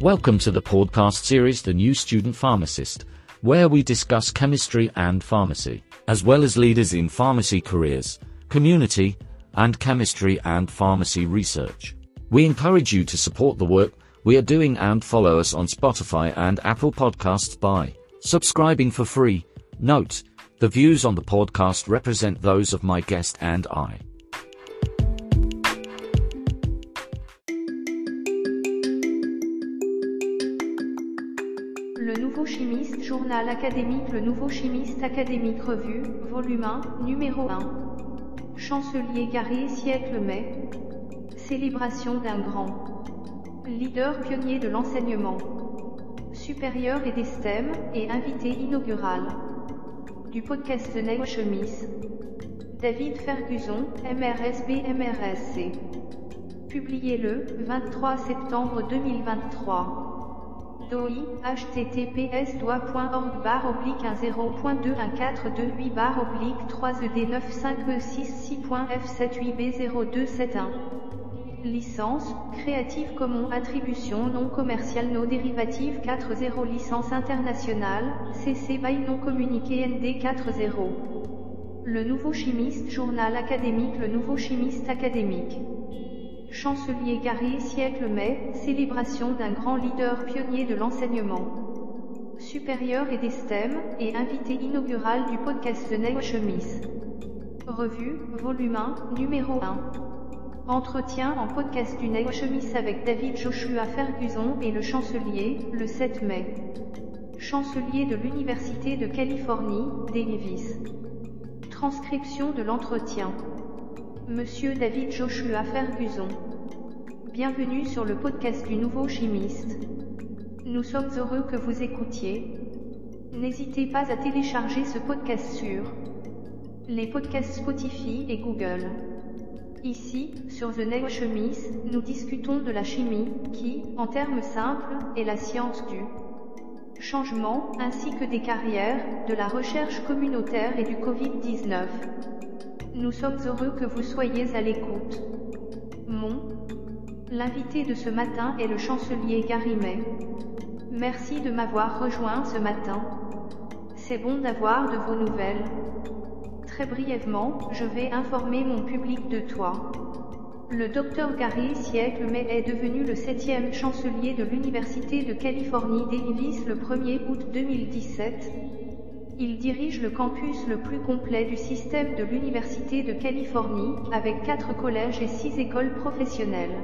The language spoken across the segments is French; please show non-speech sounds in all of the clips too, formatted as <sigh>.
Welcome to the podcast series The New Student Pharmacist, where we discuss chemistry and pharmacy, as well as leaders in pharmacy careers, community, and chemistry and pharmacy research. We encourage you to support the work we are doing and follow us on Spotify and Apple Podcasts by subscribing for free. Note, the views on the podcast represent those of my guest and I. Journal académique Le Nouveau Chimiste académique Revue, Volume 1, Numéro 1. Chancelier Garé, siècle mai. Célébration d'un grand leader pionnier de l'enseignement supérieur et des STEM, et invité inaugural du podcast Neo Chemise. David Ferguson, MRSB MRSC. Publié le 23 septembre 2023. DOI, https oblique 10.21428 bar oblique 3 ed 95266.f78b0271. Licence, Creative Commons Attribution non commerciale no dérivative 4.0 Licence internationale, CC by non communiqué ND 4.0. Le Nouveau Chimiste Journal académique Le Nouveau Chimiste académique. Chancelier Gary siècle mai, célébration d'un grand leader pionnier de l'enseignement supérieur et des STEM, et invité inaugural du podcast Neo Chemise. Revue, volume 1, numéro 1. Entretien en podcast du Neo Chemise avec David Joshua Ferguson et le chancelier, le 7 mai. Chancelier de l'Université de Californie, Davis. Transcription de l'entretien. Monsieur David Joshua Ferguson. Bienvenue sur le podcast du Nouveau Chimiste. Nous sommes heureux que vous écoutiez. N'hésitez pas à télécharger ce podcast sur les podcasts Spotify et Google. Ici, sur The Neo Chemise, nous discutons de la chimie, qui, en termes simples, est la science du changement, ainsi que des carrières, de la recherche communautaire et du Covid-19. Nous sommes heureux que vous soyez à l'écoute. Mon L'invité de ce matin est le chancelier Gary May. Merci de m'avoir rejoint ce matin. C'est bon d'avoir de vos nouvelles. Très brièvement, je vais informer mon public de toi. Le docteur Gary Siècle May est devenu le septième chancelier de l'Université de Californie Davis le 1er août 2017. Il dirige le campus le plus complet du système de l'Université de Californie, avec quatre collèges et six écoles professionnelles.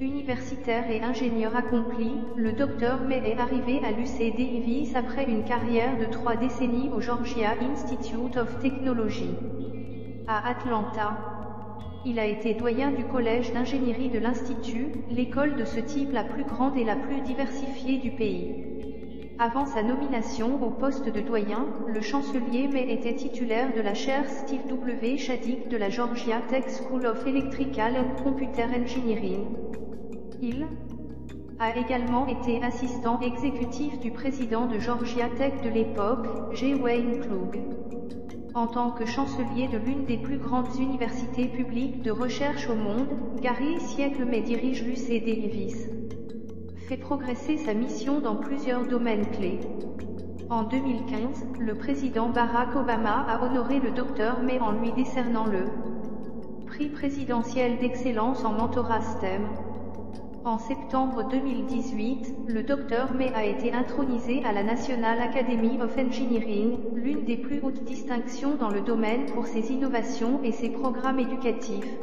Universitaire et ingénieur accompli, le docteur May est arrivé à l'UC Davis après une carrière de trois décennies au Georgia Institute of Technology. À Atlanta. Il a été doyen du collège d'ingénierie de l'Institut, l'école de ce type la plus grande et la plus diversifiée du pays. Avant sa nomination au poste de doyen, le chancelier May était titulaire de la chaire Steve W. Shadid de la Georgia Tech School of Electrical and Computer Engineering. Il a également été assistant exécutif du président de Georgia Tech de l'époque, J. Wayne Klug. En tant que chancelier de l'une des plus grandes universités publiques de recherche au monde, Gary Siècle May dirige l'UC Davis. Fait progresser sa mission dans plusieurs domaines clés. En 2015, le président Barack Obama a honoré le docteur May en lui décernant le prix présidentiel d'excellence en mentorat STEM. En septembre 2018, le Dr May a été intronisé à la National Academy of Engineering, l'une des plus hautes distinctions dans le domaine pour ses innovations et ses programmes éducatifs.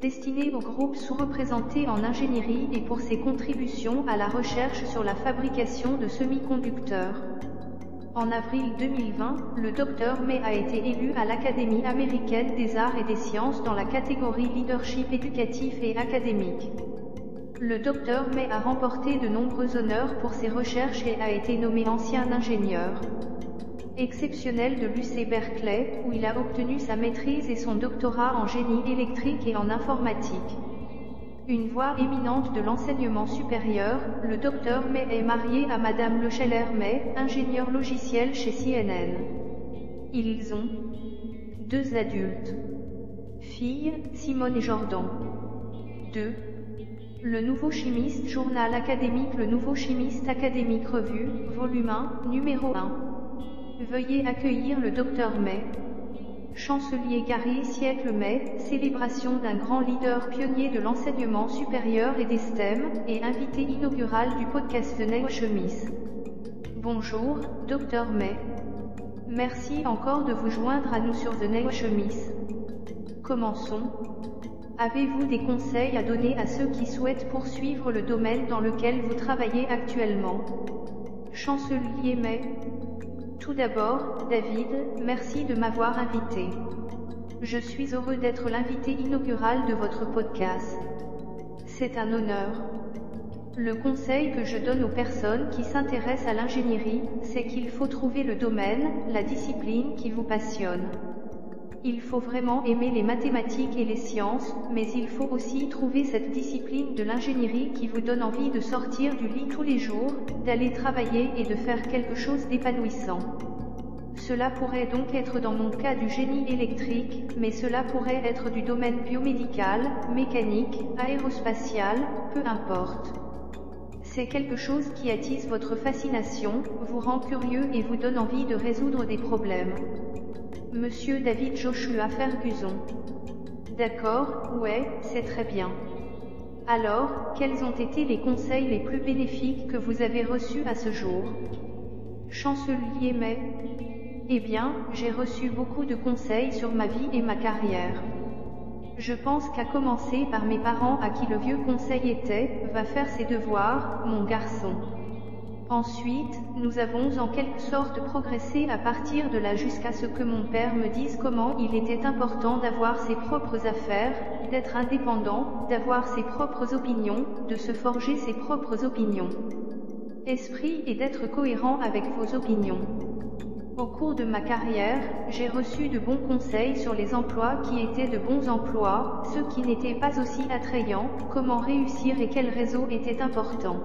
Destiné aux groupes sous-représentés en ingénierie et pour ses contributions à la recherche sur la fabrication de semi-conducteurs. En avril 2020, le Dr May a été élu à l'Académie américaine des arts et des sciences dans la catégorie leadership éducatif et académique. Le docteur May a remporté de nombreux honneurs pour ses recherches et a été nommé ancien ingénieur exceptionnel de l'UC Berkeley, où il a obtenu sa maîtrise et son doctorat en génie électrique et en informatique. Une voix éminente de l'enseignement supérieur, le docteur May est marié à Madame Lecheller May, ingénieur logiciel chez CNN. Ils ont deux adultes. Filles, Simone et Jordan. Deux Le Nouveau Chimiste, journal académique Le Nouveau Chimiste académique revue, volume 1, numéro 1. Veuillez accueillir le docteur May. Chancelier Gary Siècle May, célébration d'un grand leader pionnier de l'enseignement supérieur et des STEM, et invité inaugural du podcast Neo Chemise. Bonjour, docteur May. Merci encore de vous joindre à nous sur The Chemise. Commençons. Avez-vous des conseils à donner à ceux qui souhaitent poursuivre le domaine dans lequel vous travaillez actuellement? Chancelier May. Tout d'abord, David, merci de m'avoir invité. Je suis heureux d'être l'invité inaugural de votre podcast. C'est un honneur. Le conseil que je donne aux personnes qui s'intéressent à l'ingénierie, c'est qu'il faut trouver le domaine, la discipline qui vous passionne. Il faut vraiment aimer les mathématiques et les sciences, mais il faut aussi trouver cette discipline de l'ingénierie qui vous donne envie de sortir du lit tous les jours, d'aller travailler et de faire quelque chose d'épanouissant. Cela pourrait donc être dans mon cas du génie électrique, mais cela pourrait être du domaine biomédical, mécanique, aérospatial, peu importe. C'est quelque chose qui attise votre fascination, vous rend curieux et vous donne envie de résoudre des problèmes. Monsieur David Joshua Ferguson. D'accord, ouais, c'est très bien. Alors, quels ont été les conseils les plus bénéfiques que vous avez reçus à ce jour? Chancelier May. Eh bien, j'ai reçu beaucoup de conseils sur ma vie et ma carrière. Je pense qu'à commencer par mes parents à qui le vieux conseil était, va faire ses devoirs, mon garçon. Ensuite, nous avons en quelque sorte progressé à partir de là jusqu'à ce que mon père me dise comment il était important d'avoir ses propres affaires, d'être indépendant, d'avoir ses propres opinions, de se forger ses propres opinions. Esprit et d'être cohérent avec vos opinions. Au cours de ma carrière, j'ai reçu de bons conseils sur les emplois qui étaient de bons emplois, ceux qui n'étaient pas aussi attrayants, comment réussir et quel réseau était important.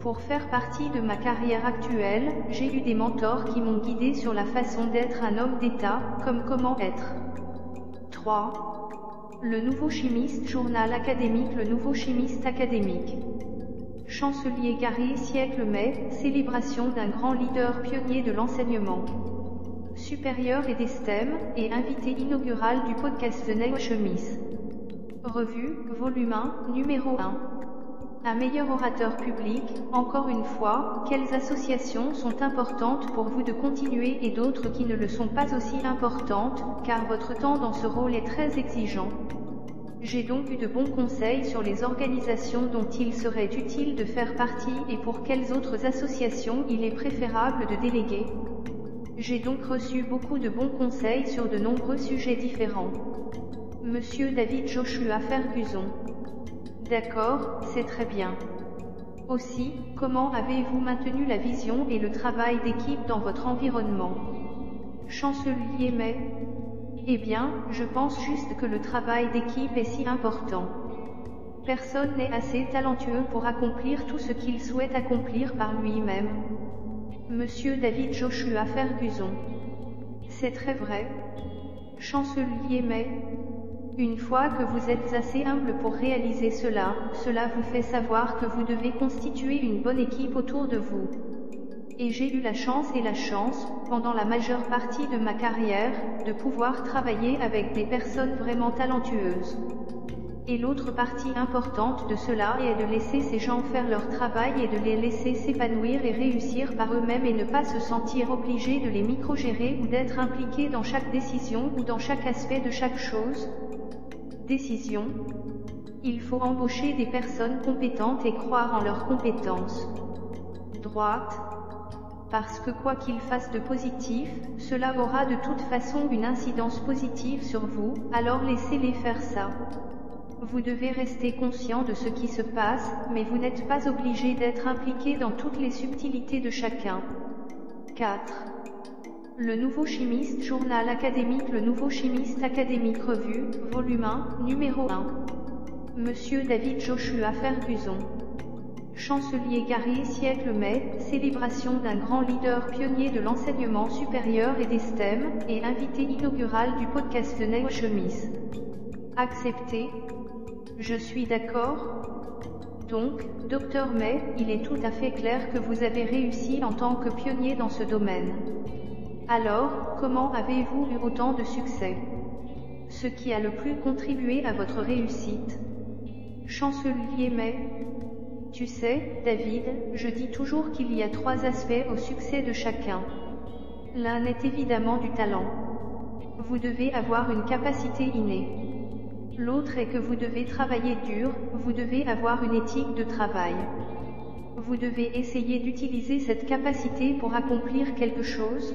Pour faire partie de ma carrière actuelle, j'ai eu des mentors qui m'ont guidé sur la façon d'être un homme d'État, comme comment être. 3. Le Nouveau Chimiste, journal académique Le Nouveau Chimiste académique. Chancelier Gary Siècle Mai, célébration d'un grand leader pionnier de l'enseignement supérieur et des STEM, et invité inaugural du podcast The Chemise. Revue, volume 1, numéro 1. Un meilleur orateur public, encore une fois, quelles associations sont importantes pour vous de continuer et d'autres qui ne le sont pas aussi importantes, car votre temps dans ce rôle est très exigeant. J'ai donc eu de bons conseils sur les organisations dont il serait utile de faire partie et pour quelles autres associations il est préférable de déléguer. J'ai donc reçu beaucoup de bons conseils sur de nombreux sujets différents. Monsieur David Joshua Ferguson. D'accord, c'est très bien. Aussi, comment avez-vous maintenu la vision et le travail d'équipe dans votre environnement? Chancelier May. Eh bien, je pense juste que le travail d'équipe est si important. Personne n'est assez talentueux pour accomplir tout ce qu'il souhaite accomplir par lui-même. Monsieur David Joshua Ferguson. C'est très vrai. Chancelier May. Une fois que vous êtes assez humble pour réaliser cela, cela vous fait savoir que vous devez constituer une bonne équipe autour de vous. Et j'ai eu la chance et la chance, pendant la majeure partie de ma carrière, de pouvoir travailler avec des personnes vraiment talentueuses. Et l'autre partie importante de cela est de laisser ces gens faire leur travail et de les laisser s'épanouir et réussir par eux-mêmes et ne pas se sentir obligés de les micro-gérer ou d'être impliqués dans chaque décision ou dans chaque aspect de chaque chose, Décision. Il faut embaucher des personnes compétentes et croire en leurs compétences. Droite. Parce que quoi qu'il fasse de positif, cela aura de toute façon une incidence positive sur vous, alors laissez-les faire ça. Vous devez rester conscient de ce qui se passe, mais vous n'êtes pas obligé d'être impliqué dans toutes les subtilités de chacun. 4. Le Nouveau Chimiste, journal académique Le Nouveau Chimiste académique revue, volume 1, numéro 1. Monsieur David Joshua Ferguson. Chancelier Gary Siècle Mai, célébration d'un grand leader pionnier de l'enseignement supérieur et des STEM, et invité inaugural du podcast Neo Chemise. Accepté. Je suis d'accord. Donc, docteur May, il est tout à fait clair que vous avez réussi en tant que pionnier dans ce domaine. Alors, comment avez-vous eu autant de succès? Ce qui a le plus contribué à votre réussite? Chancelier May Tu sais, David, je dis toujours qu'il y a trois aspects au succès de chacun. L'un est évidemment du talent. Vous devez avoir une capacité innée. L'autre est que vous devez travailler dur, vous devez avoir une éthique de travail. Vous devez essayer d'utiliser cette capacité pour accomplir quelque chose.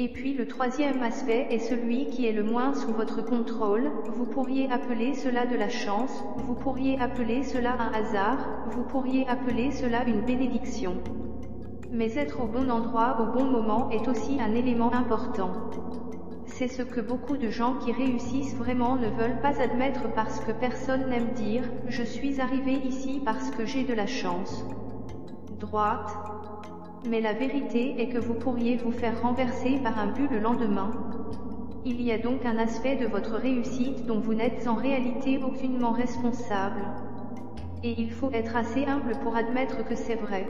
Et puis le troisième aspect est celui qui est le moins sous votre contrôle, vous pourriez appeler cela de la chance, vous pourriez appeler cela un hasard, vous pourriez appeler cela une bénédiction. Mais être au bon endroit au bon moment est aussi un élément important. C'est ce que beaucoup de gens qui réussissent vraiment ne veulent pas admettre parce que personne n'aime dire ⁇ Je suis arrivé ici parce que j'ai de la chance ⁇ Droite. Mais la vérité est que vous pourriez vous faire renverser par un but le lendemain. Il y a donc un aspect de votre réussite dont vous n'êtes en réalité aucunement responsable. Et il faut être assez humble pour admettre que c'est vrai.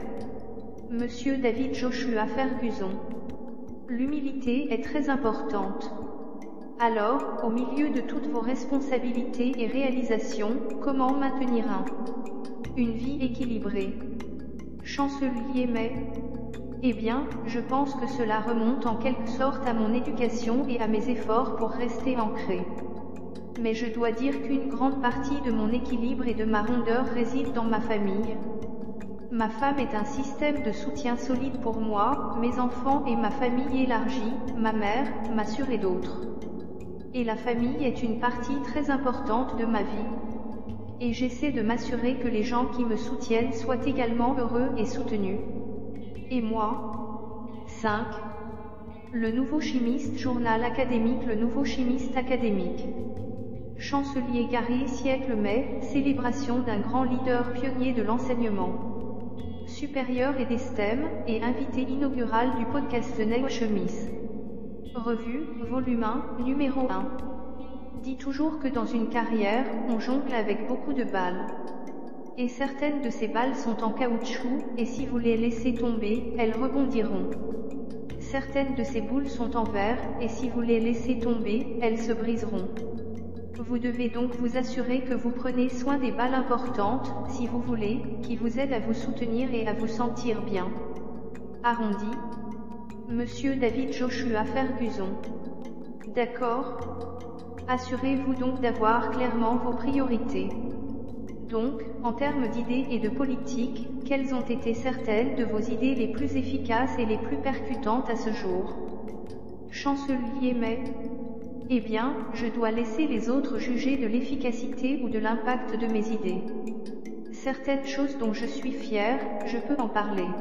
Monsieur David Joshua Ferguson. L'humilité est très importante. Alors, au milieu de toutes vos responsabilités et réalisations, comment maintenir un une vie équilibrée? Chancelier mais Eh bien, je pense que cela remonte en quelque sorte à mon éducation et à mes efforts pour rester ancré. Mais je dois dire qu'une grande partie de mon équilibre et de ma rondeur réside dans ma famille, Ma femme est un système de soutien solide pour moi, mes enfants et ma famille élargie, ma mère, ma sœur et d'autres. Et la famille est une partie très importante de ma vie. Et j'essaie de m'assurer que les gens qui me soutiennent soient également heureux et soutenus. Et moi 5. Le nouveau chimiste, journal académique Le nouveau chimiste académique. Chancelier Gary siècle mai, célébration d'un grand leader pionnier de l'enseignement supérieur et des STEM, et invité inaugural du podcast Neg Chemise. Revue, volume 1, numéro 1. Dit toujours que dans une carrière, on jongle avec beaucoup de balles. Et certaines de ces balles sont en caoutchouc, et si vous les laissez tomber, elles rebondiront. Certaines de ces boules sont en verre, et si vous les laissez tomber, elles se briseront. Vous devez donc vous assurer que vous prenez soin des balles importantes, si vous voulez, qui vous aident à vous soutenir et à vous sentir bien. Arrondi. Monsieur David Joshua Ferguson. D'accord. Assurez-vous donc d'avoir clairement vos priorités. Donc, en termes d'idées et de politique, quelles ont été certaines de vos idées les plus efficaces et les plus percutantes à ce jour? Chancelier mais eh bien, je dois laisser les autres juger de l'efficacité ou de l'impact de mes idées. Certaines choses dont je suis fier, je peux en parler.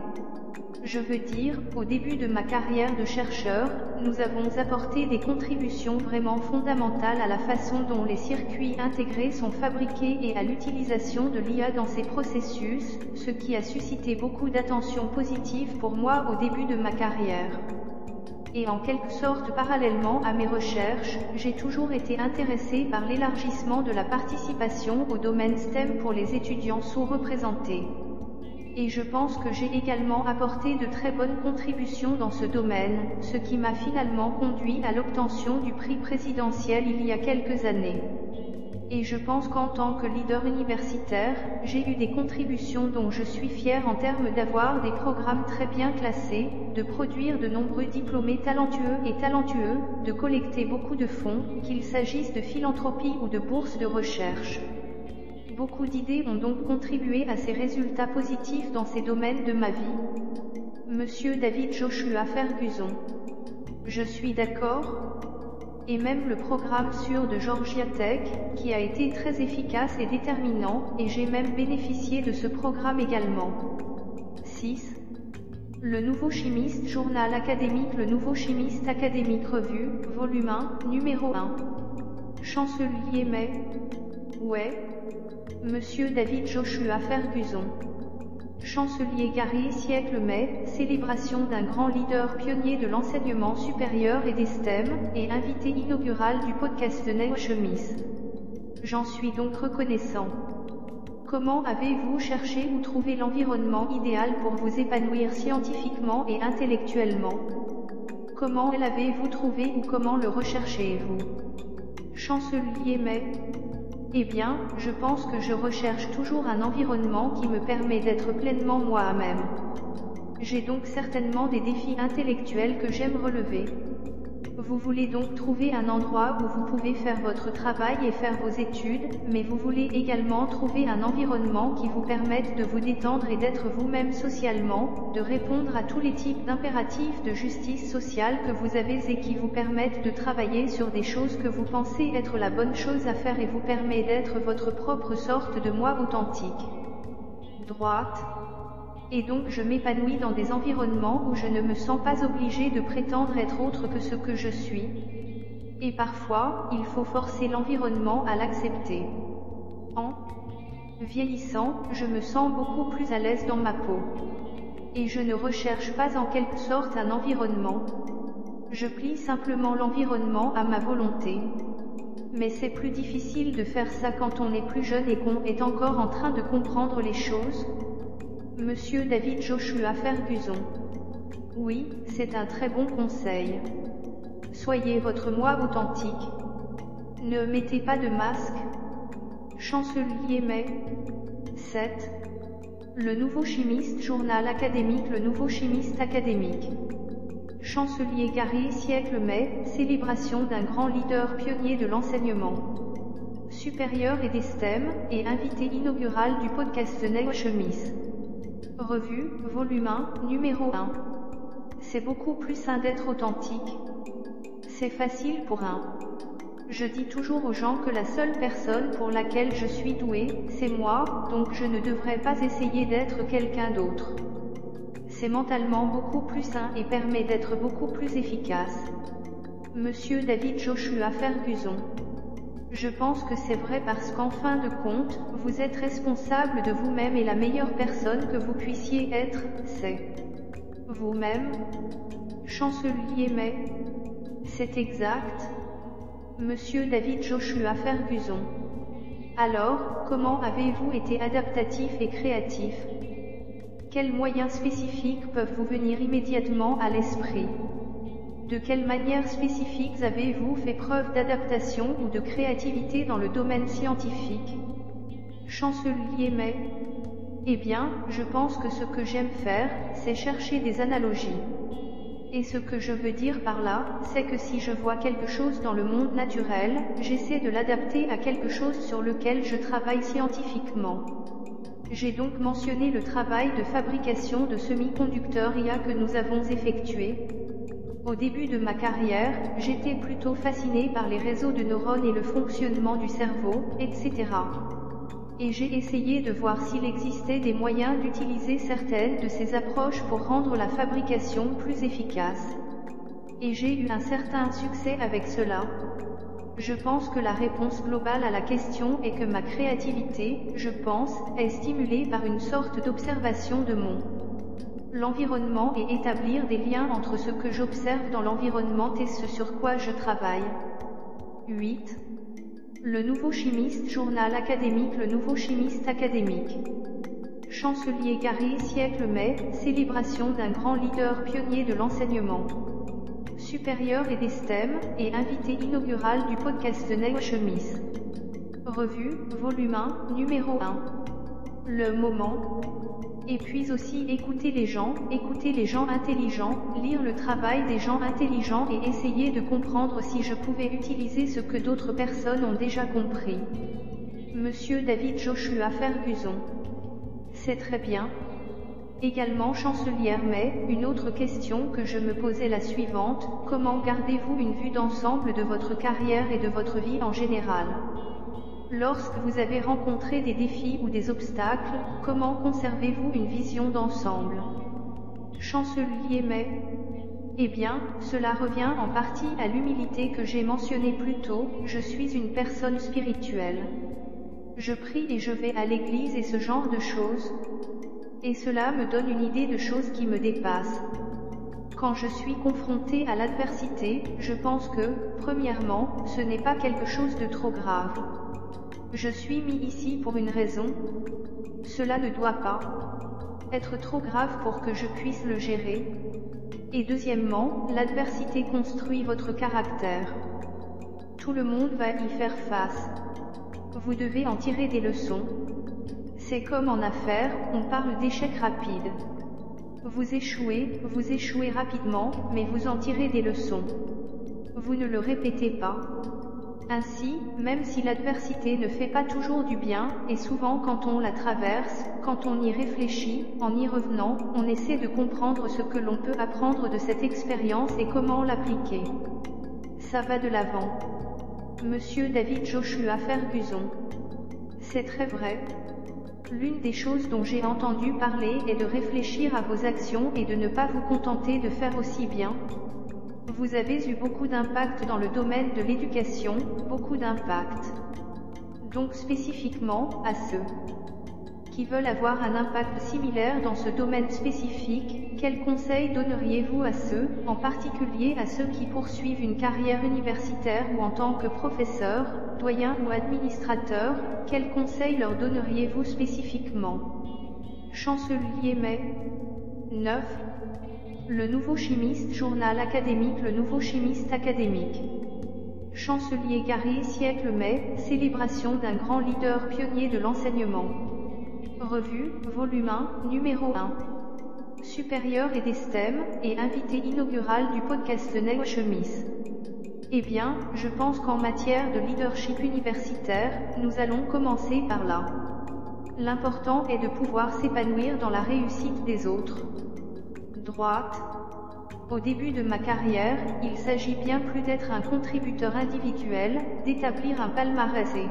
Je veux dire, au début de ma carrière de chercheur, nous avons apporté des contributions vraiment fondamentales à la façon dont les circuits intégrés sont fabriqués et à l'utilisation de l'IA dans ces processus, ce qui a suscité beaucoup d'attention positive pour moi au début de ma carrière et en quelque sorte parallèlement à mes recherches, j'ai toujours été intéressé par l'élargissement de la participation au domaine STEM pour les étudiants sous-représentés. Et je pense que j'ai également apporté de très bonnes contributions dans ce domaine, ce qui m'a finalement conduit à l'obtention du prix présidentiel il y a quelques années. Et je pense qu'en tant que leader universitaire, j'ai eu des contributions dont je suis fier en termes d'avoir des programmes très bien classés, de produire de nombreux diplômés talentueux et talentueux, de collecter beaucoup de fonds, qu'il s'agisse de philanthropie ou de bourses de recherche. Beaucoup d'idées ont donc contribué à ces résultats positifs dans ces domaines de ma vie. Monsieur David Joshua Ferguson. Je suis d'accord et même le programme sur de Georgia Tech, qui a été très efficace et déterminant, et j'ai même bénéficié de ce programme également. 6. Le Nouveau Chimiste Journal académique Le Nouveau Chimiste académique Revue, volume 1, numéro 1. Chancelier May. Ouais. Monsieur David Joshua Ferguson. Chancelier Gary siècle mai, célébration d'un grand leader pionnier de l'enseignement supérieur et des STEM, et invité inaugural du podcast Chemise. J'en suis donc reconnaissant. Comment avez-vous cherché ou trouvé l'environnement idéal pour vous épanouir scientifiquement et intellectuellement? Comment l'avez-vous trouvé ou comment le recherchez-vous? Chancelier mais Eh bien, je pense que je recherche toujours un environnement qui me permet d'être pleinement moi-même. J'ai donc certainement des défis intellectuels que j'aime relever. Vous voulez donc trouver un endroit où vous pouvez faire votre travail et faire vos études, mais vous voulez également trouver un environnement qui vous permette de vous détendre et d'être vous-même socialement, de répondre à tous les types d'impératifs de justice sociale que vous avez et qui vous permettent de travailler sur des choses que vous pensez être la bonne chose à faire et vous permet d'être votre propre sorte de moi authentique. Droite, et donc je m'épanouis dans des environnements où je ne me sens pas obligé de prétendre être autre que ce que je suis. Et parfois, il faut forcer l'environnement à l'accepter. En vieillissant, je me sens beaucoup plus à l'aise dans ma peau. Et je ne recherche pas en quelque sorte un environnement. Je plie simplement l'environnement à ma volonté. Mais c'est plus difficile de faire ça quand on est plus jeune et qu'on est encore en train de comprendre les choses, Monsieur David Joshua Ferguson. Oui, c'est un très bon conseil. Soyez votre moi authentique. Ne mettez pas de masque. Chancelier mai 7. Le Nouveau Chimiste, journal académique Le Nouveau Chimiste académique. Chancelier Gary, siècle mai, célébration d'un grand leader pionnier de l'enseignement supérieur et des STEM, et invité inaugural du podcast Neo Chemise. Revue, volume 1, numéro 1. C'est beaucoup plus sain d'être authentique. C'est facile pour un. Je dis toujours aux gens que la seule personne pour laquelle je suis doué, c'est moi, donc je ne devrais pas essayer d'être quelqu'un d'autre. C'est mentalement beaucoup plus sain et permet d'être beaucoup plus efficace. Monsieur David Joshua Ferguson. Je pense que c'est vrai parce qu'en fin de compte, vous êtes responsable de vous-même et la meilleure personne que vous puissiez être, c'est vous-même. Chancelier mais c'est exact. Monsieur David Joshua Ferguson. Alors, comment avez-vous été adaptatif et créatif? Quels moyens spécifiques peuvent vous venir immédiatement à l'esprit? De quelle manière spécifique avez-vous fait preuve d'adaptation ou de créativité dans le domaine scientifique? Chancelier mais Eh bien, je pense que ce que j'aime faire, c'est chercher des analogies. Et ce que je veux dire par là, c'est que si je vois quelque chose dans le monde naturel, j'essaie de l'adapter à quelque chose sur lequel je travaille scientifiquement. J'ai donc mentionné le travail de fabrication de semi-conducteurs IA que nous avons effectué, au début de ma carrière, j'étais plutôt fasciné par les réseaux de neurones et le fonctionnement du cerveau, etc. Et j'ai essayé de voir s'il existait des moyens d'utiliser certaines de ces approches pour rendre la fabrication plus efficace. Et j'ai eu un certain succès avec cela. Je pense que la réponse globale à la question est que ma créativité, je pense, est stimulée par une sorte d'observation de mon l'environnement et établir des liens entre ce que j'observe dans l'environnement et ce sur quoi je travaille. 8. Le Nouveau Chimiste, journal académique Le Nouveau Chimiste académique. Chancelier Gary, siècle mai, célébration d'un grand leader pionnier de l'enseignement supérieur et des STEM, et invité inaugural du podcast Neo Chemise. Revue, volume 1, numéro 1. Le moment, et puis aussi écouter les gens, écouter les gens intelligents, lire le travail des gens intelligents et essayer de comprendre si je pouvais utiliser ce que d'autres personnes ont déjà compris. Monsieur David Joshua Ferguson. C'est très bien. Également chancelière mais, une autre question que je me posais la suivante, comment gardez-vous une vue d'ensemble de votre carrière et de votre vie en général? Lorsque vous avez rencontré des défis ou des obstacles, comment conservez-vous une vision d'ensemble? Chancelier mais Eh bien, cela revient en partie à l'humilité que j'ai mentionnée plus tôt, je suis une personne spirituelle. Je prie et je vais à l'église et ce genre de choses. Et cela me donne une idée de choses qui me dépassent. Quand je suis confronté à l'adversité, je pense que, premièrement, ce n'est pas quelque chose de trop grave. Je suis mis ici pour une raison. Cela ne doit pas être trop grave pour que je puisse le gérer. Et deuxièmement, l'adversité construit votre caractère. Tout le monde va y faire face. Vous devez en tirer des leçons. C'est comme en affaires, on parle d'échec rapide. Vous échouez, vous échouez rapidement, mais vous en tirez des leçons. Vous ne le répétez pas. Ainsi, même si l'adversité ne fait pas toujours du bien, et souvent quand on la traverse, quand on y réfléchit, en y revenant, on essaie de comprendre ce que l'on peut apprendre de cette expérience et comment l'appliquer. Ça va de l'avant. Monsieur David Joshua Ferguson. C'est très vrai. L'une des choses dont j'ai entendu parler est de réfléchir à vos actions et de ne pas vous contenter de faire aussi bien, vous avez eu beaucoup d'impact dans le domaine de l'éducation, beaucoup d'impact. Donc spécifiquement, à ceux qui veulent avoir un impact similaire dans ce domaine spécifique, quels conseils donneriez-vous à ceux, en particulier à ceux qui poursuivent une carrière universitaire ou en tant que professeur, doyen ou administrateur, quels conseils leur donneriez-vous spécifiquement? Chancelier Mai 9 le Nouveau Chimiste Journal académique Le Nouveau Chimiste académique. Chancelier Carré Siècle Mai, célébration d'un grand leader pionnier de l'enseignement. Revue, volume 1, numéro 1. Supérieur et d'Estème, et invité inaugural du podcast Neo Chemise. Eh bien, je pense qu'en matière de leadership universitaire, nous allons commencer par là. L'important est de pouvoir s'épanouir dans la réussite des autres droite. Au début de ma carrière, il s'agit bien plus d'être un contributeur individuel, d'établir un palmarès et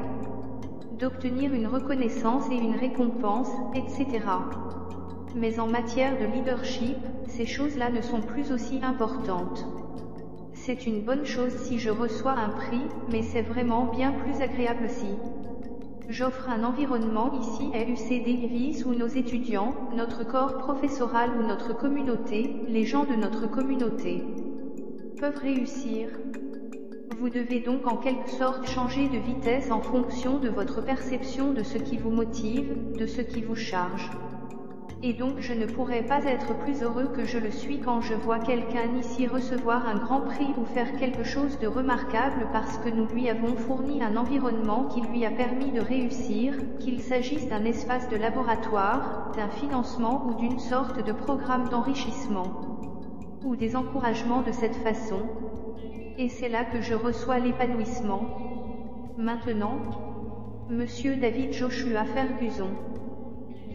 d'obtenir une reconnaissance et une récompense, etc. Mais en matière de leadership, ces choses-là ne sont plus aussi importantes. C'est une bonne chose si je reçois un prix, mais c'est vraiment bien plus agréable si J'offre un environnement ici à UC Davis où nos étudiants, notre corps professoral ou notre communauté, les gens de notre communauté, peuvent réussir. Vous devez donc en quelque sorte changer de vitesse en fonction de votre perception de ce qui vous motive, de ce qui vous charge et donc je ne pourrais pas être plus heureux que je le suis quand je vois quelqu'un ici recevoir un grand prix ou faire quelque chose de remarquable parce que nous lui avons fourni un environnement qui lui a permis de réussir, qu'il s'agisse d'un espace de laboratoire, d'un financement ou d'une sorte de programme d'enrichissement, ou des encouragements de cette façon. Et c'est là que je reçois l'épanouissement. Maintenant, Monsieur David Joshua Ferguson.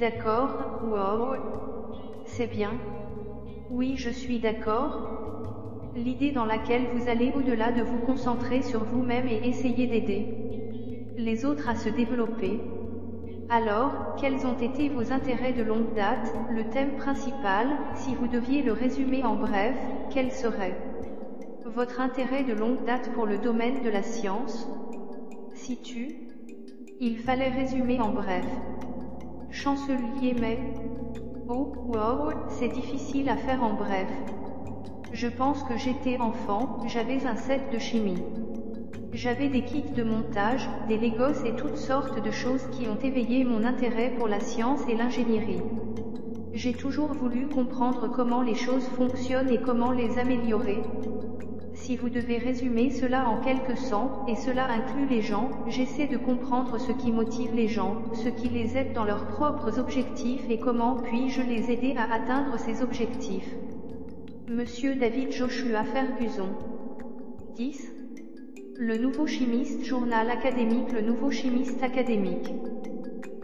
D'accord, wow. C'est bien. Oui, je suis d'accord. L'idée dans laquelle vous allez au-delà de vous concentrer sur vous-même et essayer d'aider les autres à se développer. Alors, quels ont été vos intérêts de longue date? Le thème principal, si vous deviez le résumer en bref, quel serait? Votre intérêt de longue date pour le domaine de la science? Si tu? Il fallait résumer en bref. Chancelier mais... Oh, wow, c'est difficile à faire en bref. Je pense que j'étais enfant, j'avais un set de chimie. J'avais des kits de montage, des Legos et toutes sortes de choses qui ont éveillé mon intérêt pour la science et l'ingénierie. J'ai toujours voulu comprendre comment les choses fonctionnent et comment les améliorer, si vous devez résumer cela en quelques cents, et cela inclut les gens, j'essaie de comprendre ce qui motive les gens, ce qui les aide dans leurs propres objectifs et comment puis-je les aider à atteindre ces objectifs. Monsieur David Joshua Ferguson. 10. Le Nouveau Chimiste Journal académique Le Nouveau Chimiste académique.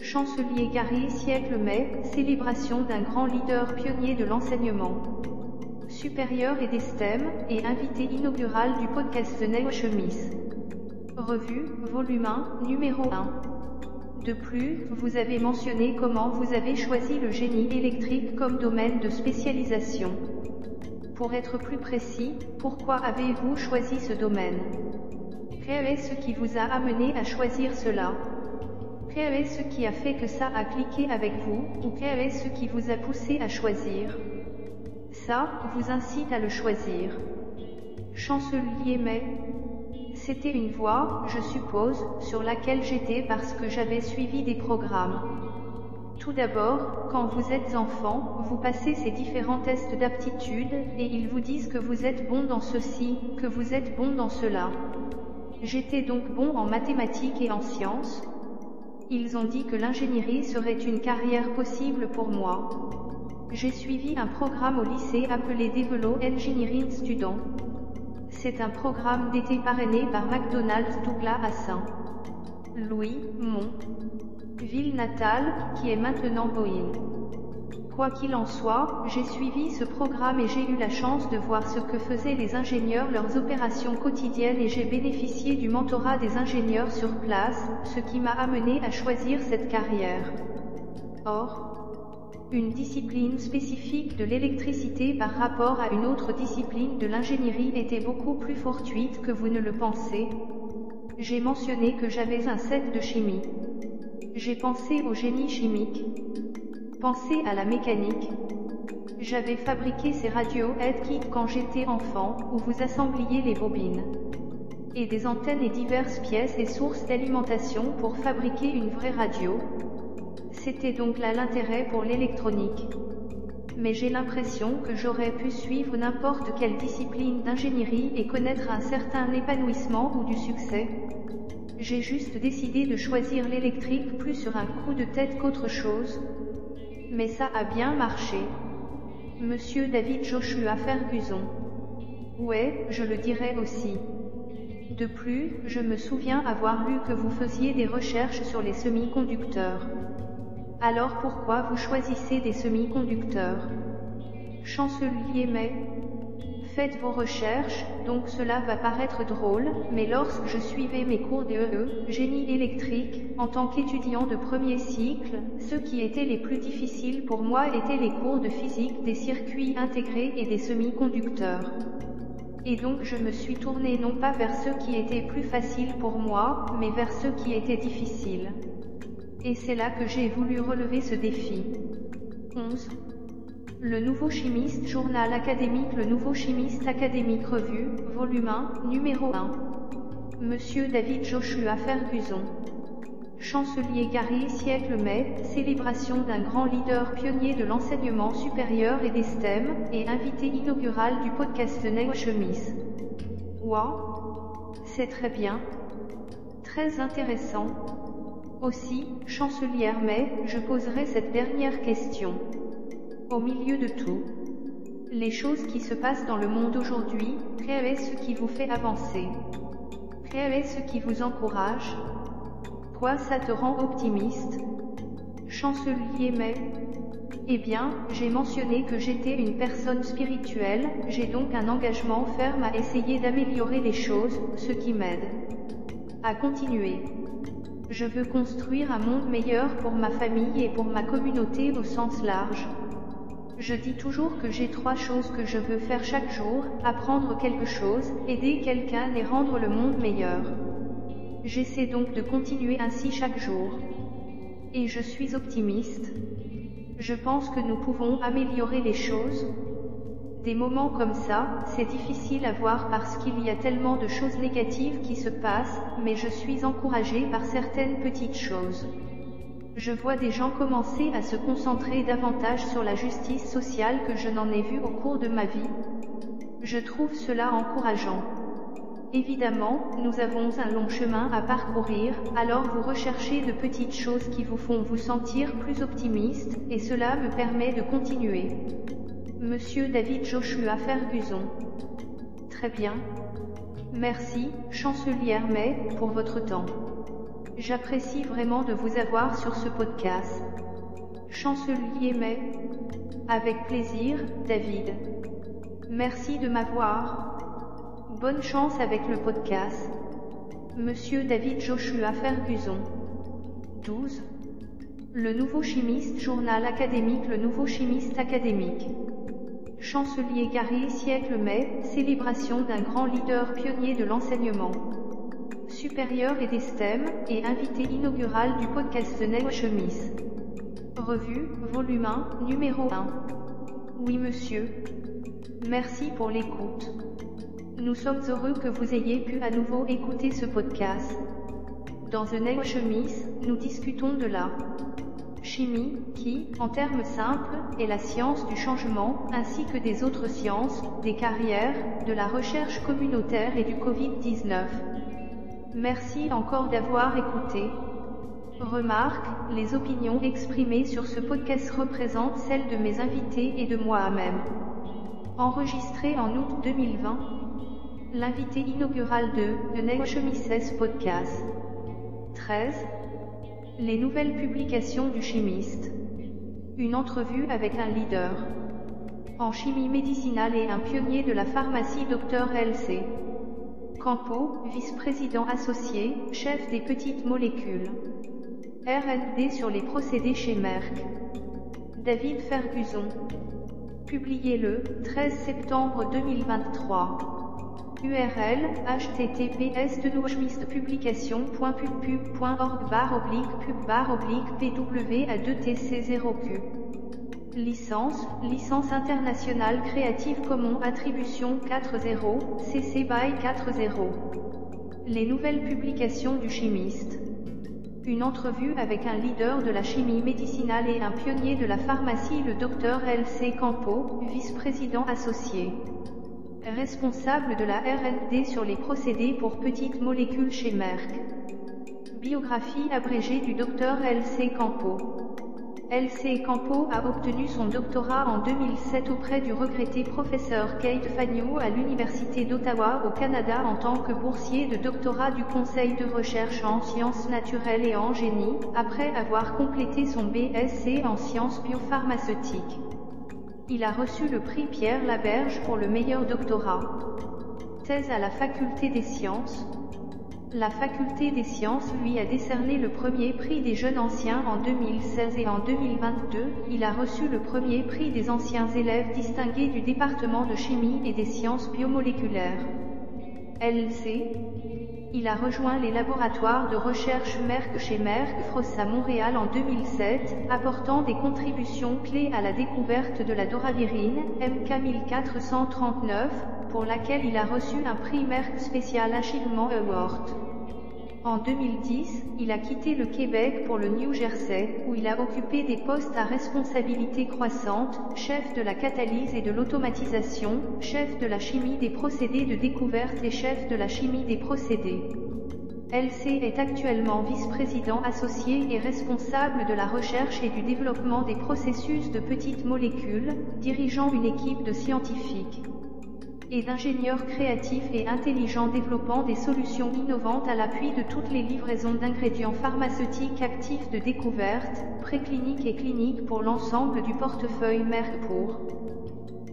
Chancelier Gary Siècle Mai, célébration d'un grand leader pionnier de l'enseignement supérieur et d'Estème, et invité inaugural du podcast Neo Chemise. Revue, volume 1, numéro 1. De plus, vous avez mentionné comment vous avez choisi le génie électrique comme domaine de spécialisation. Pour être plus précis, pourquoi avez-vous choisi ce domaine? Quel est ce qui vous a amené à choisir cela? Quel est ce qui a fait que ça a cliqué avec vous, ou quel est ce qui vous a poussé à choisir? Ça vous incite à le choisir. Chancelier mais C'était une voie, je suppose, sur laquelle j'étais parce que j'avais suivi des programmes. Tout d'abord, quand vous êtes enfant, vous passez ces différents tests d'aptitude, et ils vous disent que vous êtes bon dans ceci, que vous êtes bon dans cela. J'étais donc bon en mathématiques et en sciences. Ils ont dit que l'ingénierie serait une carrière possible pour moi. J'ai suivi un programme au lycée appelé Develop Engineering Student. C'est un programme d'été parrainé par McDonald's Douglas à Saint. Louis, mon ville natale, qui est maintenant Boeing. Quoi qu'il en soit, j'ai suivi ce programme et j'ai eu la chance de voir ce que faisaient les ingénieurs leurs opérations quotidiennes et j'ai bénéficié du mentorat des ingénieurs sur place, ce qui m'a amené à choisir cette carrière. Or, une discipline spécifique de l'électricité par rapport à une autre discipline de l'ingénierie était beaucoup plus fortuite que vous ne le pensez. J'ai mentionné que j'avais un set de chimie. J'ai pensé au génie chimique. Pensé à la mécanique. J'avais fabriqué ces radios head quand j'étais enfant, où vous assembliez les bobines. Et des antennes et diverses pièces et sources d'alimentation pour fabriquer une vraie radio. C'était donc là l'intérêt pour l'électronique. Mais j'ai l'impression que j'aurais pu suivre n'importe quelle discipline d'ingénierie et connaître un certain épanouissement ou du succès. J'ai juste décidé de choisir l'électrique plus sur un coup de tête qu'autre chose. Mais ça a bien marché. Monsieur David Joshua Ferguson. Ouais, je le dirais aussi. De plus, je me souviens avoir lu que vous faisiez des recherches sur les semi-conducteurs. Alors pourquoi vous choisissez des semi-conducteurs? Chancelier mais Faites vos recherches, donc cela va paraître drôle, mais lorsque je suivais mes cours d'EE, génie électrique, en tant qu'étudiant de premier cycle, ceux qui étaient les plus difficiles pour moi étaient les cours de physique des circuits intégrés et des semi-conducteurs. Et donc je me suis tourné non pas vers ceux qui étaient plus faciles pour moi, mais vers ceux qui étaient difficiles. Et c'est là que j'ai voulu relever ce défi. 11. Le Nouveau Chimiste Journal académique Le Nouveau Chimiste académique Revue, volume 1, numéro 1. Monsieur David Joshua Ferguson. Chancelier Gary siècle mai, célébration d'un grand leader pionnier de l'enseignement supérieur et des STEM, et invité inaugural du podcast Neg Chemise. Ouah C'est très bien. Très intéressant. Aussi, chancelière mais, je poserai cette dernière question. Au milieu de tout, les choses qui se passent dans le monde aujourd'hui, quel est ce qui vous fait avancer? Quel est ce qui vous encourage? Quoi ça te rend optimiste? Chancelier mais Eh bien, j'ai mentionné que j'étais une personne spirituelle, j'ai donc un engagement ferme à essayer d'améliorer les choses, ce qui m'aide à continuer. Je veux construire un monde meilleur pour ma famille et pour ma communauté au sens large. Je dis toujours que j'ai trois choses que je veux faire chaque jour, apprendre quelque chose, aider quelqu'un et rendre le monde meilleur. J'essaie donc de continuer ainsi chaque jour. Et je suis optimiste. Je pense que nous pouvons améliorer les choses. Des moments comme ça, c'est difficile à voir parce qu'il y a tellement de choses négatives qui se passent, mais je suis encouragée par certaines petites choses. Je vois des gens commencer à se concentrer davantage sur la justice sociale que je n'en ai vu au cours de ma vie. Je trouve cela encourageant. Évidemment, nous avons un long chemin à parcourir, alors vous recherchez de petites choses qui vous font vous sentir plus optimiste, et cela me permet de continuer. Monsieur David Joshua Ferguson. Très bien. Merci, chancelière May, pour votre temps. J'apprécie vraiment de vous avoir sur ce podcast. Chancelier May. Avec plaisir, David. Merci de m'avoir. Bonne chance avec le podcast. Monsieur David Joshua Ferguson. 12. Le Nouveau Chimiste Journal académique Le Nouveau Chimiste académique. Chancelier Gary siècle mai, célébration d'un grand leader pionnier de l'enseignement supérieur et des STEM, et invité inaugural du podcast Neg Chemise. Revue, volume 1, numéro 1. Oui monsieur. Merci pour l'écoute. Nous sommes heureux que vous ayez pu à nouveau écouter ce podcast. Dans The Name Chemise, nous discutons de la chimie, qui, en termes simples, est la science du changement, ainsi que des autres sciences, des carrières, de la recherche communautaire et du Covid-19. Merci encore d'avoir écouté. Remarque, les opinions exprimées sur ce podcast représentent celles de mes invités et de moi-même. Enregistré en août 2020, l'invité inaugural de The Next Podcast. 13. Les nouvelles publications du chimiste. Une entrevue avec un leader en chimie médicinale et un pionnier de la pharmacie Dr LC. Campo, vice-président associé, chef des petites molécules. R&D sur les procédés chez Merck. David Ferguson. Publié le 13 septembre 2023. URL https publication.pubpub.org bar oblique pub bar oblique pwa2tc0q Licence, licence internationale Creative Commons Attribution 4.0, CC BY 4.0. Les nouvelles publications du chimiste. Une entrevue avec un leader de la chimie médicinale et un pionnier de la pharmacie, le Dr L.C. Campo, vice-président associé. Responsable de la R&D sur les procédés pour petites molécules chez Merck. Biographie abrégée du Dr L.C. Campo. L.C. Campo a obtenu son doctorat en 2007 auprès du regretté professeur Kate Fagneau à l'Université d'Ottawa au Canada en tant que boursier de doctorat du Conseil de recherche en sciences naturelles et en génie, après avoir complété son BSc en sciences biopharmaceutiques. Il a reçu le prix Pierre Laberge pour le meilleur doctorat. Thèse à la Faculté des sciences, la Faculté des sciences lui a décerné le premier prix des jeunes anciens en 2016 et en 2022, il a reçu le premier prix des anciens élèves distingués du département de chimie et des sciences biomoléculaires. LC. Il a rejoint les laboratoires de recherche Merck chez Merck Frost à Montréal en 2007, apportant des contributions clés à la découverte de la doravirine, MK1439, pour laquelle il a reçu un prix Merck Special Achievement Award. En 2010, il a quitté le Québec pour le New Jersey, où il a occupé des postes à responsabilité croissante, chef de la catalyse et de l'automatisation, chef de la chimie des procédés de découverte et chef de la chimie des procédés. LC est actuellement vice-président associé et responsable de la recherche et du développement des processus de petites molécules, dirigeant une équipe de scientifiques et d'ingénieurs créatifs et intelligents développant des solutions innovantes à l'appui de toutes les livraisons d'ingrédients pharmaceutiques actifs de découverte, précliniques et cliniques pour l'ensemble du portefeuille Merck pour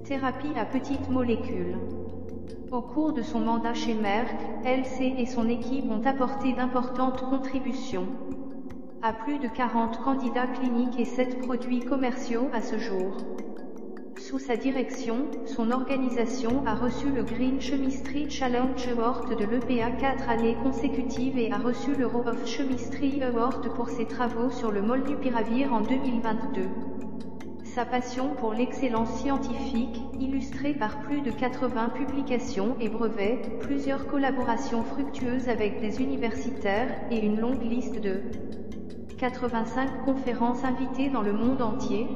thérapie à petites molécules. Au cours de son mandat chez Merck, LC et son équipe ont apporté d'importantes contributions à plus de 40 candidats cliniques et 7 produits commerciaux à ce jour. Sous sa direction, son organisation a reçu le Green Chemistry Challenge Award de l'EPA 4 années consécutives et a reçu l'Euro of Chemistry Award pour ses travaux sur le molnupiravir en 2022. Sa passion pour l'excellence scientifique, illustrée par plus de 80 publications et brevets, plusieurs collaborations fructueuses avec des universitaires, et une longue liste de 85 conférences invitées dans le monde entier,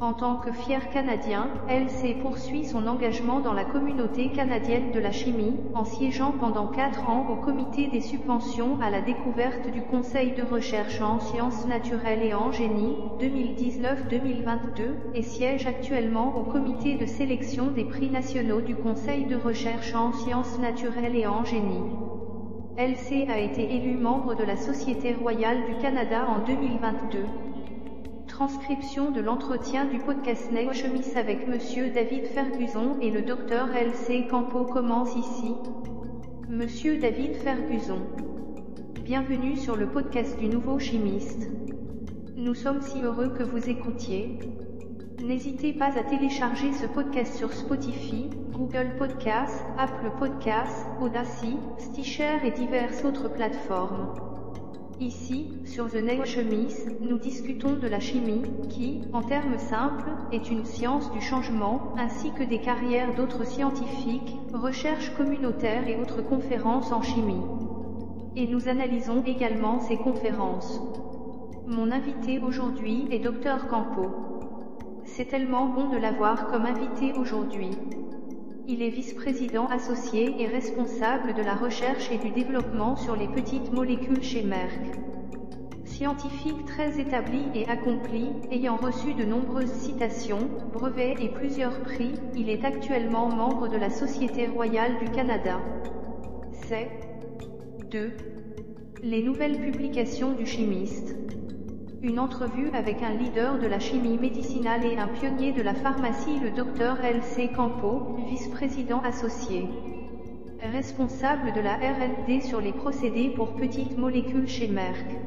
en tant que fier Canadien, LC poursuit son engagement dans la communauté canadienne de la chimie, en siégeant pendant quatre ans au comité des subventions à la découverte du Conseil de recherche en sciences naturelles et en génie, 2019-2022, et siège actuellement au comité de sélection des prix nationaux du Conseil de recherche en sciences naturelles et en génie. LC a été élu membre de la Société royale du Canada en 2022. Transcription de l'entretien du podcast Neo Chemise avec Monsieur David Ferguson et le Dr L.C. Campo commence ici. Monsieur David Ferguson. Bienvenue sur le podcast du nouveau chimiste. Nous sommes si heureux que vous écoutiez. N'hésitez pas à télécharger ce podcast sur Spotify, Google Podcasts, Apple Podcasts, Audacity, Stitcher et diverses autres plateformes. Ici, sur The Next Chemise, nous discutons de la chimie, qui, en termes simples, est une science du changement, ainsi que des carrières d'autres scientifiques, recherches communautaires et autres conférences en chimie. Et nous analysons également ces conférences. Mon invité aujourd'hui est Dr Campo. C'est tellement bon de l'avoir comme invité aujourd'hui. Il est vice-président associé et responsable de la recherche et du développement sur les petites molécules chez Merck. Scientifique très établi et accompli, ayant reçu de nombreuses citations, brevets et plusieurs prix, il est actuellement membre de la Société royale du Canada. C'est 2. Les nouvelles publications du chimiste. Une entrevue avec un leader de la chimie médicinale et un pionnier de la pharmacie, le Dr L.C. Campo, vice-président associé. Responsable de la R&D sur les procédés pour petites molécules chez Merck.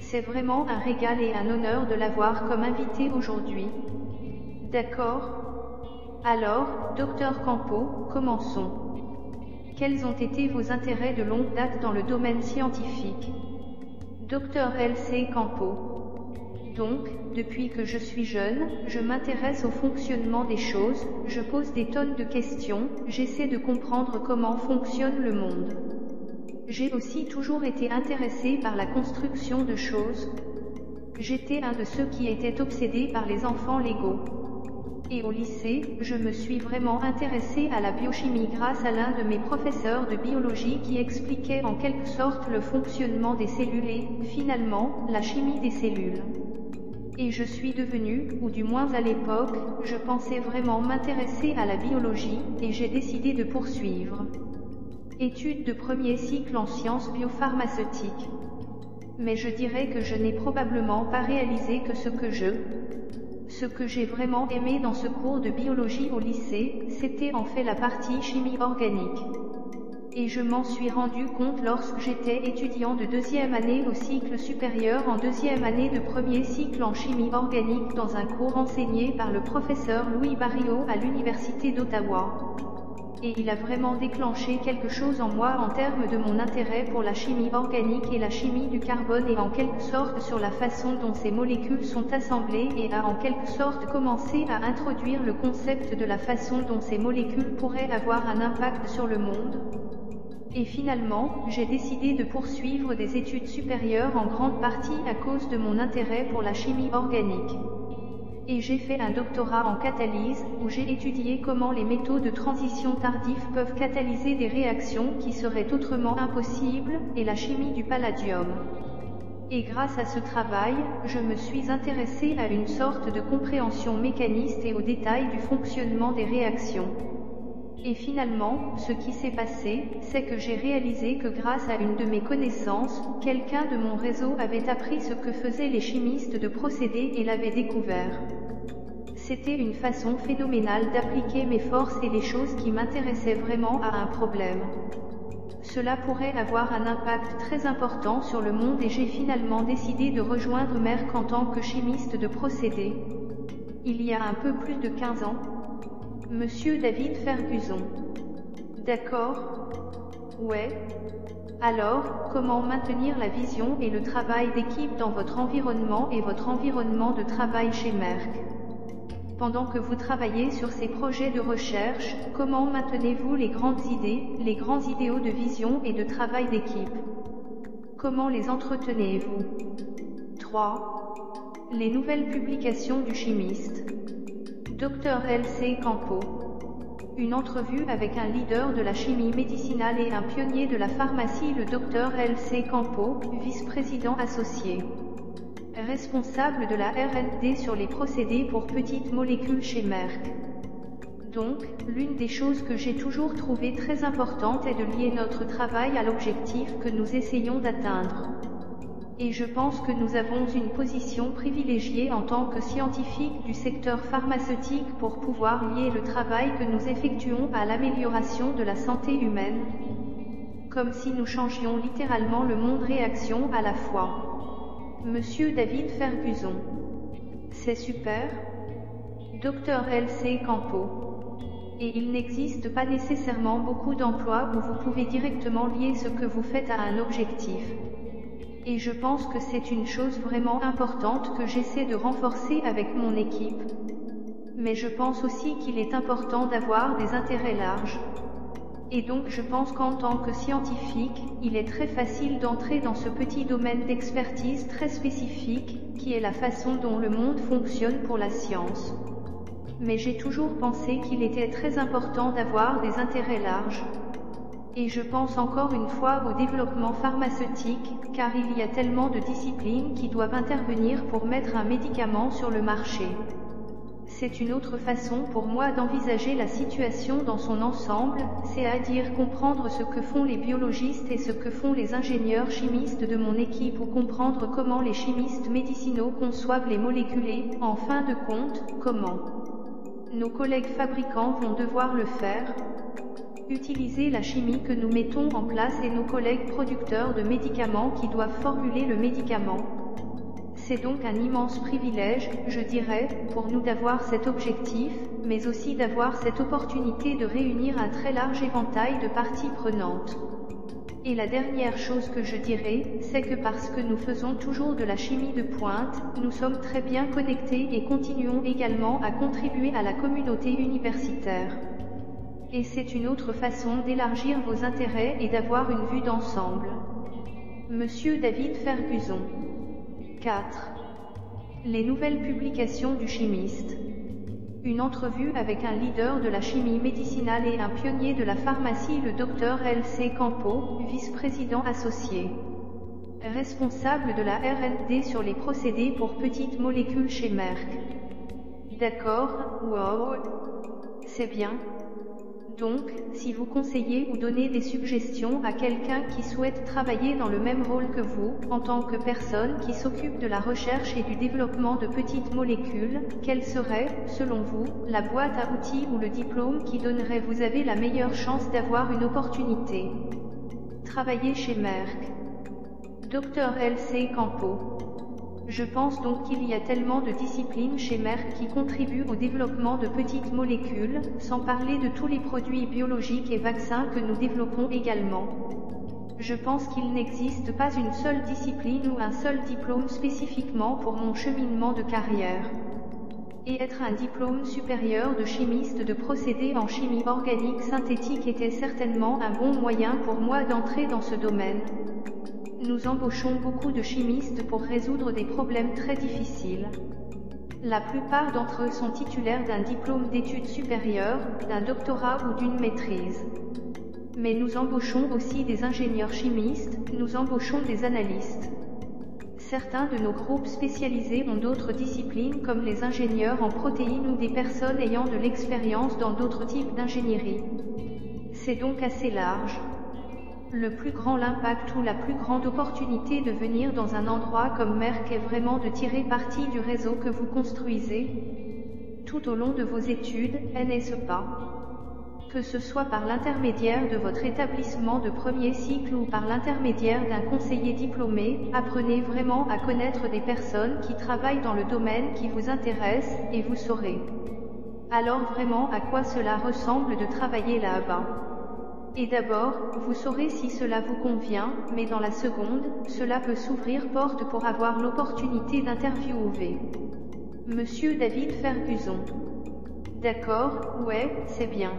C'est vraiment un régal et un honneur de l'avoir comme invité aujourd'hui. D'accord? Alors, Dr Campo, commençons. Quels ont été vos intérêts de longue date dans le domaine scientifique? Dr L.C. Campo. Donc, depuis que je suis jeune, je m'intéresse au fonctionnement des choses, je pose des tonnes de questions, j'essaie de comprendre comment fonctionne le monde. J'ai aussi toujours été intéressé par la construction de choses. J'étais un de ceux qui étaient obsédés par les enfants légaux et au lycée, je me suis vraiment intéressé à la biochimie grâce à l'un de mes professeurs de biologie qui expliquait en quelque sorte le fonctionnement des cellules et, finalement, la chimie des cellules. Et je suis devenu, ou du moins à l'époque, je pensais vraiment m'intéresser à la biologie, et j'ai décidé de poursuivre. Études de premier cycle en sciences biopharmaceutiques. Mais je dirais que je n'ai probablement pas réalisé que ce que je ce que j'ai vraiment aimé dans ce cours de biologie au lycée, c'était en fait la partie chimie organique. Et je m'en suis rendu compte lorsque j'étais étudiant de deuxième année au cycle supérieur en deuxième année de premier cycle en chimie organique dans un cours enseigné par le professeur Louis Barrio à l'Université d'Ottawa et il a vraiment déclenché quelque chose en moi en termes de mon intérêt pour la chimie organique et la chimie du carbone et en quelque sorte sur la façon dont ces molécules sont assemblées et a en quelque sorte commencé à introduire le concept de la façon dont ces molécules pourraient avoir un impact sur le monde. Et finalement, j'ai décidé de poursuivre des études supérieures en grande partie à cause de mon intérêt pour la chimie organique et j'ai fait un doctorat en catalyse, où j'ai étudié comment les métaux de transition tardifs peuvent catalyser des réactions qui seraient autrement impossibles, et la chimie du palladium. Et grâce à ce travail, je me suis intéressé à une sorte de compréhension mécaniste et aux détails du fonctionnement des réactions. Et finalement, ce qui s'est passé, c'est que j'ai réalisé que grâce à une de mes connaissances, quelqu'un de mon réseau avait appris ce que faisaient les chimistes de procédés et l'avait découvert. C'était une façon phénoménale d'appliquer mes forces et les choses qui m'intéressaient vraiment à un problème. Cela pourrait avoir un impact très important sur le monde et j'ai finalement décidé de rejoindre Merck en tant que chimiste de procédés. Il y a un peu plus de 15 ans, Monsieur David Ferguson. D'accord Ouais. Alors, comment maintenir la vision et le travail d'équipe dans votre environnement et votre environnement de travail chez Merck? Pendant que vous travaillez sur ces projets de recherche, comment maintenez-vous les grandes idées, les grands idéaux de vision et de travail d'équipe? Comment les entretenez-vous? 3. Les nouvelles publications du chimiste. Dr L.C. Campo. Une entrevue avec un leader de la chimie médicinale et un pionnier de la pharmacie, le Dr L.C. Campo, vice-président associé. Responsable de la R&D sur les procédés pour petites molécules chez Merck. Donc, l'une des choses que j'ai toujours trouvé très importante est de lier notre travail à l'objectif que nous essayons d'atteindre. Et je pense que nous avons une position privilégiée en tant que scientifiques du secteur pharmaceutique pour pouvoir lier le travail que nous effectuons à l'amélioration de la santé humaine. Comme si nous changions littéralement le monde réaction à la fois. Monsieur David Ferguson. C'est super. Docteur L.C. Campo. Et il n'existe pas nécessairement beaucoup d'emplois où vous pouvez directement lier ce que vous faites à un objectif. Et je pense que c'est une chose vraiment importante que j'essaie de renforcer avec mon équipe. Mais je pense aussi qu'il est important d'avoir des intérêts larges. Et donc je pense qu'en tant que scientifique, il est très facile d'entrer dans ce petit domaine d'expertise très spécifique, qui est la façon dont le monde fonctionne pour la science. Mais j'ai toujours pensé qu'il était très important d'avoir des intérêts larges. Et je pense encore une fois au développement pharmaceutique, car il y a tellement de disciplines qui doivent intervenir pour mettre un médicament sur le marché. C'est une autre façon pour moi d'envisager la situation dans son ensemble, c'est-à-dire comprendre ce que font les biologistes et ce que font les ingénieurs chimistes de mon équipe ou comprendre comment les chimistes médicinaux conçoivent les molécules en fin de compte, comment nos collègues fabricants vont devoir le faire, utiliser la chimie que nous mettons en place et nos collègues producteurs de médicaments qui doivent formuler le médicament. C'est donc un immense privilège, je dirais, pour nous d'avoir cet objectif, mais aussi d'avoir cette opportunité de réunir un très large éventail de parties prenantes. Et la dernière chose que je dirais, c'est que parce que nous faisons toujours de la chimie de pointe, nous sommes très bien connectés et continuons également à contribuer à la communauté universitaire. Et c'est une autre façon d'élargir vos intérêts et d'avoir une vue d'ensemble. Monsieur David Ferguson 4. Les nouvelles publications du chimiste. Une entrevue avec un leader de la chimie médicinale et un pionnier de la pharmacie, le docteur L.C. Campo, vice-président associé. Responsable de la R&D sur les procédés pour petites molécules chez Merck. D'accord, wow. C'est bien, donc, si vous conseillez ou donnez des suggestions à quelqu'un qui souhaite travailler dans le même rôle que vous, en tant que personne qui s'occupe de la recherche et du développement de petites molécules, quelle serait, selon vous, la boîte à outils ou le diplôme qui donnerait vous avez la meilleure chance d'avoir une opportunité? Travailler chez Merck. Dr L.C. Campo. Je pense donc qu'il y a tellement de disciplines chez Merck qui contribuent au développement de petites molécules, sans parler de tous les produits biologiques et vaccins que nous développons également. Je pense qu'il n'existe pas une seule discipline ou un seul diplôme spécifiquement pour mon cheminement de carrière. Et être un diplôme supérieur de chimiste de procédés en chimie organique synthétique était certainement un bon moyen pour moi d'entrer dans ce domaine. Nous embauchons beaucoup de chimistes pour résoudre des problèmes très difficiles. La plupart d'entre eux sont titulaires d'un diplôme d'études supérieures, d'un doctorat ou d'une maîtrise. Mais nous embauchons aussi des ingénieurs chimistes, nous embauchons des analystes. Certains de nos groupes spécialisés ont d'autres disciplines comme les ingénieurs en protéines ou des personnes ayant de l'expérience dans d'autres types d'ingénierie. C'est donc assez large. Le plus grand impact ou la plus grande opportunité de venir dans un endroit comme Merck est vraiment de tirer parti du réseau que vous construisez tout au long de vos études, n'est-ce pas Que ce soit par l'intermédiaire de votre établissement de premier cycle ou par l'intermédiaire d'un conseiller diplômé, apprenez vraiment à connaître des personnes qui travaillent dans le domaine qui vous intéresse, et vous saurez alors vraiment à quoi cela ressemble de travailler là-bas? Et d'abord, vous saurez si cela vous convient, mais dans la seconde, cela peut s'ouvrir porte pour avoir l'opportunité d'interviewer. Monsieur David Ferguson. D'accord, ouais, c'est bien.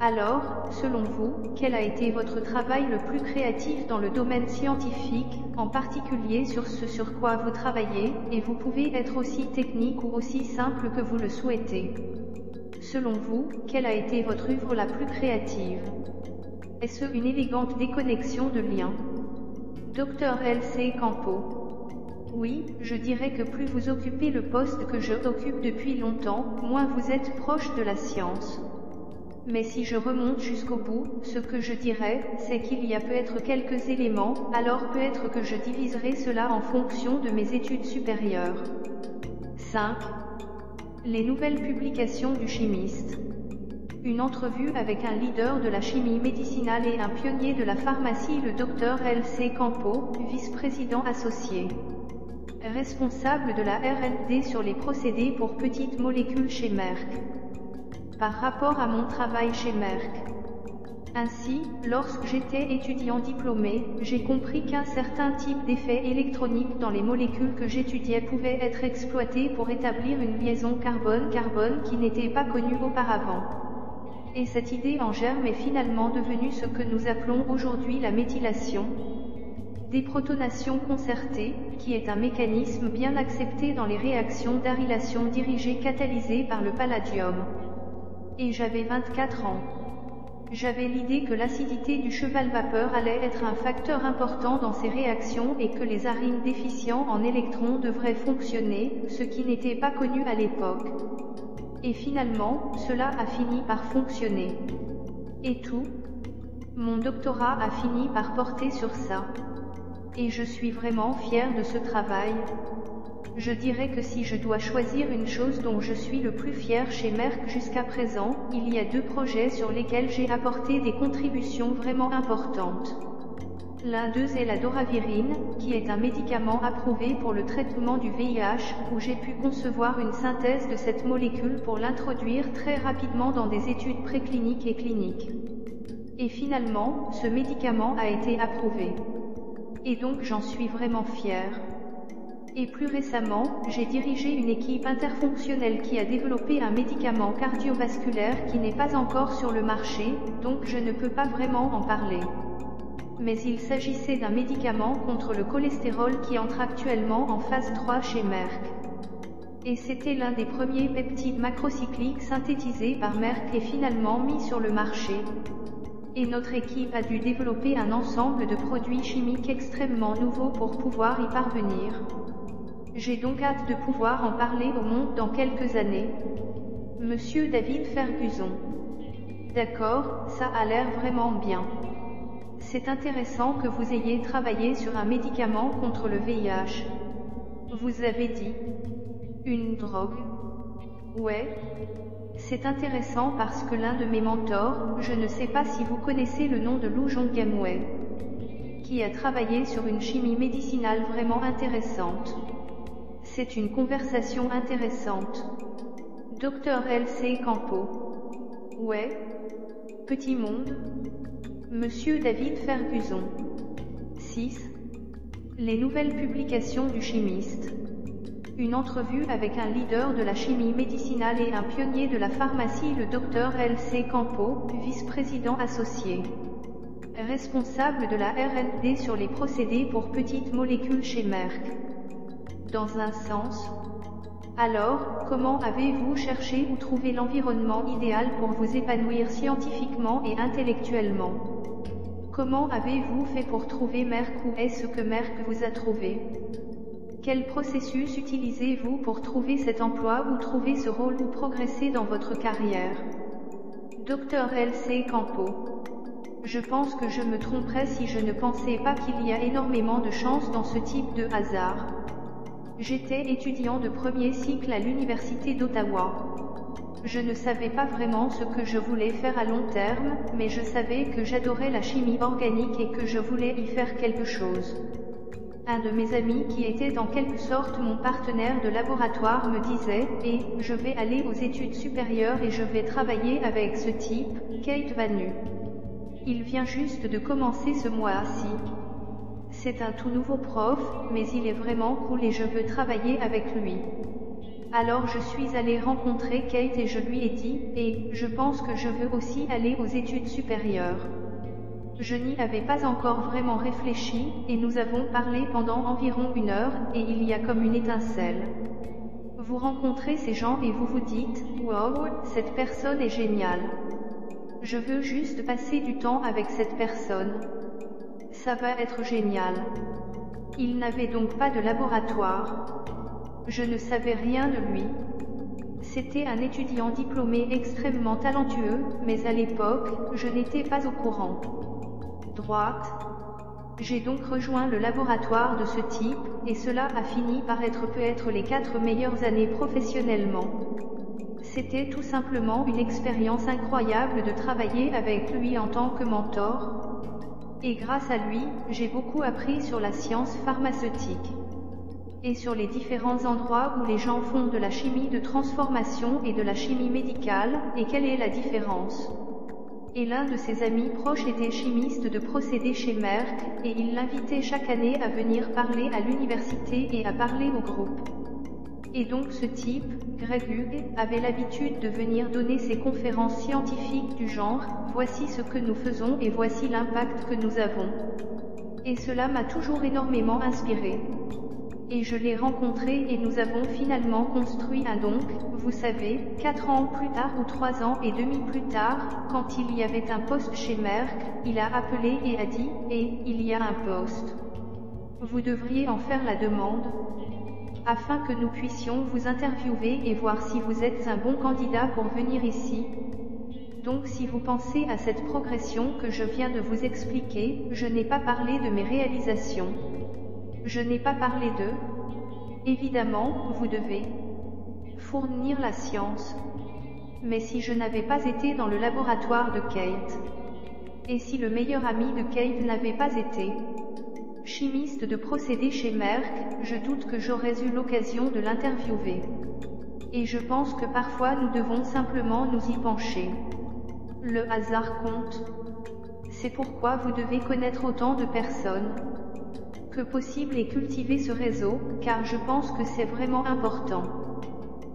Alors, selon vous, quel a été votre travail le plus créatif dans le domaine scientifique, en particulier sur ce sur quoi vous travaillez, et vous pouvez être aussi technique ou aussi simple que vous le souhaitez. Selon vous, quelle a été votre œuvre la plus créative? Est-ce une élégante déconnexion de liens Docteur L.C. Campo. Oui, je dirais que plus vous occupez le poste que je occupe depuis longtemps, moins vous êtes proche de la science. Mais si je remonte jusqu'au bout, ce que je dirais, c'est qu'il y a peut-être quelques éléments, alors peut-être que je diviserai cela en fonction de mes études supérieures. 5. Les nouvelles publications du chimiste. Une entrevue avec un leader de la chimie médicinale et un pionnier de la pharmacie, le docteur L.C. Campo, vice-président associé. Responsable de la R&D sur les procédés pour petites molécules chez Merck. Par rapport à mon travail chez Merck. Ainsi, lorsque j'étais étudiant diplômé, j'ai compris qu'un certain type d'effet électronique dans les molécules que j'étudiais pouvait être exploité pour établir une liaison carbone-carbone qui n'était pas connue auparavant. Et cette idée en germe est finalement devenue ce que nous appelons aujourd'hui la méthylation, déprotonation concertée, qui est un mécanisme bien accepté dans les réactions d'arylation dirigées catalysées par le palladium. Et j'avais 24 ans. J'avais l'idée que l'acidité du cheval vapeur allait être un facteur important dans ces réactions et que les arines déficients en électrons devraient fonctionner, ce qui n'était pas connu à l'époque. Et finalement, cela a fini par fonctionner. Et tout Mon doctorat a fini par porter sur ça. Et je suis vraiment fier de ce travail, je dirais que si je dois choisir une chose dont je suis le plus fier chez Merck jusqu'à présent, il y a deux projets sur lesquels j'ai apporté des contributions vraiment importantes. L'un d'eux est la doravirine, qui est un médicament approuvé pour le traitement du VIH, où j'ai pu concevoir une synthèse de cette molécule pour l'introduire très rapidement dans des études précliniques et cliniques. Et finalement, ce médicament a été approuvé. Et donc j'en suis vraiment fier. Et plus récemment, j'ai dirigé une équipe interfonctionnelle qui a développé un médicament cardiovasculaire qui n'est pas encore sur le marché, donc je ne peux pas vraiment en parler. Mais il s'agissait d'un médicament contre le cholestérol qui entre actuellement en phase 3 chez Merck. Et c'était l'un des premiers peptides macrocycliques synthétisés par Merck et finalement mis sur le marché. Et notre équipe a dû développer un ensemble de produits chimiques extrêmement nouveaux pour pouvoir y parvenir. J'ai donc hâte de pouvoir en parler au monde dans quelques années. Monsieur David Ferguson. D'accord, ça a l'air vraiment bien. C'est intéressant que vous ayez travaillé sur un médicament contre le VIH. Vous avez dit une drogue Ouais. C'est intéressant parce que l'un de mes mentors, je ne sais pas si vous connaissez le nom de Lou Gamway, qui a travaillé sur une chimie médicinale vraiment intéressante. C'est une conversation intéressante. Docteur L.C. Campo. Ouais. Petit monde. Monsieur David Ferguson. 6. Les nouvelles publications du chimiste. Une entrevue avec un leader de la chimie médicinale et un pionnier de la pharmacie, le docteur L.C. Campo, vice-président associé. Responsable de la R&D sur les procédés pour petites molécules chez Merck dans un sens. Alors, comment avez-vous cherché ou trouvé l'environnement idéal pour vous épanouir scientifiquement et intellectuellement? Comment avez-vous fait pour trouver Merck ou est-ce que Merck vous a trouvé? Quel processus utilisez-vous pour trouver cet emploi ou trouver ce rôle ou progresser dans votre carrière? Docteur L.C. Campo. Je pense que je me tromperais si je ne pensais pas qu'il y a énormément de chance dans ce type de hasard. J'étais étudiant de premier cycle à l'Université d'Ottawa. Je ne savais pas vraiment ce que je voulais faire à long terme, mais je savais que j'adorais la chimie organique et que je voulais y faire quelque chose. Un de mes amis qui était en quelque sorte mon partenaire de laboratoire me disait, et, je vais aller aux études supérieures et je vais travailler avec ce type, Kate Vanu. Il vient juste de commencer ce mois-ci. C'est un tout nouveau prof, mais il est vraiment cool et je veux travailler avec lui. Alors je suis allée rencontrer Kate et je lui ai dit, et je pense que je veux aussi aller aux études supérieures. Je n'y avais pas encore vraiment réfléchi, et nous avons parlé pendant environ une heure, et il y a comme une étincelle. Vous rencontrez ces gens et vous vous dites, wow, cette personne est géniale. Je veux juste passer du temps avec cette personne. Ça va être génial. Il n'avait donc pas de laboratoire. Je ne savais rien de lui. C'était un étudiant diplômé extrêmement talentueux, mais à l'époque, je n'étais pas au courant. Droite. J'ai donc rejoint le laboratoire de ce type, et cela a fini par être peut-être les quatre meilleures années professionnellement. C'était tout simplement une expérience incroyable de travailler avec lui en tant que mentor, et grâce à lui, j'ai beaucoup appris sur la science pharmaceutique et sur les différents endroits où les gens font de la chimie de transformation et de la chimie médicale, et quelle est la différence? Et l'un de ses amis proches était chimiste de procédés chez Merck, et il l'invitait chaque année à venir parler à l'université et à parler au groupe. Et donc ce type, Greg Hughes, avait l'habitude de venir donner ses conférences scientifiques du genre, voici ce que nous faisons et voici l'impact que nous avons. Et cela m'a toujours énormément inspiré. Et je l'ai rencontré et nous avons finalement construit un donc, vous savez, quatre ans plus tard ou trois ans et demi plus tard, quand il y avait un poste chez Merck, il a appelé et a dit, et, il y a un poste. Vous devriez en faire la demande, afin que nous puissions vous interviewer et voir si vous êtes un bon candidat pour venir ici. Donc si vous pensez à cette progression que je viens de vous expliquer, je n'ai pas parlé de mes réalisations. Je n'ai pas parlé de... Évidemment, vous devez fournir la science. Mais si je n'avais pas été dans le laboratoire de Kate, et si le meilleur ami de Kate n'avait pas été chimiste de procédés chez Merck, je doute que j'aurais eu l'occasion de l'interviewer. Et je pense que parfois nous devons simplement nous y pencher. Le hasard compte. C'est pourquoi vous devez connaître autant de personnes possible et cultiver ce réseau, car je pense que c'est vraiment important.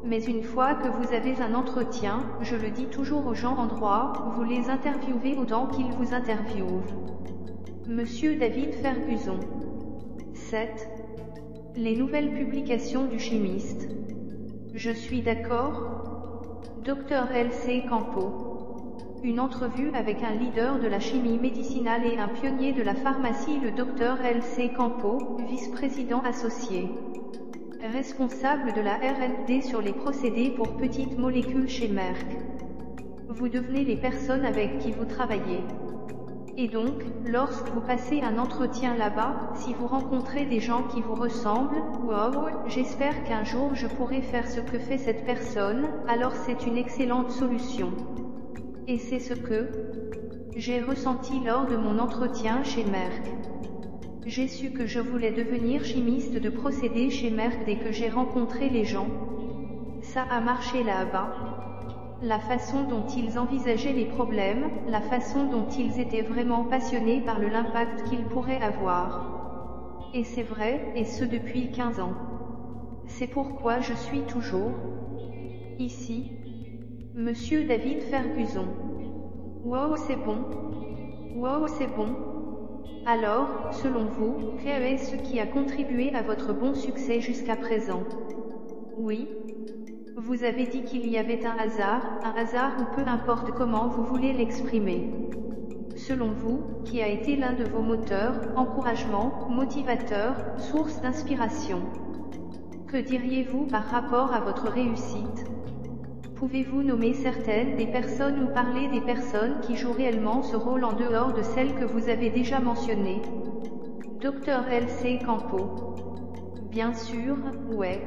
Mais une fois que vous avez un entretien, je le dis toujours aux gens en droit, vous les interviewez autant qu'ils vous interviewent. Monsieur David Ferguson. 7. Les nouvelles publications du chimiste. Je suis d'accord Dr L.C. Campo. Une entrevue avec un leader de la chimie médicinale et un pionnier de la pharmacie, le Dr L.C. Campo, vice-président associé. Responsable de la R&D sur les procédés pour petites molécules chez Merck. Vous devenez les personnes avec qui vous travaillez. Et donc, lorsque vous passez un entretien là-bas, si vous rencontrez des gens qui vous ressemblent, wow, j'espère qu'un jour je pourrai faire ce que fait cette personne, alors c'est une excellente solution. Et c'est ce que j'ai ressenti lors de mon entretien chez Merck. J'ai su que je voulais devenir chimiste de procédés chez Merck dès que j'ai rencontré les gens. Ça a marché là-bas la façon dont ils envisageaient les problèmes, la façon dont ils étaient vraiment passionnés par l'impact qu'ils pourraient avoir. Et c'est vrai, et ce depuis 15 ans. C'est pourquoi je suis toujours ici. Monsieur David Ferguson. Wow, c'est bon. Wow, c'est bon. Alors, selon vous, quel est ce qui a contribué à votre bon succès jusqu'à présent? Oui, vous avez dit qu'il y avait un hasard, un hasard ou peu importe comment vous voulez l'exprimer. Selon vous, qui a été l'un de vos moteurs, encouragement, motivateur, source d'inspiration? Que diriez-vous par rapport à votre réussite? Pouvez-vous nommer certaines des personnes ou parler des personnes qui jouent réellement ce rôle en dehors de celles que vous avez déjà mentionnées? Dr L.C. Campo. Bien sûr, ouais.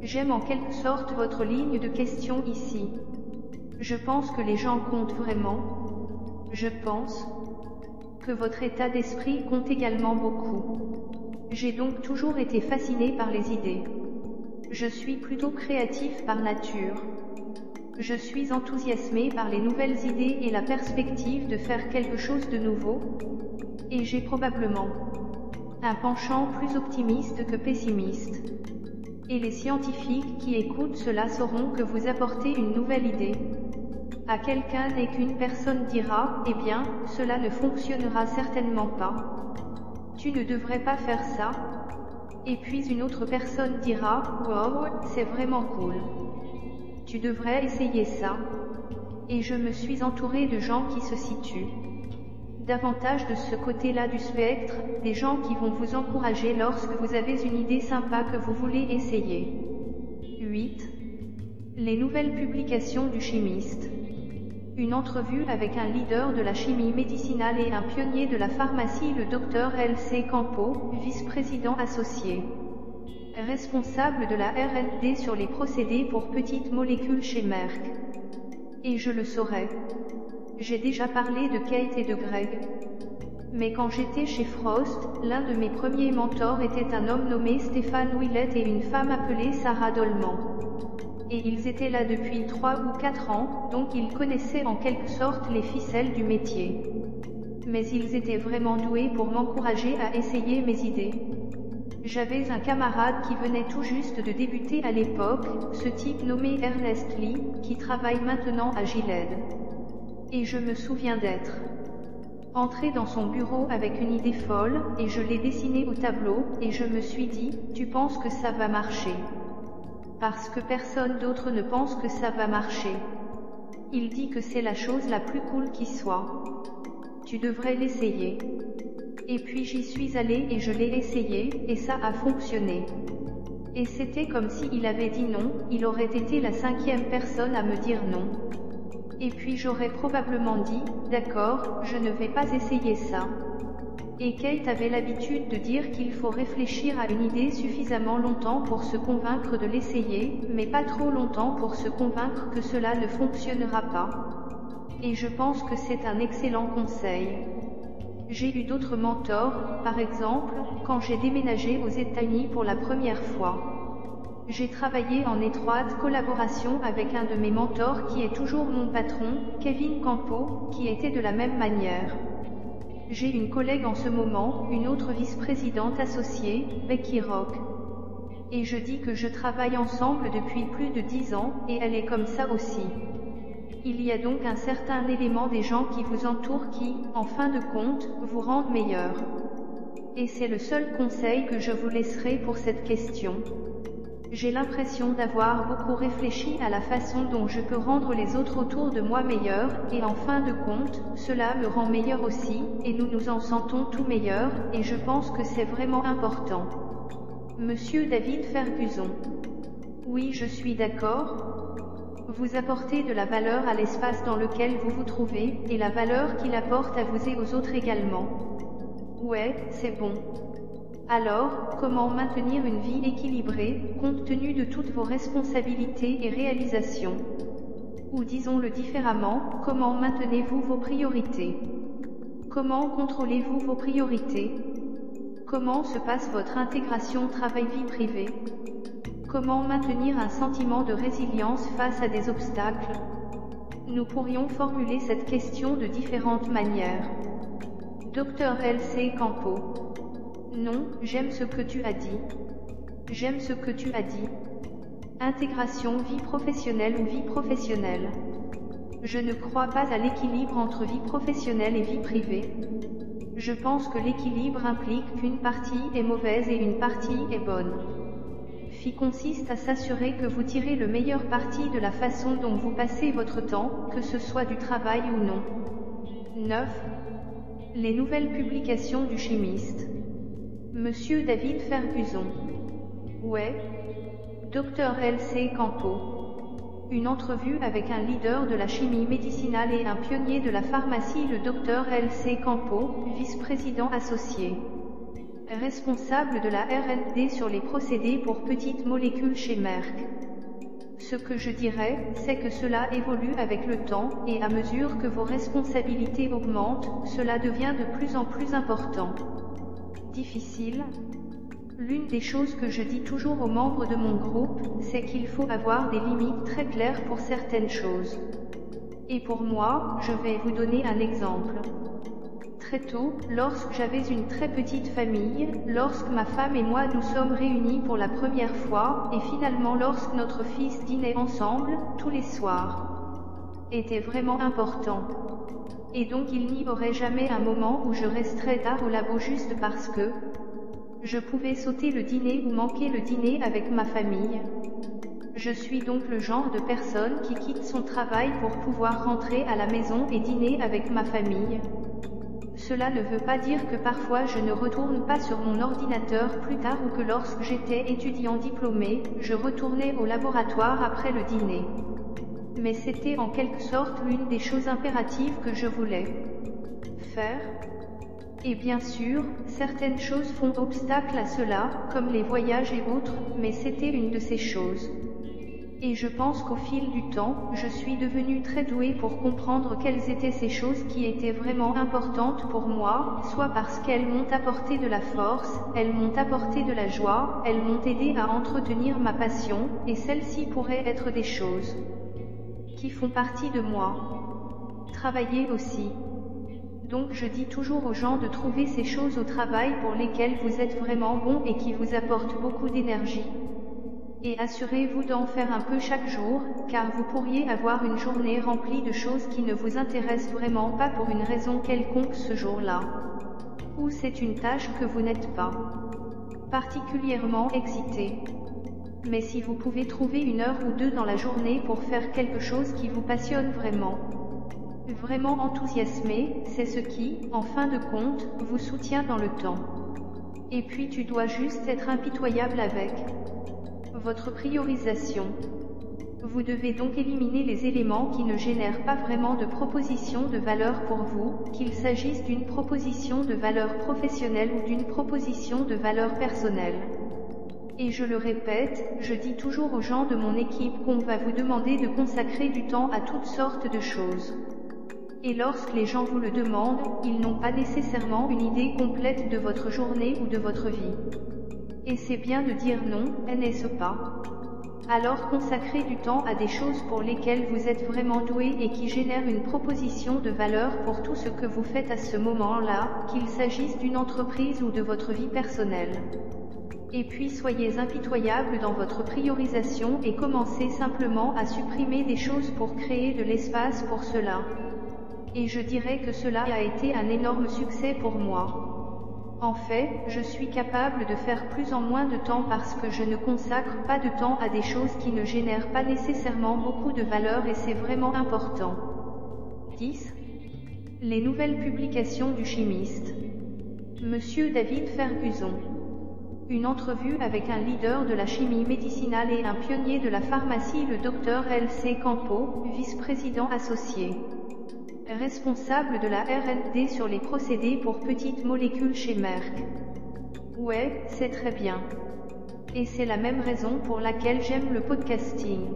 J'aime en quelque sorte votre ligne de question ici. Je pense que les gens comptent vraiment. Je pense que votre état d'esprit compte également beaucoup. J'ai donc toujours été fasciné par les idées. Je suis plutôt créatif par nature. Je suis enthousiasmé par les nouvelles idées et la perspective de faire quelque chose de nouveau. Et j'ai probablement un penchant plus optimiste que pessimiste. Et les scientifiques qui écoutent cela sauront que vous apportez une nouvelle idée. À quelqu'un et qu'une personne dira, eh bien, cela ne fonctionnera certainement pas. Tu ne devrais pas faire ça. Et puis une autre personne dira, wow, c'est vraiment cool. Tu devrais essayer ça. Et je me suis entouré de gens qui se situent davantage de ce côté-là du spectre, des gens qui vont vous encourager lorsque vous avez une idée sympa que vous voulez essayer. 8. Les nouvelles publications du chimiste. Une entrevue avec un leader de la chimie médicinale et un pionnier de la pharmacie, le Dr L.C. Campo, vice-président associé. Responsable de la R&D sur les procédés pour petites molécules chez Merck. Et je le saurais. J'ai déjà parlé de Kate et de Greg. Mais quand j'étais chez Frost, l'un de mes premiers mentors était un homme nommé Stéphane Willett et une femme appelée Sarah Dolman. et ils étaient là depuis 3 ou 4 ans, donc ils connaissaient en quelque sorte les ficelles du métier. Mais ils étaient vraiment doués pour m'encourager à essayer mes idées. J'avais un camarade qui venait tout juste de débuter à l'époque, ce type nommé Ernest Lee, qui travaille maintenant à Gilead. Et je me souviens d'être entré dans son bureau avec une idée folle, et je l'ai dessinée au tableau, et je me suis dit, tu penses que ça va marcher? Parce que personne d'autre ne pense que ça va marcher. Il dit que c'est la chose la plus cool qui soit. Tu devrais l'essayer. Et puis j'y suis allé et je l'ai essayé, et ça a fonctionné. Et c'était comme s'il avait dit non, il aurait été la cinquième personne à me dire non. Et puis j'aurais probablement dit, d'accord, je ne vais pas essayer ça. Et Kate avait l'habitude de dire qu'il faut réfléchir à une idée suffisamment longtemps pour se convaincre de l'essayer, mais pas trop longtemps pour se convaincre que cela ne fonctionnera pas. Et je pense que c'est un excellent conseil. J'ai eu d'autres mentors, par exemple, quand j'ai déménagé aux États-Unis pour la première fois. J'ai travaillé en étroite collaboration avec un de mes mentors qui est toujours mon patron, Kevin Campo, qui était de la même manière. J'ai une collègue en ce moment, une autre vice-présidente associée, Becky Rock. Et je dis que je travaille ensemble depuis plus de dix ans, et elle est comme ça aussi. Il y a donc un certain élément des gens qui vous entourent qui, en fin de compte, vous rendent meilleur. Et c'est le seul conseil que je vous laisserai pour cette question. J'ai l'impression d'avoir beaucoup réfléchi à la façon dont je peux rendre les autres autour de moi meilleurs, et en fin de compte, cela me rend meilleur aussi, et nous nous en sentons tout meilleurs, et je pense que c'est vraiment important. Monsieur David Ferguson. Oui, je suis d'accord, vous apportez de la valeur à l'espace dans lequel vous vous trouvez, et la valeur qu'il apporte à vous et aux autres également. Ouais, c'est bon. Alors, comment maintenir une vie équilibrée, compte tenu de toutes vos responsabilités et réalisations? Ou disons-le différemment, comment maintenez-vous vos priorités? Comment contrôlez-vous vos priorités? Comment se passe votre intégration travail-vie privée? Comment maintenir un sentiment de résilience face à des obstacles? Nous pourrions formuler cette question de différentes manières. Docteur L.C. Campo. Non, j'aime ce que tu as dit. J'aime ce que tu as dit. Intégration vie professionnelle ou vie professionnelle. Je ne crois pas à l'équilibre entre vie professionnelle et vie privée. Je pense que l'équilibre implique qu'une partie est mauvaise et une partie est bonne consiste à s'assurer que vous tirez le meilleur parti de la façon dont vous passez votre temps, que ce soit du travail ou non. 9. Les nouvelles publications du chimiste. Monsieur David Ferguson. Ouais. Dr L.C. Campo. Une entrevue avec un leader de la chimie médicinale et un pionnier de la pharmacie, le Dr L.C. Campo, vice-président associé responsable de la R&D sur les procédés pour petites molécules chez Merck. Ce que je dirais, c'est que cela évolue avec le temps, et à mesure que vos responsabilités augmentent, cela devient de plus en plus important. Difficile L'une des choses que je dis toujours aux membres de mon groupe, c'est qu'il faut avoir des limites très claires pour certaines choses. Et pour moi, je vais vous donner un exemple très tôt, lorsque j'avais une très petite famille, lorsque ma femme et moi nous sommes réunis pour la première fois, et finalement lorsque notre fils dînait ensemble, tous les soirs. Était vraiment important. Et donc il n'y aurait jamais un moment où je resterais tard au labo juste parce que je pouvais sauter le dîner ou manquer le dîner avec ma famille. Je suis donc le genre de personne qui quitte son travail pour pouvoir rentrer à la maison et dîner avec ma famille. Cela ne veut pas dire que parfois je ne retourne pas sur mon ordinateur plus tard ou que lorsque j'étais étudiant diplômé, je retournais au laboratoire après le dîner. Mais c'était en quelque sorte l'une des choses impératives que je voulais faire. Et bien sûr, certaines choses font obstacle à cela, comme les voyages et autres, mais c'était une de ces choses. Et je pense qu'au fil du temps, je suis devenue très douée pour comprendre quelles étaient ces choses qui étaient vraiment importantes pour moi, soit parce qu'elles m'ont apporté de la force, elles m'ont apporté de la joie, elles m'ont aidé à entretenir ma passion, et celles-ci pourraient être des choses qui font partie de moi. Travailler aussi. Donc je dis toujours aux gens de trouver ces choses au travail pour lesquelles vous êtes vraiment bon et qui vous apportent beaucoup d'énergie. Et assurez-vous d'en faire un peu chaque jour, car vous pourriez avoir une journée remplie de choses qui ne vous intéressent vraiment pas pour une raison quelconque ce jour-là. Ou c'est une tâche que vous n'êtes pas particulièrement excité. Mais si vous pouvez trouver une heure ou deux dans la journée pour faire quelque chose qui vous passionne vraiment, vraiment enthousiasmé, c'est ce qui, en fin de compte, vous soutient dans le temps. Et puis tu dois juste être impitoyable avec votre priorisation. Vous devez donc éliminer les éléments qui ne génèrent pas vraiment de proposition de valeur pour vous, qu'il s'agisse d'une proposition de valeur professionnelle ou d'une proposition de valeur personnelle. Et je le répète, je dis toujours aux gens de mon équipe qu'on va vous demander de consacrer du temps à toutes sortes de choses. Et lorsque les gens vous le demandent, ils n'ont pas nécessairement une idée complète de votre journée ou de votre vie. Et c'est bien de dire non, n'est-ce pas? Alors consacrez du temps à des choses pour lesquelles vous êtes vraiment doué et qui génèrent une proposition de valeur pour tout ce que vous faites à ce moment-là, qu'il s'agisse d'une entreprise ou de votre vie personnelle. Et puis soyez impitoyable dans votre priorisation et commencez simplement à supprimer des choses pour créer de l'espace pour cela. Et je dirais que cela a été un énorme succès pour moi. En fait, je suis capable de faire plus en moins de temps parce que je ne consacre pas de temps à des choses qui ne génèrent pas nécessairement beaucoup de valeur et c'est vraiment important. 10. Les nouvelles publications du chimiste. Monsieur David Ferguson. Une entrevue avec un leader de la chimie médicinale et un pionnier de la pharmacie, le docteur L.C. Campo, vice-président associé responsable de la R&D sur les procédés pour petites molécules chez Merck. Ouais, c'est très bien. Et c'est la même raison pour laquelle j'aime le podcasting.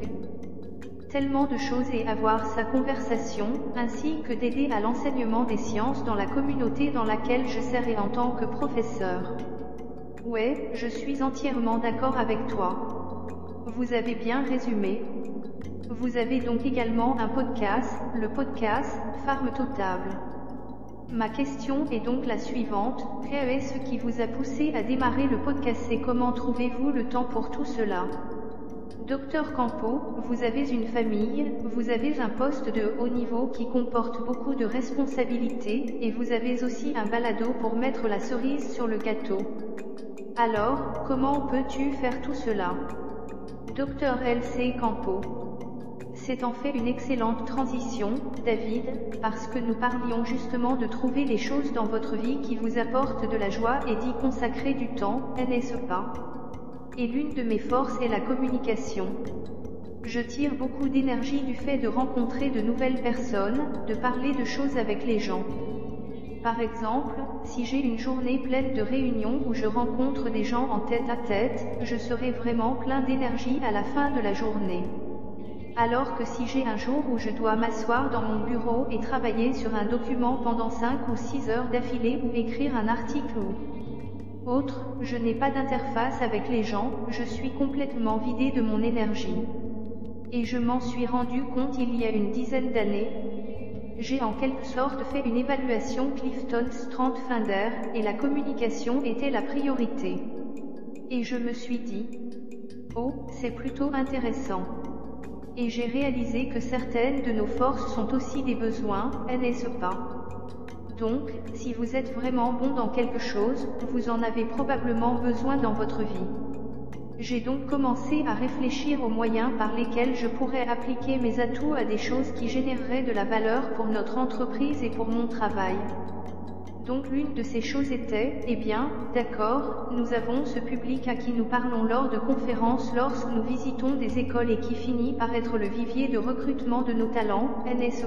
Tellement de choses et avoir sa conversation, ainsi que d'aider à l'enseignement des sciences dans la communauté dans laquelle je serai en tant que professeur. Ouais, je suis entièrement d'accord avec toi. Vous avez bien résumé. Vous avez donc également un podcast, le podcast Farm Totable. Ma question est donc la suivante, quest est ce qui vous a poussé à démarrer le podcast et comment trouvez-vous le temps pour tout cela? Docteur Campo, vous avez une famille, vous avez un poste de haut niveau qui comporte beaucoup de responsabilités, et vous avez aussi un balado pour mettre la cerise sur le gâteau. Alors, comment peux-tu faire tout cela? Docteur LC Campo. C'est en fait une excellente transition, David, parce que nous parlions justement de trouver les choses dans votre vie qui vous apportent de la joie et d'y consacrer du temps, n'est-ce pas? Et l'une de mes forces est la communication. Je tire beaucoup d'énergie du fait de rencontrer de nouvelles personnes, de parler de choses avec les gens. Par exemple, si j'ai une journée pleine de réunions où je rencontre des gens en tête à tête, je serai vraiment plein d'énergie à la fin de la journée. Alors que si j'ai un jour où je dois m'asseoir dans mon bureau et travailler sur un document pendant 5 ou 6 heures d'affilée ou écrire un article ou autre, je n'ai pas d'interface avec les gens, je suis complètement vidé de mon énergie. Et je m'en suis rendu compte il y a une dizaine d'années. J'ai en quelque sorte fait une évaluation Clifton Strand Finder, et la communication était la priorité. Et je me suis dit, oh, c'est plutôt intéressant. Et j'ai réalisé que certaines de nos forces sont aussi des besoins, n'est-ce pas? Donc, si vous êtes vraiment bon dans quelque chose, vous en avez probablement besoin dans votre vie. J'ai donc commencé à réfléchir aux moyens par lesquels je pourrais appliquer mes atouts à des choses qui généreraient de la valeur pour notre entreprise et pour mon travail. Donc l'une de ces choses était, eh bien, d'accord, nous avons ce public à qui nous parlons lors de conférences lorsque nous visitons des écoles et qui finit par être le vivier de recrutement de nos talents, n'est-ce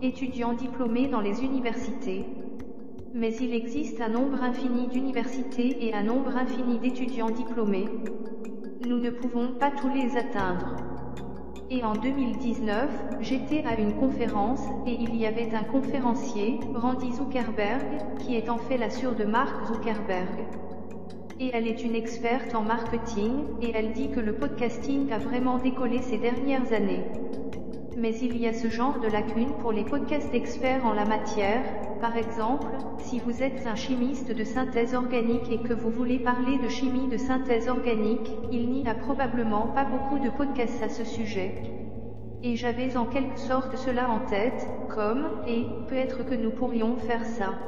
Étudiants diplômés dans les universités. Mais il existe un nombre infini d'universités et un nombre infini d'étudiants diplômés. Nous ne pouvons pas tous les atteindre. Et en 2019, j'étais à une conférence, et il y avait un conférencier, Randy Zuckerberg, qui est en fait la sœur de Mark Zuckerberg. Et elle est une experte en marketing, et elle dit que le podcasting a vraiment décollé ces dernières années. Mais il y a ce genre de lacune pour les podcasts experts en la matière, par exemple, si vous êtes un chimiste de synthèse organique et que vous voulez parler de chimie de synthèse organique, il n'y a probablement pas beaucoup de podcasts à ce sujet. Et j'avais en quelque sorte cela en tête, comme, et, peut-être que nous pourrions faire ça.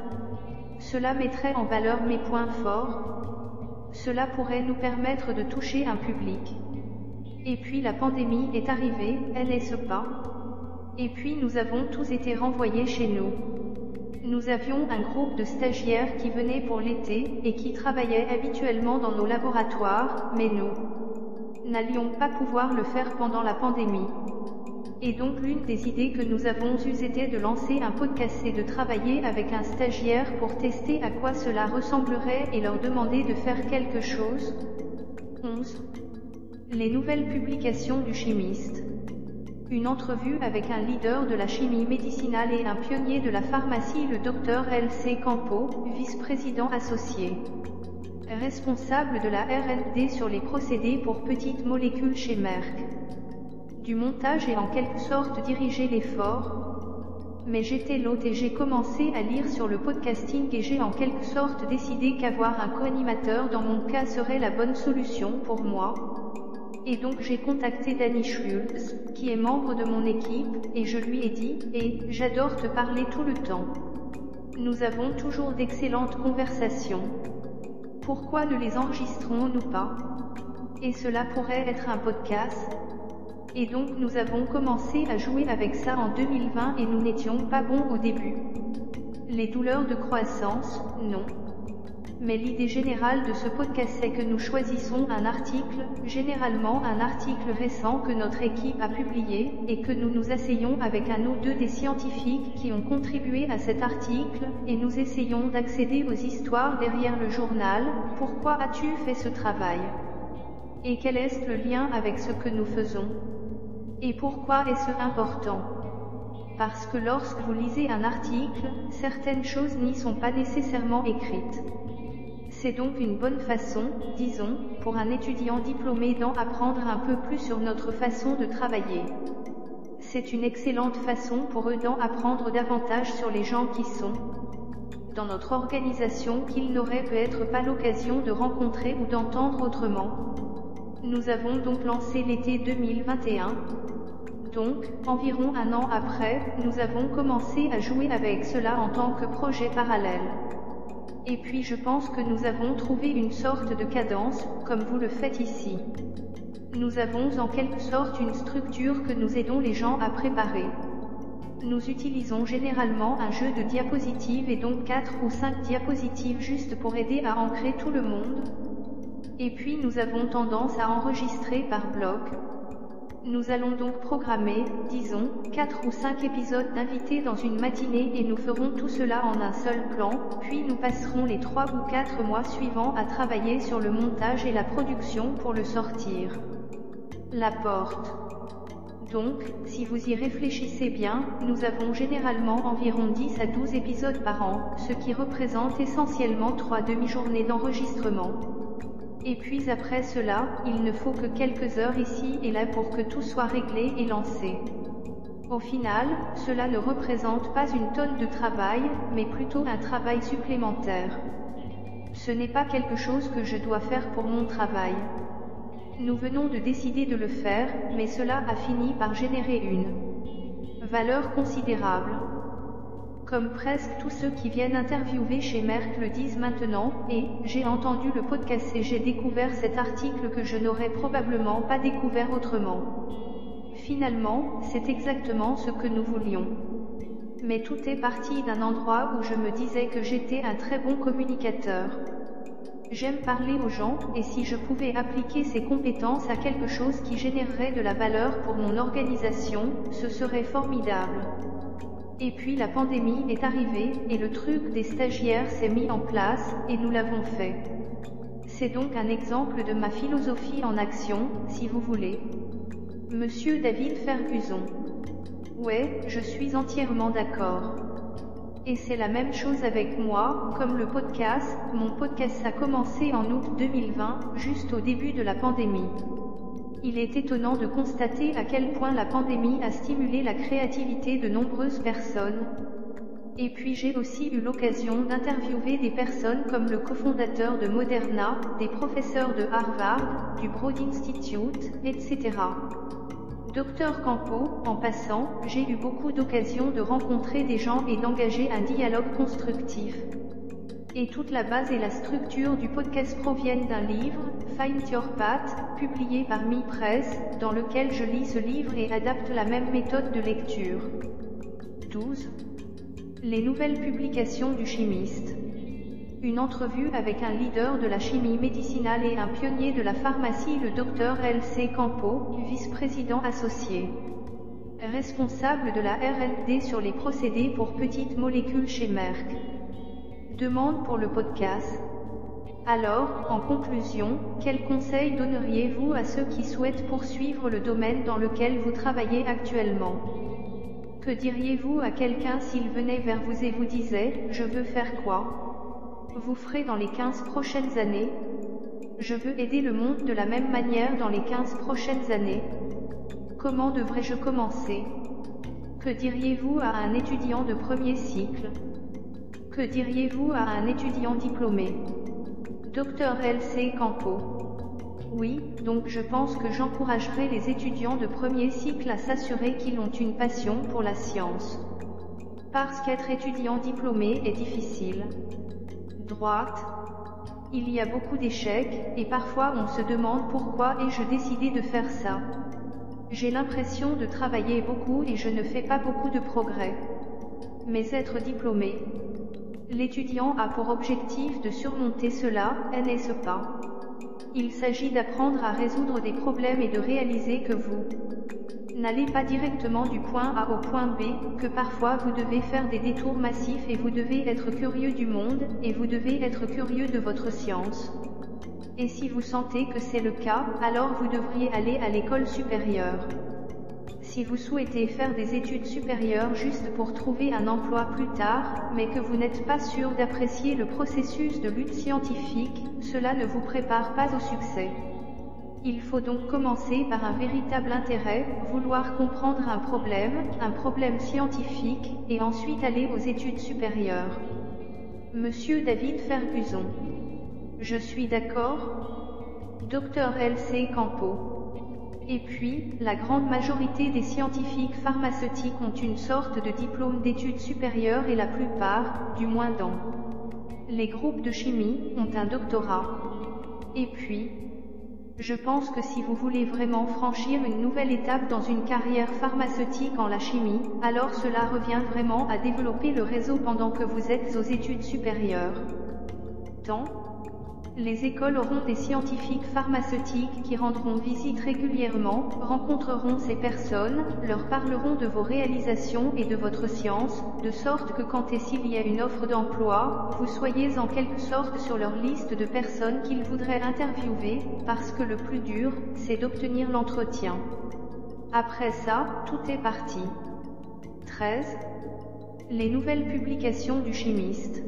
Cela mettrait en valeur mes points forts. Cela pourrait nous permettre de toucher un public. Et puis la pandémie est arrivée, elle n'est-ce pas Et puis nous avons tous été renvoyés chez nous. Nous avions un groupe de stagiaires qui venaient pour l'été, et qui travaillaient habituellement dans nos laboratoires, mais nous n'allions pas pouvoir le faire pendant la pandémie. Et donc l'une des idées que nous avons eues était de lancer un podcast et de travailler avec un stagiaire pour tester à quoi cela ressemblerait et leur demander de faire quelque chose. 11. Les nouvelles publications du chimiste. Une entrevue avec un leader de la chimie médicinale et un pionnier de la pharmacie, le Dr L.C. Campo, vice-président associé. Responsable de la R&D sur les procédés pour petites molécules chez Merck. Du montage et en quelque sorte diriger l'effort. Mais j'étais l'hôte et j'ai commencé à lire sur le podcasting et j'ai en quelque sorte décidé qu'avoir un co-animateur dans mon cas serait la bonne solution pour moi. Et donc j'ai contacté Danny Schultz, qui est membre de mon équipe, et je lui ai dit, et, j'adore te parler tout le temps. Nous avons toujours d'excellentes conversations. Pourquoi ne les enregistrons-nous pas? Et cela pourrait être un podcast Et donc nous avons commencé à jouer avec ça en 2020 et nous n'étions pas bons au début. Les douleurs de croissance, non. Mais l'idée générale de ce podcast c'est que nous choisissons un article, généralement un article récent que notre équipe a publié, et que nous nous asseyons avec un ou deux des scientifiques qui ont contribué à cet article, et nous essayons d'accéder aux histoires derrière le journal. Pourquoi as-tu fait ce travail? Et quel est le lien avec ce que nous faisons? Et pourquoi est-ce important? Parce que lorsque vous lisez un article, certaines choses n'y sont pas nécessairement écrites. C'est donc une bonne façon, disons, pour un étudiant diplômé d'en apprendre un peu plus sur notre façon de travailler. C'est une excellente façon pour eux d'en apprendre davantage sur les gens qui sont dans notre organisation qu'ils n'auraient peut-être pas l'occasion de rencontrer ou d'entendre autrement. Nous avons donc lancé l'été 2021. Donc, environ un an après, nous avons commencé à jouer avec cela en tant que projet parallèle. Et puis je pense que nous avons trouvé une sorte de cadence, comme vous le faites ici. Nous avons en quelque sorte une structure que nous aidons les gens à préparer. Nous utilisons généralement un jeu de diapositives et donc 4 ou 5 diapositives juste pour aider à ancrer tout le monde. Et puis nous avons tendance à enregistrer par bloc, nous allons donc programmer, disons, 4 ou 5 épisodes d'invités dans une matinée et nous ferons tout cela en un seul plan, puis nous passerons les 3 ou 4 mois suivants à travailler sur le montage et la production pour le sortir. La porte. Donc, si vous y réfléchissez bien, nous avons généralement environ 10 à 12 épisodes par an, ce qui représente essentiellement 3 demi-journées d'enregistrement. Et puis après cela, il ne faut que quelques heures ici et là pour que tout soit réglé et lancé. Au final, cela ne représente pas une tonne de travail, mais plutôt un travail supplémentaire. Ce n'est pas quelque chose que je dois faire pour mon travail. Nous venons de décider de le faire, mais cela a fini par générer une valeur considérable. Comme presque tous ceux qui viennent interviewer chez Merck le disent maintenant, et j'ai entendu le podcast et j'ai découvert cet article que je n'aurais probablement pas découvert autrement. Finalement, c'est exactement ce que nous voulions. Mais tout est parti d'un endroit où je me disais que j'étais un très bon communicateur. J'aime parler aux gens, et si je pouvais appliquer ces compétences à quelque chose qui générerait de la valeur pour mon organisation, ce serait formidable. Et puis la pandémie est arrivée, et le truc des stagiaires s'est mis en place, et nous l'avons fait. C'est donc un exemple de ma philosophie en action, si vous voulez. Monsieur David Ferguson. Ouais, je suis entièrement d'accord. Et c'est la même chose avec moi, comme le podcast, mon podcast a commencé en août 2020, juste au début de la pandémie. Il est étonnant de constater à quel point la pandémie a stimulé la créativité de nombreuses personnes. Et puis j'ai aussi eu l'occasion d'interviewer des personnes comme le cofondateur de Moderna, des professeurs de Harvard, du Broad Institute, etc. Docteur Campo, en passant, j'ai eu beaucoup d'occasions de rencontrer des gens et d'engager un dialogue constructif. Et toute la base et la structure du podcast proviennent d'un livre, Find Your Path, publié par Mi Press, dans lequel je lis ce livre et adapte la même méthode de lecture. 12. Les nouvelles publications du chimiste. Une entrevue avec un leader de la chimie médicinale et un pionnier de la pharmacie, le docteur L.C. Campo, vice-président associé. Responsable de la R&D sur les procédés pour petites molécules chez Merck. Demande pour le podcast. Alors, en conclusion, quels conseils donneriez-vous à ceux qui souhaitent poursuivre le domaine dans lequel vous travaillez actuellement? Que diriez-vous à quelqu'un s'il venait vers vous et vous disait, je veux faire quoi? Vous ferez dans les 15 prochaines années. Je veux aider le monde de la même manière dans les 15 prochaines années. Comment devrais-je commencer? Que diriez-vous à un étudiant de premier cycle? Que diriez-vous à un étudiant diplômé? Docteur L.C. Campo. Oui, donc je pense que j'encouragerai les étudiants de premier cycle à s'assurer qu'ils ont une passion pour la science. Parce qu'être étudiant diplômé est difficile droite. Il y a beaucoup d'échecs, et parfois on se demande pourquoi ai-je décidé de faire ça? J'ai l'impression de travailler beaucoup et je ne fais pas beaucoup de progrès. Mais être diplômé. L'étudiant a pour objectif de surmonter cela, n'est-ce pas Il s'agit d'apprendre à résoudre des problèmes et de réaliser que vous N'allez pas directement du point A au point B, que parfois vous devez faire des détours massifs et vous devez être curieux du monde, et vous devez être curieux de votre science. Et si vous sentez que c'est le cas, alors vous devriez aller à l'école supérieure. Si vous souhaitez faire des études supérieures juste pour trouver un emploi plus tard, mais que vous n'êtes pas sûr d'apprécier le processus de lutte scientifique, cela ne vous prépare pas au succès. Il faut donc commencer par un véritable intérêt, vouloir comprendre un problème, un problème scientifique, et ensuite aller aux études supérieures. Monsieur David Ferguson. Je suis d'accord Docteur L.C. Campo. Et puis, la grande majorité des scientifiques pharmaceutiques ont une sorte de diplôme d'études supérieures et la plupart, du moins dans les groupes de chimie, ont un doctorat. Et puis, je pense que si vous voulez vraiment franchir une nouvelle étape dans une carrière pharmaceutique en la chimie, alors cela revient vraiment à développer le réseau pendant que vous êtes aux études supérieures. Tant, les écoles auront des scientifiques pharmaceutiques qui rendront visite régulièrement, rencontreront ces personnes, leur parleront de vos réalisations et de votre science, de sorte que quand et s'il y a une offre d'emploi, vous soyez en quelque sorte sur leur liste de personnes qu'ils voudraient interviewer, parce que le plus dur, c'est d'obtenir l'entretien. Après ça, tout est parti. 13. Les nouvelles publications du chimiste.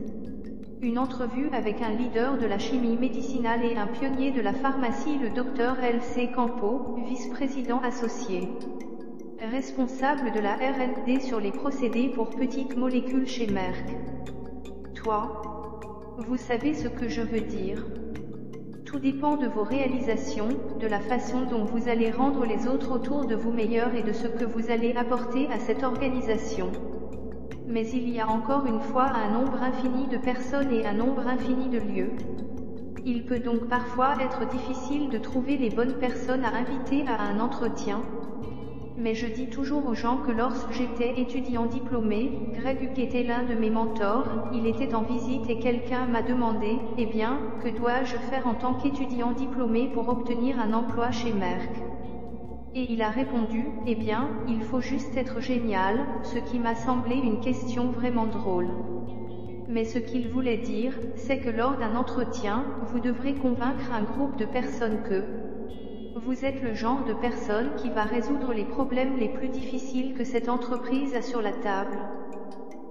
Une entrevue avec un leader de la chimie médicinale et un pionnier de la pharmacie, le docteur L.C. Campo, vice-président associé. Responsable de la R&D sur les procédés pour petites molécules chez Merck. Toi. Vous savez ce que je veux dire. Tout dépend de vos réalisations, de la façon dont vous allez rendre les autres autour de vous meilleurs et de ce que vous allez apporter à cette organisation. Mais il y a encore une fois un nombre infini de personnes et un nombre infini de lieux. Il peut donc parfois être difficile de trouver les bonnes personnes à inviter à un entretien. Mais je dis toujours aux gens que lorsque j'étais étudiant diplômé, Greg Huck était l'un de mes mentors, il était en visite et quelqu'un m'a demandé, eh bien, que dois-je faire en tant qu'étudiant diplômé pour obtenir un emploi chez Merck? Et il a répondu, eh bien, il faut juste être génial, ce qui m'a semblé une question vraiment drôle. mais ce qu'il voulait dire, c'est que lors d'un entretien, vous devrez convaincre un groupe de personnes que vous êtes le genre de personne qui va résoudre les problèmes les plus difficiles que cette entreprise a sur la table.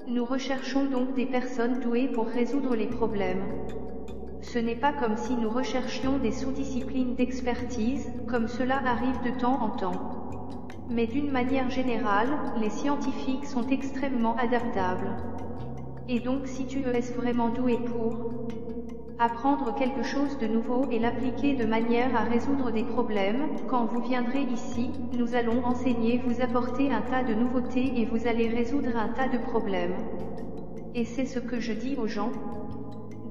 Nous recherchons donc des personnes douées pour résoudre les problèmes. Ce n'est pas comme si nous recherchions des sous-disciplines d'expertise, comme cela arrive de temps en temps. Mais d'une manière générale, les scientifiques sont extrêmement adaptables. Et donc si tu es vraiment doué pour apprendre quelque chose de nouveau et l'appliquer de manière à résoudre des problèmes, quand vous viendrez ici, nous allons enseigner, vous apporter un tas de nouveautés et vous allez résoudre un tas de problèmes. Et c'est ce que je dis aux gens,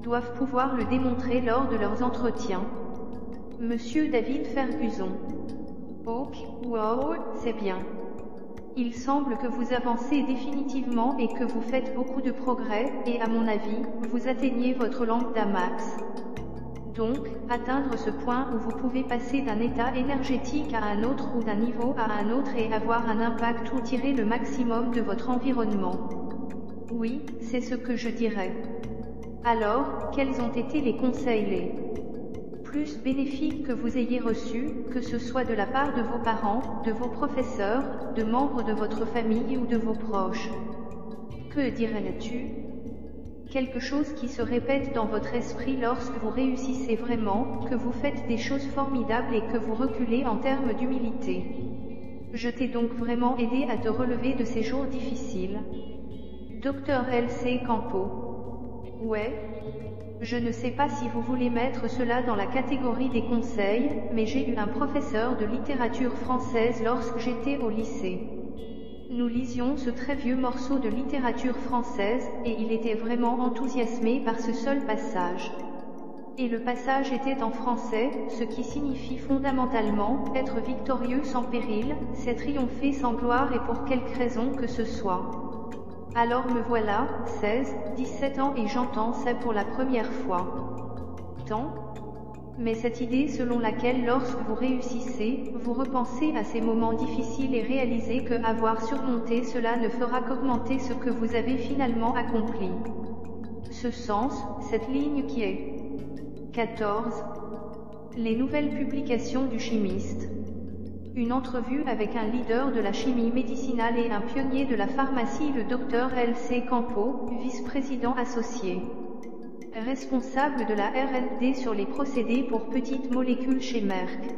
doivent pouvoir le démontrer lors de leurs entretiens. Monsieur David Ferguson. Ok, wow, c'est bien. Il semble que vous avancez définitivement et que vous faites beaucoup de progrès, et à mon avis, vous atteignez votre langue d'amax. Donc, atteindre ce point où vous pouvez passer d'un état énergétique à un autre ou d'un niveau à un autre et avoir un impact ou tirer le maximum de votre environnement. Oui, c'est ce que je dirais. Alors, quels ont été les conseils les plus bénéfiques que vous ayez reçus, que ce soit de la part de vos parents, de vos professeurs, de membres de votre famille ou de vos proches? Que dirais-tu? Quelque chose qui se répète dans votre esprit lorsque vous réussissez vraiment, que vous faites des choses formidables et que vous reculez en termes d'humilité. Je t'ai donc vraiment aidé à te relever de ces jours difficiles. Docteur L.C. Campo Ouais. Je ne sais pas si vous voulez mettre cela dans la catégorie des conseils, mais j'ai eu un professeur de littérature française lorsque j'étais au lycée. Nous lisions ce très vieux morceau de littérature française, et il était vraiment enthousiasmé par ce seul passage. Et le passage était en français, ce qui signifie fondamentalement, être victorieux sans péril, c'est triompher sans gloire et pour quelque raison que ce soit. Alors me voilà, 16, 17 ans et j'entends ça pour la première fois. Tant Mais cette idée selon laquelle lorsque vous réussissez, vous repensez à ces moments difficiles et réalisez que avoir surmonté cela ne fera qu'augmenter ce que vous avez finalement accompli. Ce sens, cette ligne qui est 14. Les nouvelles publications du chimiste. Une entrevue avec un leader de la chimie médicinale et un pionnier de la pharmacie, le docteur L.C. Campo, vice-président associé. Responsable de la R&D sur les procédés pour petites molécules chez Merck.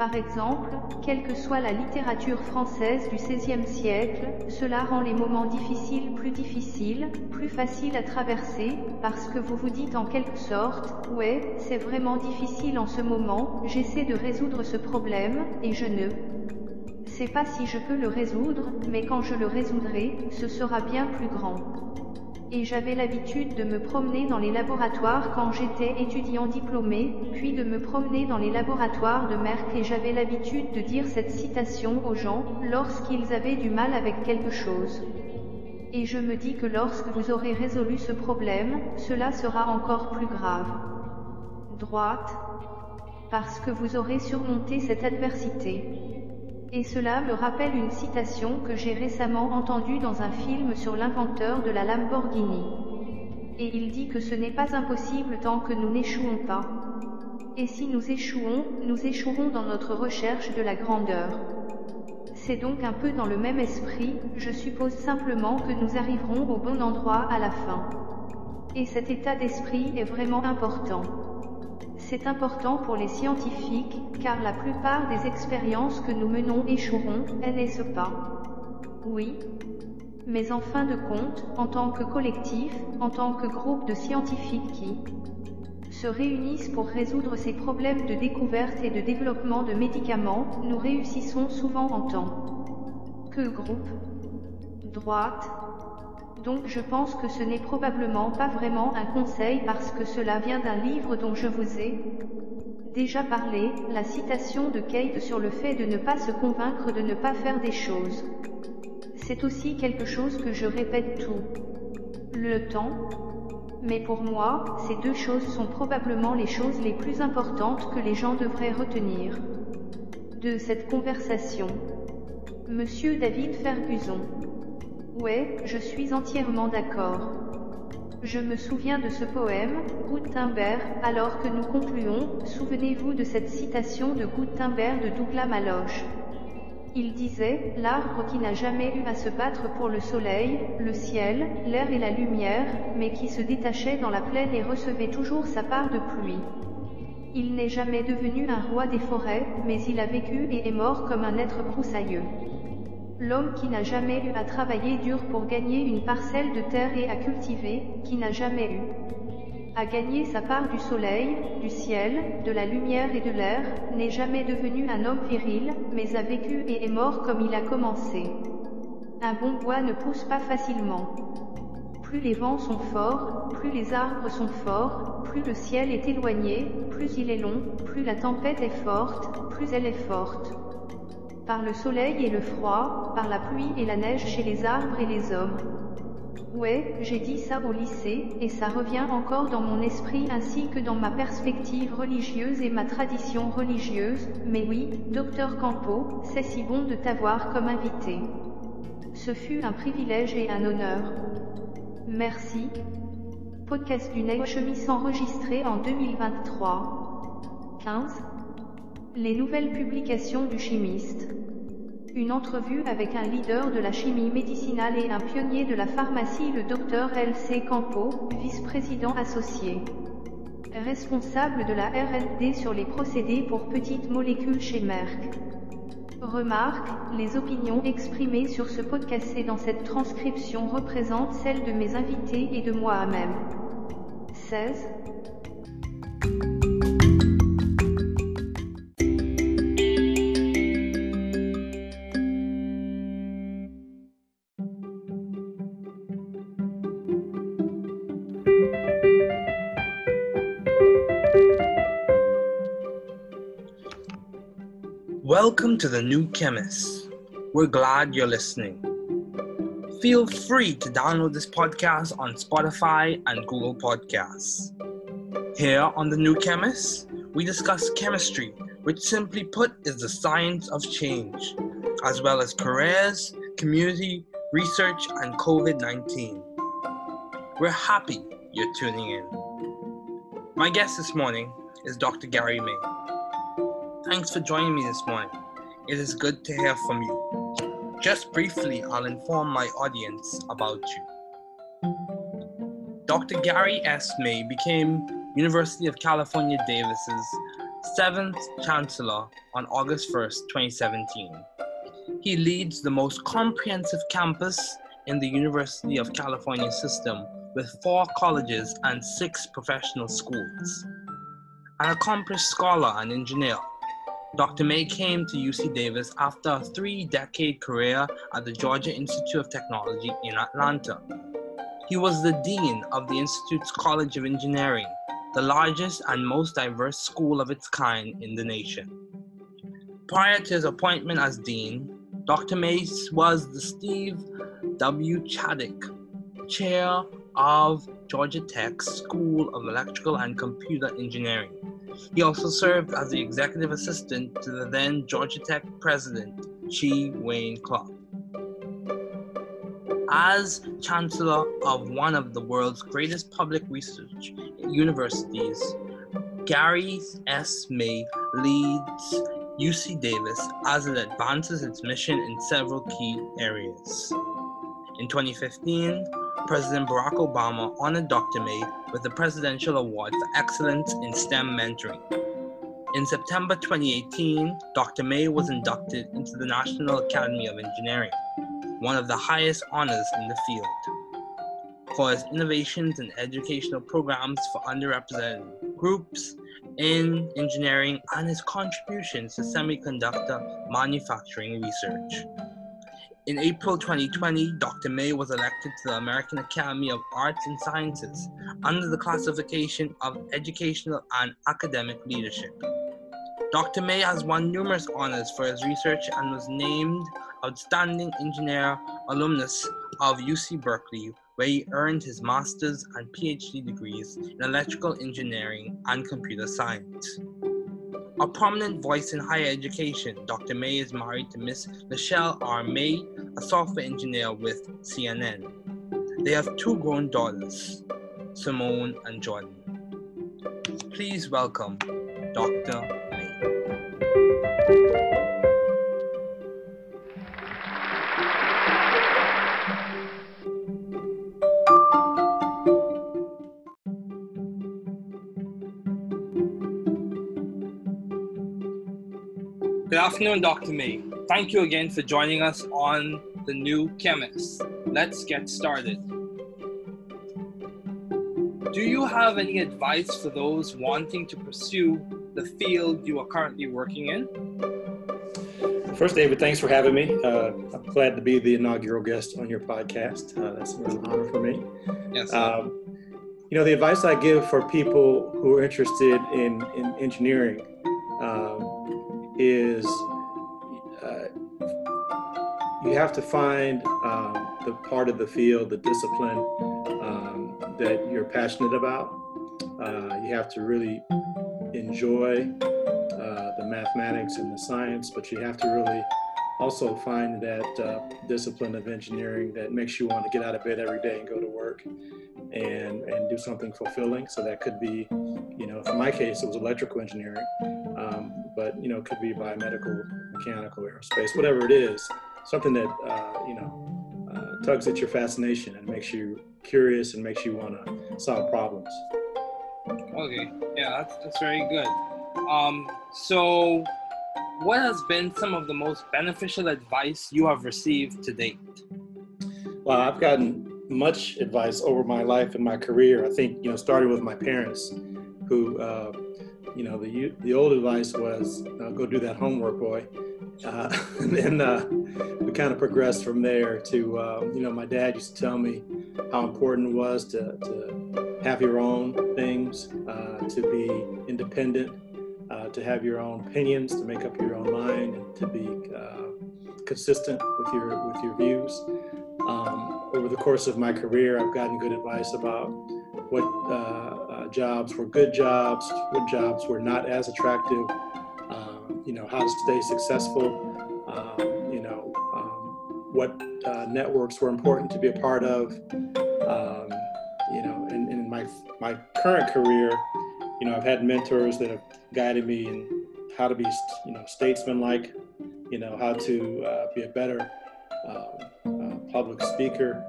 Par exemple, quelle que soit la littérature française du XVIe siècle, cela rend les moments difficiles plus difficiles, plus faciles à traverser, parce que vous vous dites en quelque sorte, ouais, c'est vraiment difficile en ce moment, j'essaie de résoudre ce problème, et je ne sais pas si je peux le résoudre, mais quand je le résoudrai, ce sera bien plus grand et j'avais l'habitude de me promener dans les laboratoires quand j'étais étudiant diplômé, puis de me promener dans les laboratoires de Merck et j'avais l'habitude de dire cette citation aux gens, lorsqu'ils avaient du mal avec quelque chose. Et je me dis que lorsque vous aurez résolu ce problème, cela sera encore plus grave. Droite. Parce que vous aurez surmonté cette adversité. Et cela me rappelle une citation que j'ai récemment entendue dans un film sur l'inventeur de la Lamborghini. Et il dit que ce n'est pas impossible tant que nous n'échouons pas. Et si nous échouons, nous échouerons dans notre recherche de la grandeur. C'est donc un peu dans le même esprit, je suppose simplement que nous arriverons au bon endroit à la fin. Et cet état d'esprit est vraiment important. C'est important pour les scientifiques, car la plupart des expériences que nous menons échoueront, n'est-ce pas Oui. Mais en fin de compte, en tant que collectif, en tant que groupe de scientifiques qui se réunissent pour résoudre ces problèmes de découverte et de développement de médicaments, nous réussissons souvent en tant que groupe. Droite, donc je pense que ce n'est probablement pas vraiment un conseil parce que cela vient d'un livre dont je vous ai déjà parlé, la citation de Kate sur le fait de ne pas se convaincre de ne pas faire des choses. C'est aussi quelque chose que je répète tout le temps. Mais pour moi, ces deux choses sont probablement les choses les plus importantes que les gens devraient retenir de cette conversation. Monsieur David Ferguson. Ouais, je suis entièrement d'accord. Je me souviens de ce poème, Gutenberg, alors que nous concluons, souvenez-vous de cette citation de Gutenberg de Douglas Maloche. Il disait, l'arbre qui n'a jamais eu à se battre pour le soleil, le ciel, l'air et la lumière, mais qui se détachait dans la plaine et recevait toujours sa part de pluie. Il n'est jamais devenu un roi des forêts, mais il a vécu et est mort comme un être broussailleux. L'homme qui n'a jamais eu à travailler dur pour gagner une parcelle de terre et à cultiver, qui n'a jamais eu à gagner sa part du soleil, du ciel, de la lumière et de l'air, n'est jamais devenu un homme viril, mais a vécu et est mort comme il a commencé. Un bon bois ne pousse pas facilement. Plus les vents sont forts, plus les arbres sont forts, plus le ciel est éloigné, plus il est long, plus la tempête est forte, plus elle est forte par le soleil et le froid, par la pluie et la neige chez les arbres et les hommes. Ouais, j'ai dit ça au lycée, et ça revient encore dans mon esprit ainsi que dans ma perspective religieuse et ma tradition religieuse, mais oui, docteur Campo, c'est si bon de t'avoir comme invité. Ce fut un privilège et un honneur. Merci. Podcast du Nez Chemise enregistré en 2023. 15. Les nouvelles publications du chimiste. Une entrevue avec un leader de la chimie médicinale et un pionnier de la pharmacie, le docteur L.C. Campo, vice-président associé. Responsable de la R&D sur les procédés pour petites molécules chez Merck. Remarque, les opinions exprimées sur ce podcast et dans cette transcription représentent celles de mes invités et de moi-même. 16. Welcome to the New Chemist. We're glad you're listening. Feel free to download this podcast on Spotify and Google Podcasts. Here on the New Chemist, we discuss chemistry, which simply put is the science of change, as well as careers, community, research, and COVID 19. We're happy you're tuning in. My guest this morning is Dr. Gary May. Thanks for joining me this morning. It is good to hear from you. Just briefly, I'll inform my audience about you. Dr. Gary S. May became University of California Davis's seventh chancellor on August 1st, 2017. He leads the most comprehensive campus in the University of California system with four colleges and six professional schools. An accomplished scholar and engineer, Dr. May came to UC Davis after a three decade career at the Georgia Institute of Technology in Atlanta. He was the Dean of the Institute's College of Engineering, the largest and most diverse school of its kind in the nation. Prior to his appointment as Dean, Dr. Mace was the Steve W. Chaddick Chair of Georgia Tech's School of Electrical and Computer Engineering. He also served as the executive assistant to the then Georgia Tech president, Chi Wayne Clark. As chancellor of one of the world's greatest public research universities, Gary S. May leads UC Davis as it advances its mission in several key areas. In 2015, President Barack Obama honored Dr. May with the Presidential Award for Excellence in STEM Mentoring. In September 2018, Dr. May was inducted into the National Academy of Engineering, one of the highest honors in the field, for his innovations in educational programs for underrepresented groups in engineering and his contributions to semiconductor manufacturing research. In April 2020, Dr. May was elected to the American Academy of Arts and Sciences under the classification of Educational and Academic Leadership. Dr. May has won numerous honors for his research and was named Outstanding Engineer Alumnus of UC Berkeley, where he earned his master's and PhD degrees in electrical engineering and computer science. A prominent voice in higher education, Dr. May is married to Miss Michelle R. May, a software engineer with CNN. They have two grown daughters. Simone, and Jordan. Please welcome Dr. May. Afternoon, Dr. May. Thank you again for joining us on The New Chemist. Let's get started. Do you have any advice for those wanting to pursue the field you are currently working in? First, David, thanks for having me. Uh, I'm glad to be the inaugural guest on your podcast. Uh, that's an honor for me. Yes. Um, you know, the advice I give for people who are interested in, in engineering um, is you have to find um, the part of the field, the discipline um, that you're passionate about. Uh, you have to really enjoy uh, the mathematics and the science, but you have to really also find that uh, discipline of engineering that makes you want to get out of bed every day and go to work and and do something fulfilling. So that could be, you know, for my case, it was electrical engineering, um, but you know, it could be biomedical, mechanical, aerospace, whatever it is, something that uh, you know uh, tugs at your fascination and makes you curious and makes you want to solve problems. Okay. Yeah, that's, that's very good. Um, so, what has been some of the most beneficial advice you have received to date? Well, I've gotten much advice over my life and my career. I think you know, starting with my parents, who uh, you know, the the old advice was uh, go do that homework, boy. Uh, <laughs> and then uh, we kind of progressed from there to uh, you know, my dad used to tell me how important it was to, to have your own things, uh, to be independent, uh, to have your own opinions, to make up your own mind, and to be uh, consistent with your with your views. Um, over the course of my career, I've gotten good advice about what jobs were good jobs, what jobs were not as attractive, you know, how to stay successful, um, you know, um, what uh, networks were important to be a part of, um, you know, in my, my current career, you know, I've had mentors that have guided me in how to be, you know, statesman-like, you know, how to uh, be a better um, uh, public speaker.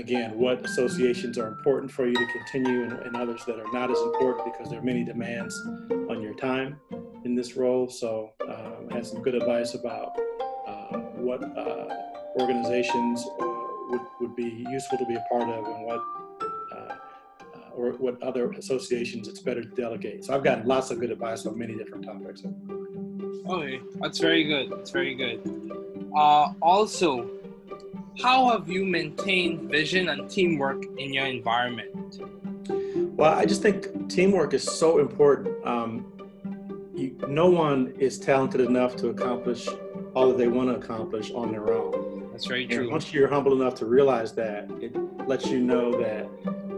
Again, what associations are important for you to continue and, and, others that are not as important because there are many demands on your time in this role. So um, I had some good advice about uh, what uh, organizations uh, would, would be useful to be a part of and what uh, or what other associations it's better to delegate. So I've gotten lots of good advice on many different topics. Okay, that's very good. That's very good. Uh, also, how have you maintained vision and teamwork in your environment? Well, I just think teamwork is so important. Um, you, no one is talented enough to accomplish all that they want to accomplish on their own. That's very true. And once you're humble enough to realize that, it lets you know that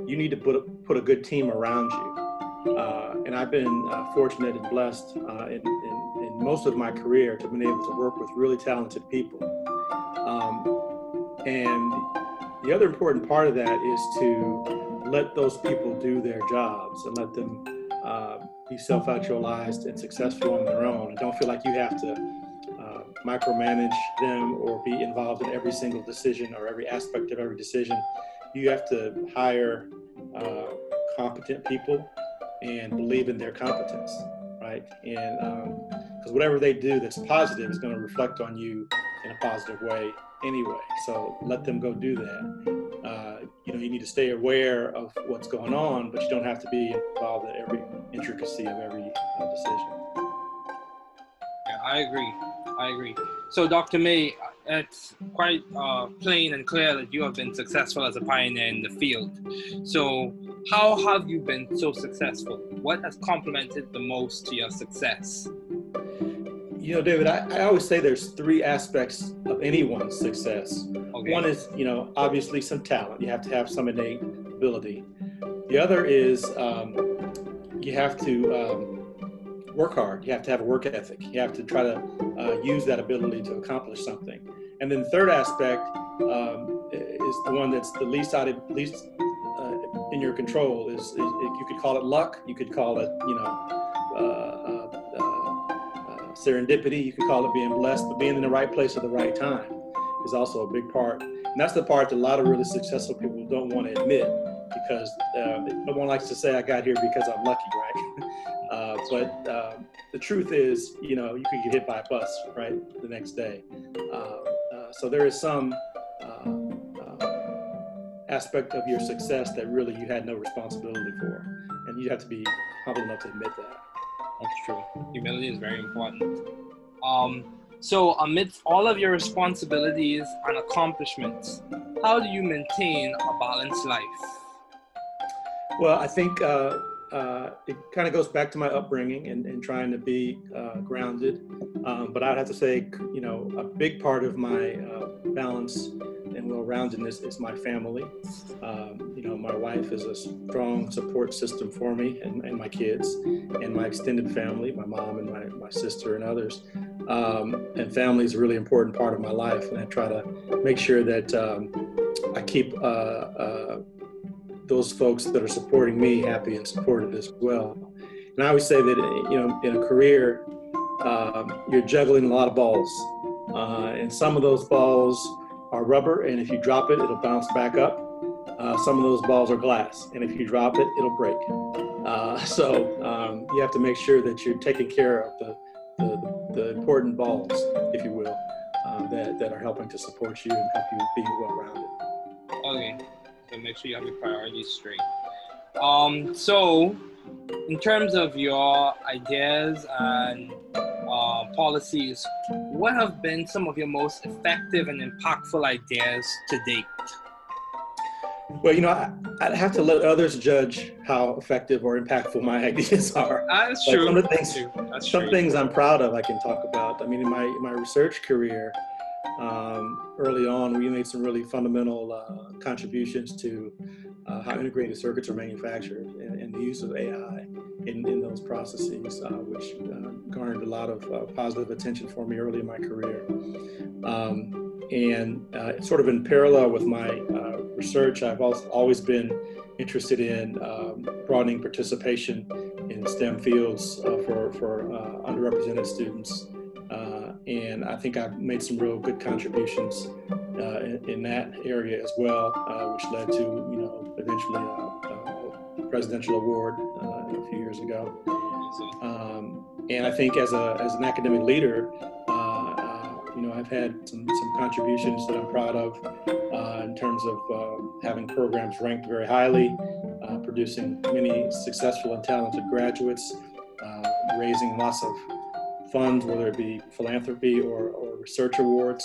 you need to put a, put a good team around you. Uh, and I've been uh, fortunate and blessed uh, in, in, in, most of my career to have been able to work with really talented people. Um, and the other important part of that is to let those people do their jobs and let them uh, be self-actualized and successful on their own and don't feel like you have to uh, micromanage them or be involved in every single decision or every aspect of every decision. You have to hire uh, competent people and believe in their competence, right? And because um, whatever they do that's positive is going to reflect on you in a positive way anyway. So let them go do that. Uh, you know, you need to stay aware of what's going on, but you don't have to be involved in every intricacy of every uh, decision. Yeah, I agree. I agree. So, Dr. May, it's quite uh, plain and clear that you have been successful as a pioneer in the field. So, how have you been so successful? What has complemented the most to your success? You know, David, I, I always say there's three aspects of anyone's success. Okay. One is, you know, obviously some talent. You have to have some innate ability. The other is um, you have to um, work hard. You have to have a work ethic. You have to try to uh, use that ability to accomplish something. And then the third aspect um, is the one that's the least out of least uh, in your control. Is, is, you could call it luck, you could call it you know uh, uh, uh, serendipity, you could call it being blessed, but being in the right place at the right time is also a big part. And that's the part that a lot of really successful people don't want to admit because uh, no one likes to say I got here because I'm lucky, <laughs> right? uh, but uh, the truth is, you know, you could get hit by a bus, right, the next day. Uh, uh, so there is some uh, aspect of your success that really you had no responsibility for, and you have to be humble enough to admit that. That's true. Humility is very important. Um, so, amidst all of your responsibilities and accomplishments, how do you maintain a balanced life? Well, I think uh, uh, it kind of goes back to my upbringing and, and trying to be uh, grounded. Um, but I'd have to say, you know, a big part of my uh, balance and well-roundedness is my family. Um, you know, my wife is a strong support system for me and, and, my kids and my extended family, my mom and my, my sister and others. Um, and family is a really important part of my life. And I try to make sure that um, I keep uh, uh, those folks that are supporting me happy and supported as well. And I always say that, you know, in a career, um, you're juggling a lot of balls. Uh, and some of those balls are rubber, and if you drop it, it'll bounce back up. Uh, some of those balls are glass, and if you drop it, it'll break. Uh, <laughs> so um, you have to make sure that you're taking care of the, the, the important balls, if you will, uh, that, that are helping to support you and help you be well rounded. Okay, so make sure you have your priorities straight. Um, so, in terms of your ideas and uh, policies, what have been some of your most effective and impactful ideas to date? Well, you know, I, would have to let others judge how effective or impactful my <laughs> ideas are. That's true. Some of the things, That's some true. things I'm proud of, I can talk about. I mean, in my in my research career, um, early on, we made some really fundamental uh, contributions to uh, how integrated circuits are manufactured and, and, the use of AI in, in those processes, uh, which uh, garnered a lot of uh, positive attention for me early in my career. Um, and uh, sort of in parallel with my research, I've also always been interested in um, broadening participation in STEM fields for, for underrepresented students. and I think I've made some real good contributions uh, in, in, that area as well, uh, which led to you know eventually presidential award uh, a few years ago. Um, and I think as a as an academic leader, you know I've had some some contributions that I'm proud of in terms of having programs ranked very highly, producing many successful and talented graduates, raising lots of funds, whether it be philanthropy or, or research awards.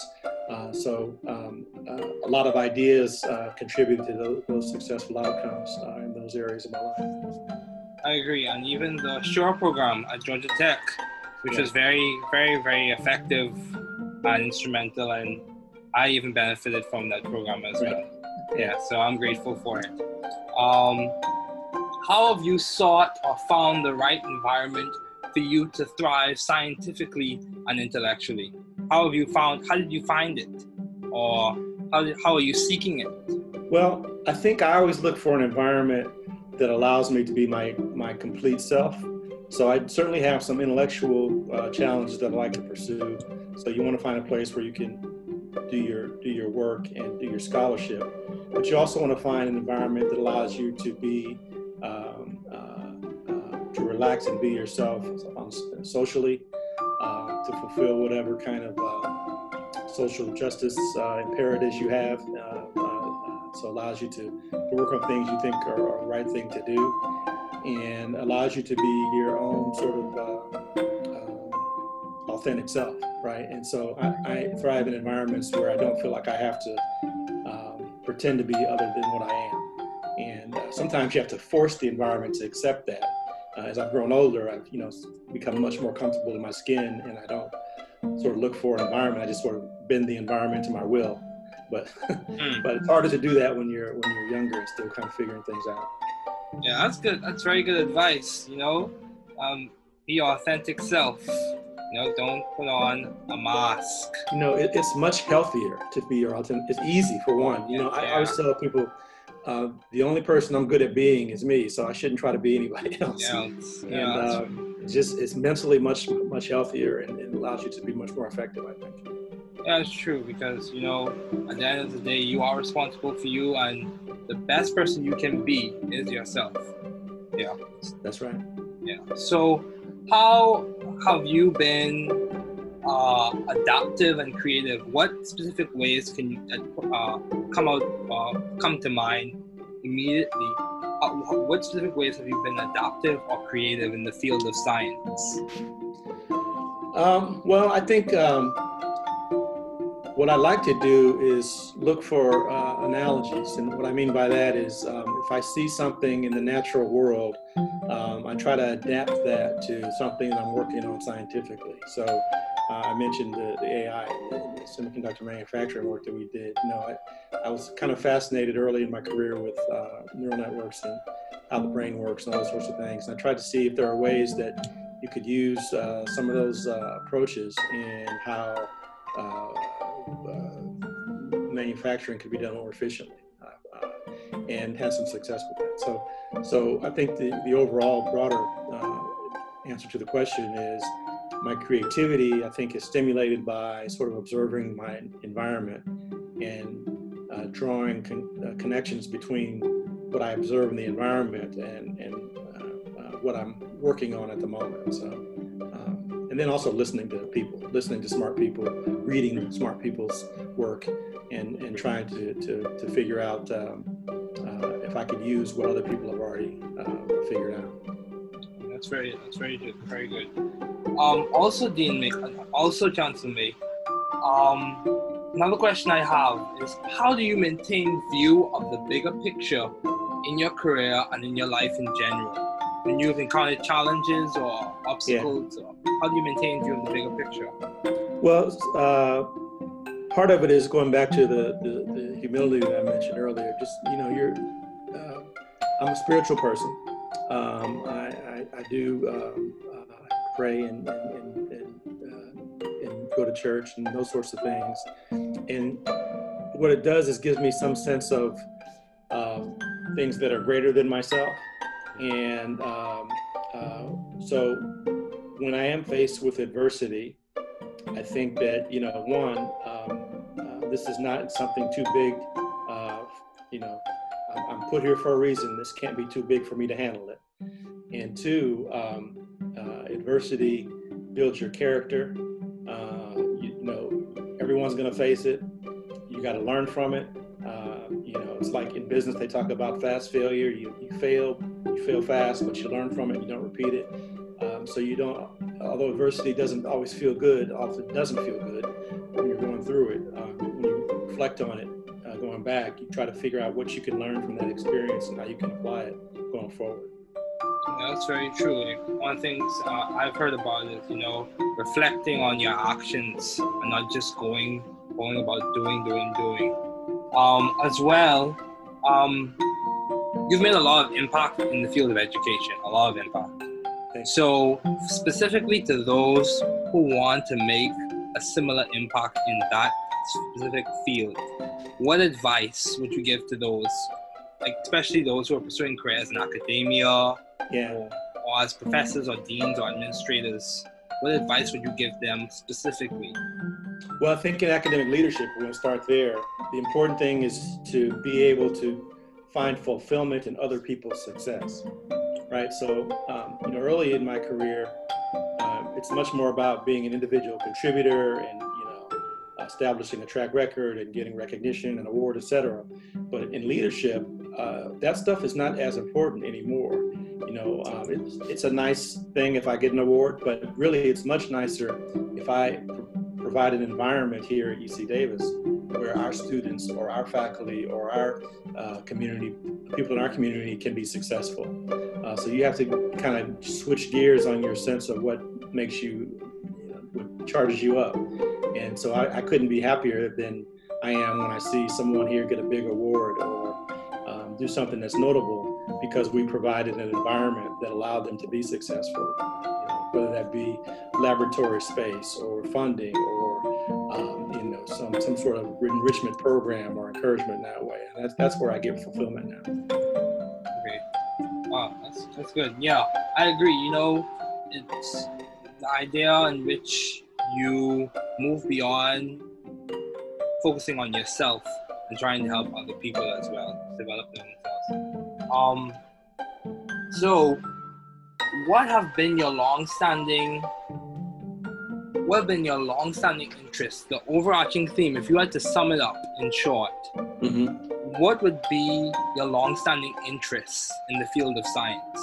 Uh, so um, uh, a lot of ideas uh, contribute to those, those successful outcomes uh, in those areas of my life. I agree, and even the Shore program at Georgia Tech, which yeah. was very, very, very effective and instrumental, and I even benefited from that program as right. well. Yeah, so I'm grateful for it. Um, how have you sought or found the right environment for you to thrive scientifically and intellectually? How have you found? How did you find it, or how how are you seeking it? Well, I think I always look for an environment that allows me to be my my complete self. So I certainly have some intellectual uh, challenges that I like to pursue. So you want to find a place where you can do your do your work and do your scholarship, but you also want to find an environment that allows you to be um, uh, to relax and be yourself socially, uh, to fulfill whatever kind of uh, social justice uh, imperatives you have. Uh, uh, so allows you to, to work on things you think are, are, the right thing to do, and allows you to be your own sort of um, authentic self, right? And so I, I, thrive in environments where I don't feel like I have to um, pretend to be other than what I am. And uh, sometimes you have to force the environment to accept that uh, as I've grown older, I've you know become much more comfortable in my skin, and I don't sort of look for an environment. I just sort of bend the environment to my will. But mm. <laughs> but it's harder to do that when you're when you're younger and still kind of figuring things out. Yeah, that's good. That's very good advice. You know, um, be your authentic self. You know, don't put on a mask. You know, it, it's much healthier to be your authentic. It's easy for one. You know, I, I always tell people, uh, the only person I'm good at being is me, so I shouldn't try to be anybody <laughs> else. Yeah, and yeah, uh, it's just it's mentally much much healthier and, and allows you to be much more effective. I think. Yeah, it's true because you know at the end of the day, you are responsible for you, and the best person you can be is yourself. Yeah, that's right. Yeah. So, how have you been uh, adaptive and creative? What specific ways can you uh, come out uh, come to mind immediately? Uh, what specific ways have you been adaptive or creative in the field of science? Um, well, I think. Um, what I like to do is look for uh, analogies. And what I mean by that is um, if I see something in the natural world, um, I try to adapt that to something that I'm working on scientifically. So uh, I mentioned the, the AI, the semiconductor manufacturing work that we did. You know, I, I was kind of fascinated early in my career with uh, neural networks and how the brain works and all those sorts of things. And I tried to see if there are ways that you could use uh, some of those uh, approaches in how uh, uh, manufacturing could be done more efficiently uh, uh, and had some success with that. So, so I think the, the overall broader answer to the question is my creativity, I think, is stimulated by sort of observing my environment and uh, drawing con- uh, connections between what I observe in the environment and, and uh, what I'm working on at the moment. So, and then also listening to people, listening to smart people, reading smart people's work, and, and trying to, to, to figure out um, uh, if I could use what other people have already uh, figured out. That's very that's very good, very good. Um, also, Dean also Johnson May. Um, another question I have is how do you maintain view of the bigger picture in your career and in your life in general? When you've encountered challenges or obstacles? Yeah. Or how do you maintain view of the bigger picture? Well, uh, part of it is going back to the, the, the, humility that I mentioned earlier. Just, you know, you're, uh, I'm a spiritual person. Um, I, I, I, do um, uh, pray and, and, and, uh, and, go to church and those sorts of things. And what it does is gives me some sense of um, things that are greater than myself and um, uh, so when I am faced with adversity, I think that, you know, one, um, uh, this is not something too big. Uh, you know, I'm, put here for a reason. This can't be too big for me to handle it. And two, um, uh, adversity builds your character. Uh, you, you know, everyone's going to face it. You got to learn from it. Uh, you know, it's like in business, they talk about fast failure. You, you fail, you fail fast, but you learn from it, you don't repeat it. Um, so you don't, although adversity doesn't always feel good, often doesn't feel good when you're going through it. Uh, when you reflect on it, uh, going back, you try to figure out what you can learn from that experience and how you can apply it going forward. That's very true. One things uh, I've heard about is, you know, reflecting on your actions and not just going, going about doing, doing, doing. Um, as well, um, you've made a lot of impact in the field of education, a lot of impact. So, specifically to those who want to make a similar impact in that specific field, what advice would you give to those, like especially those who are pursuing careers in academia, yeah. or, or as professors or deans or administrators? What advice would you give them specifically? Well, I think in academic leadership, we're going to start there. The important thing is to be able to find fulfillment in other people's success, right? So, um, you know, early in my career, um, it's much more about being an individual contributor and, you know, establishing a track record and getting recognition and award, etc. But in leadership, uh, that stuff is not as important anymore. You know, um, it's, it's a nice thing if I get an award, but really it's much nicer if I provide an environment here at UC Davis where our students or our faculty or our uh, community, people in our community can be successful. Uh, so you have to kind of switch gears on your sense of what makes you, you know, what charges you up. And so I, I, couldn't be happier than I am when I see someone here get a big award or um, do something that's notable because we provided an environment that allowed them to be successful. Whether that be laboratory space or funding or um, you know some some sort of enrichment program or encouragement that way. And that's that's where I get fulfillment now. Okay. Wow, that's that's good. Yeah, I agree. You know, it's the idea in which you move beyond focusing on yourself and trying to help other people as well develop themselves. Um, so, what have been your long-standing, what have been your long-standing interests? The overarching theme, if you had to sum it up in short, Mm-hmm. what would be your long-standing interests in the field of science?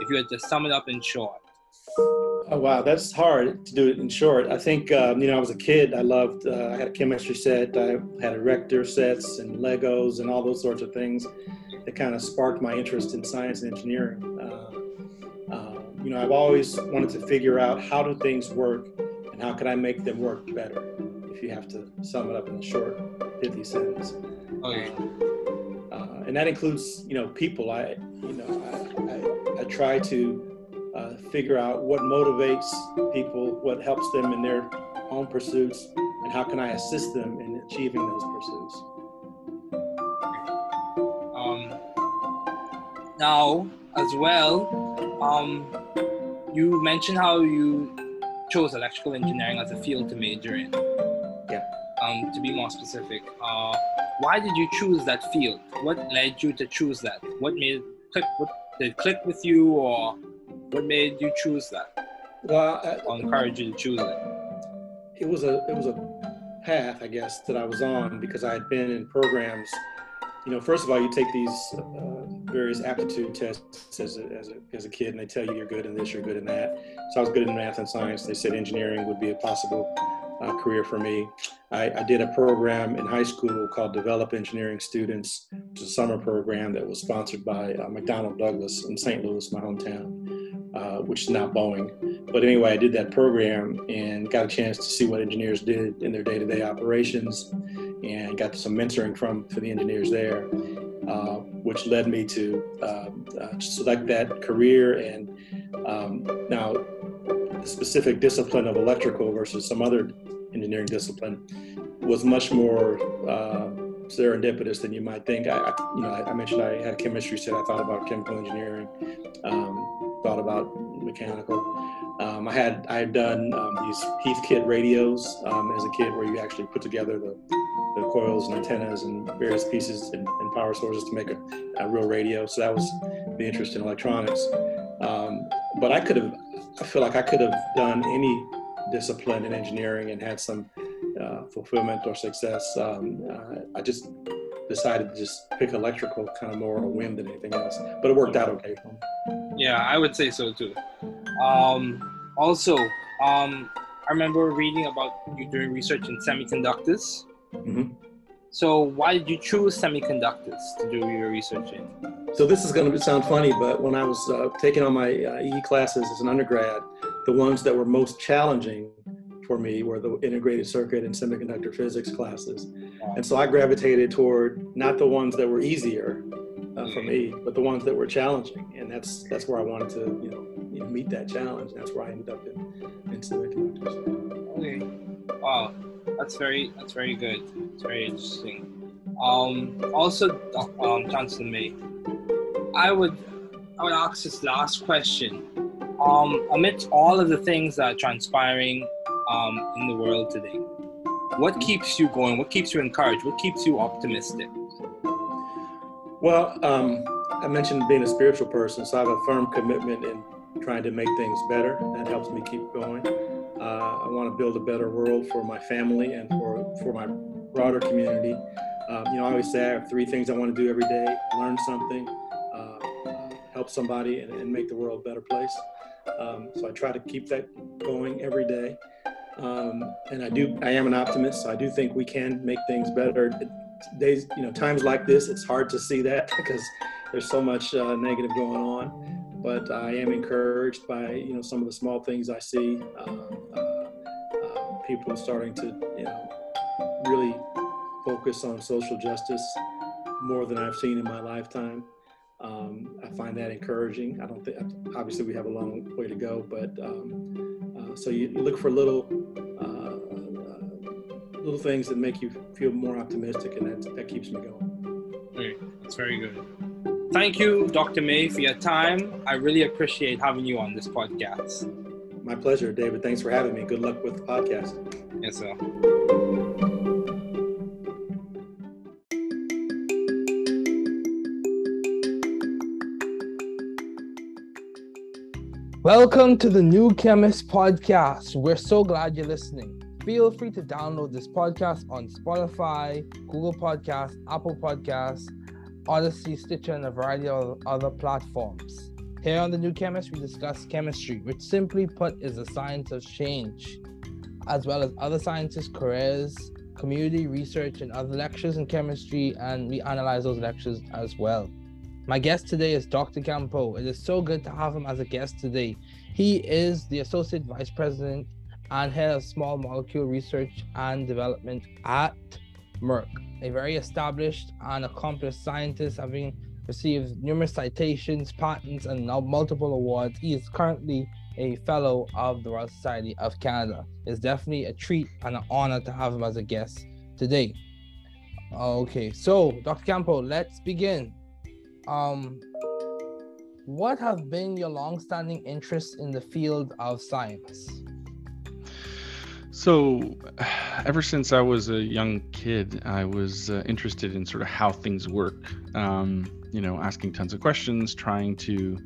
If you had to sum it up in short. Oh wow, that's hard to do it in short. I think um, you know I was a kid. I loved. Uh, I had a chemistry set. I had erector sets and Legos and all those sorts of things that kind of sparked my interest in science and engineering. Uh, uh, you know, I've always wanted to figure out how do things work and how can I make them work better. If you have to sum it up in a short pithy sentence. Okay. uh, and that includes you know people. I you know I, I, I try to uh, figure out what motivates people, what helps them in their own pursuits, and how can I assist them in achieving those pursuits. Um, now, as well, um, you mentioned how you chose electrical engineering as a field to major in. Yeah. Um, to be more specific, uh, why did you choose that field? What led you to choose that? What made it click? What did it click with you, or what made you choose that? Well, I, Or encourage you to choose it? it was a it was a path, I guess, that I was on because I had been in programs. You know, first of all, you take these uh, various aptitude tests as a, as, a, as a kid, and they tell you you're good in this, you're good in that. So I was good in math and science. They said engineering would be a possible uh, career for me. I, I did a program in high school called Develop Engineering Students, which is a summer program that was sponsored by uh, McDonnell Douglas in St. Louis, my hometown, uh, which is now Boeing. But anyway, I did that program and got a chance to see what engineers did in their day-to-day operations, and got some mentoring from for the engineers there, uh, which led me to um, uh, select that career. And um, now, the specific discipline of electrical versus some other engineering discipline was much more uh, serendipitous than you might think. I, you know, I, mentioned I had chemistry set. I thought about chemical engineering, um, thought about mechanical. Um, I had I had done um, these Heathkit radios um, as a kid, where you actually put together the, the coils and antennas and various pieces and, and power sources to make a, a, real radio. So that was the interest in electronics. Um, but I could have, I feel like I could have done any discipline in engineering and had some uh, fulfillment or success. Um, uh, I just decided to just pick electrical kind of more on a whim than anything else. But it worked out okay for me. Yeah, I would say so too. Um, also, um, I remember reading about you doing research in semiconductors. Mhm. So, why did you choose semiconductors to do your research in? So this is going to sound funny, but when I was uh, taking on my uh, EE classes as an undergrad, the ones that were most challenging for me were the integrated circuit and semiconductor physics classes. And so I gravitated toward not the ones that were easier uh, for me, but the ones that were challenging. And that's that's where I wanted to, you know, you know meet that challenge. And that's where I ended up in, in semiconductors. Okay. Wow, that's very that's very good. It's very interesting. Um, also, um, Chancellor May, I would I would ask this last question. Um, amidst all of the things that are transpiring um, in the world today, what keeps you going? What keeps you encouraged? What keeps you optimistic? Well, um, I mentioned being a spiritual person, so I have a firm commitment in trying to make things better. That helps me keep going. Uh, I want to build a better world for my family and for, for my broader community. Um, you know, I always say I have three things I want to do every day learn something, uh, help somebody, and, and, make the world a better place. Um, so I try to keep that going every day. Um, and I do, I am an optimist, so I do think we can make things better. Days, you know, times like this, it's hard to see that <laughs> because there's so much uh, negative going on but I am encouraged by you know some of the small things I see. Um, uh, uh, people starting to you know really focus on social justice more than I've seen in my lifetime. Um, I find that encouraging. I don't think, obviously, we have a long way to go, but um, uh, so you, you, look for little uh, uh, little things that make you feel more optimistic, and that, that keeps me going. Great. That's very good. Thank you, Dr. May, for your time. I really appreciate having you on this podcast. My pleasure, David. Thanks for having me. Good luck with the podcast. Yes, sir. Welcome to the New Chemist Podcast. We're so glad you're listening. Feel free to download this podcast on Spotify, Google Podcasts, Apple Podcasts, Odyssey, Stitcher, and a variety of other platforms. Here on The New Chemist, we discuss chemistry, which simply put is the science of change, as well as other sciences' careers, community research, and other lectures in chemistry, and we analyze those lectures as well. My guest today is Dr. Campo. It is so good to have him as a guest today. He is the Associate Vice President and Head of Small Molecule Research and Development at Merck, a very established and accomplished scientist, having received numerous citations, patents, and multiple awards. He is currently a fellow of the Royal Society of Canada. It's definitely a treat and an honor to have him as a guest today. Okay, so Dr. Campo, let's begin um, what have been your long-standing interests in the field of science? So, <sighs> ever since I was a young kid, I was uh, interested in sort of how things work. Um, you know, asking tons of questions, trying to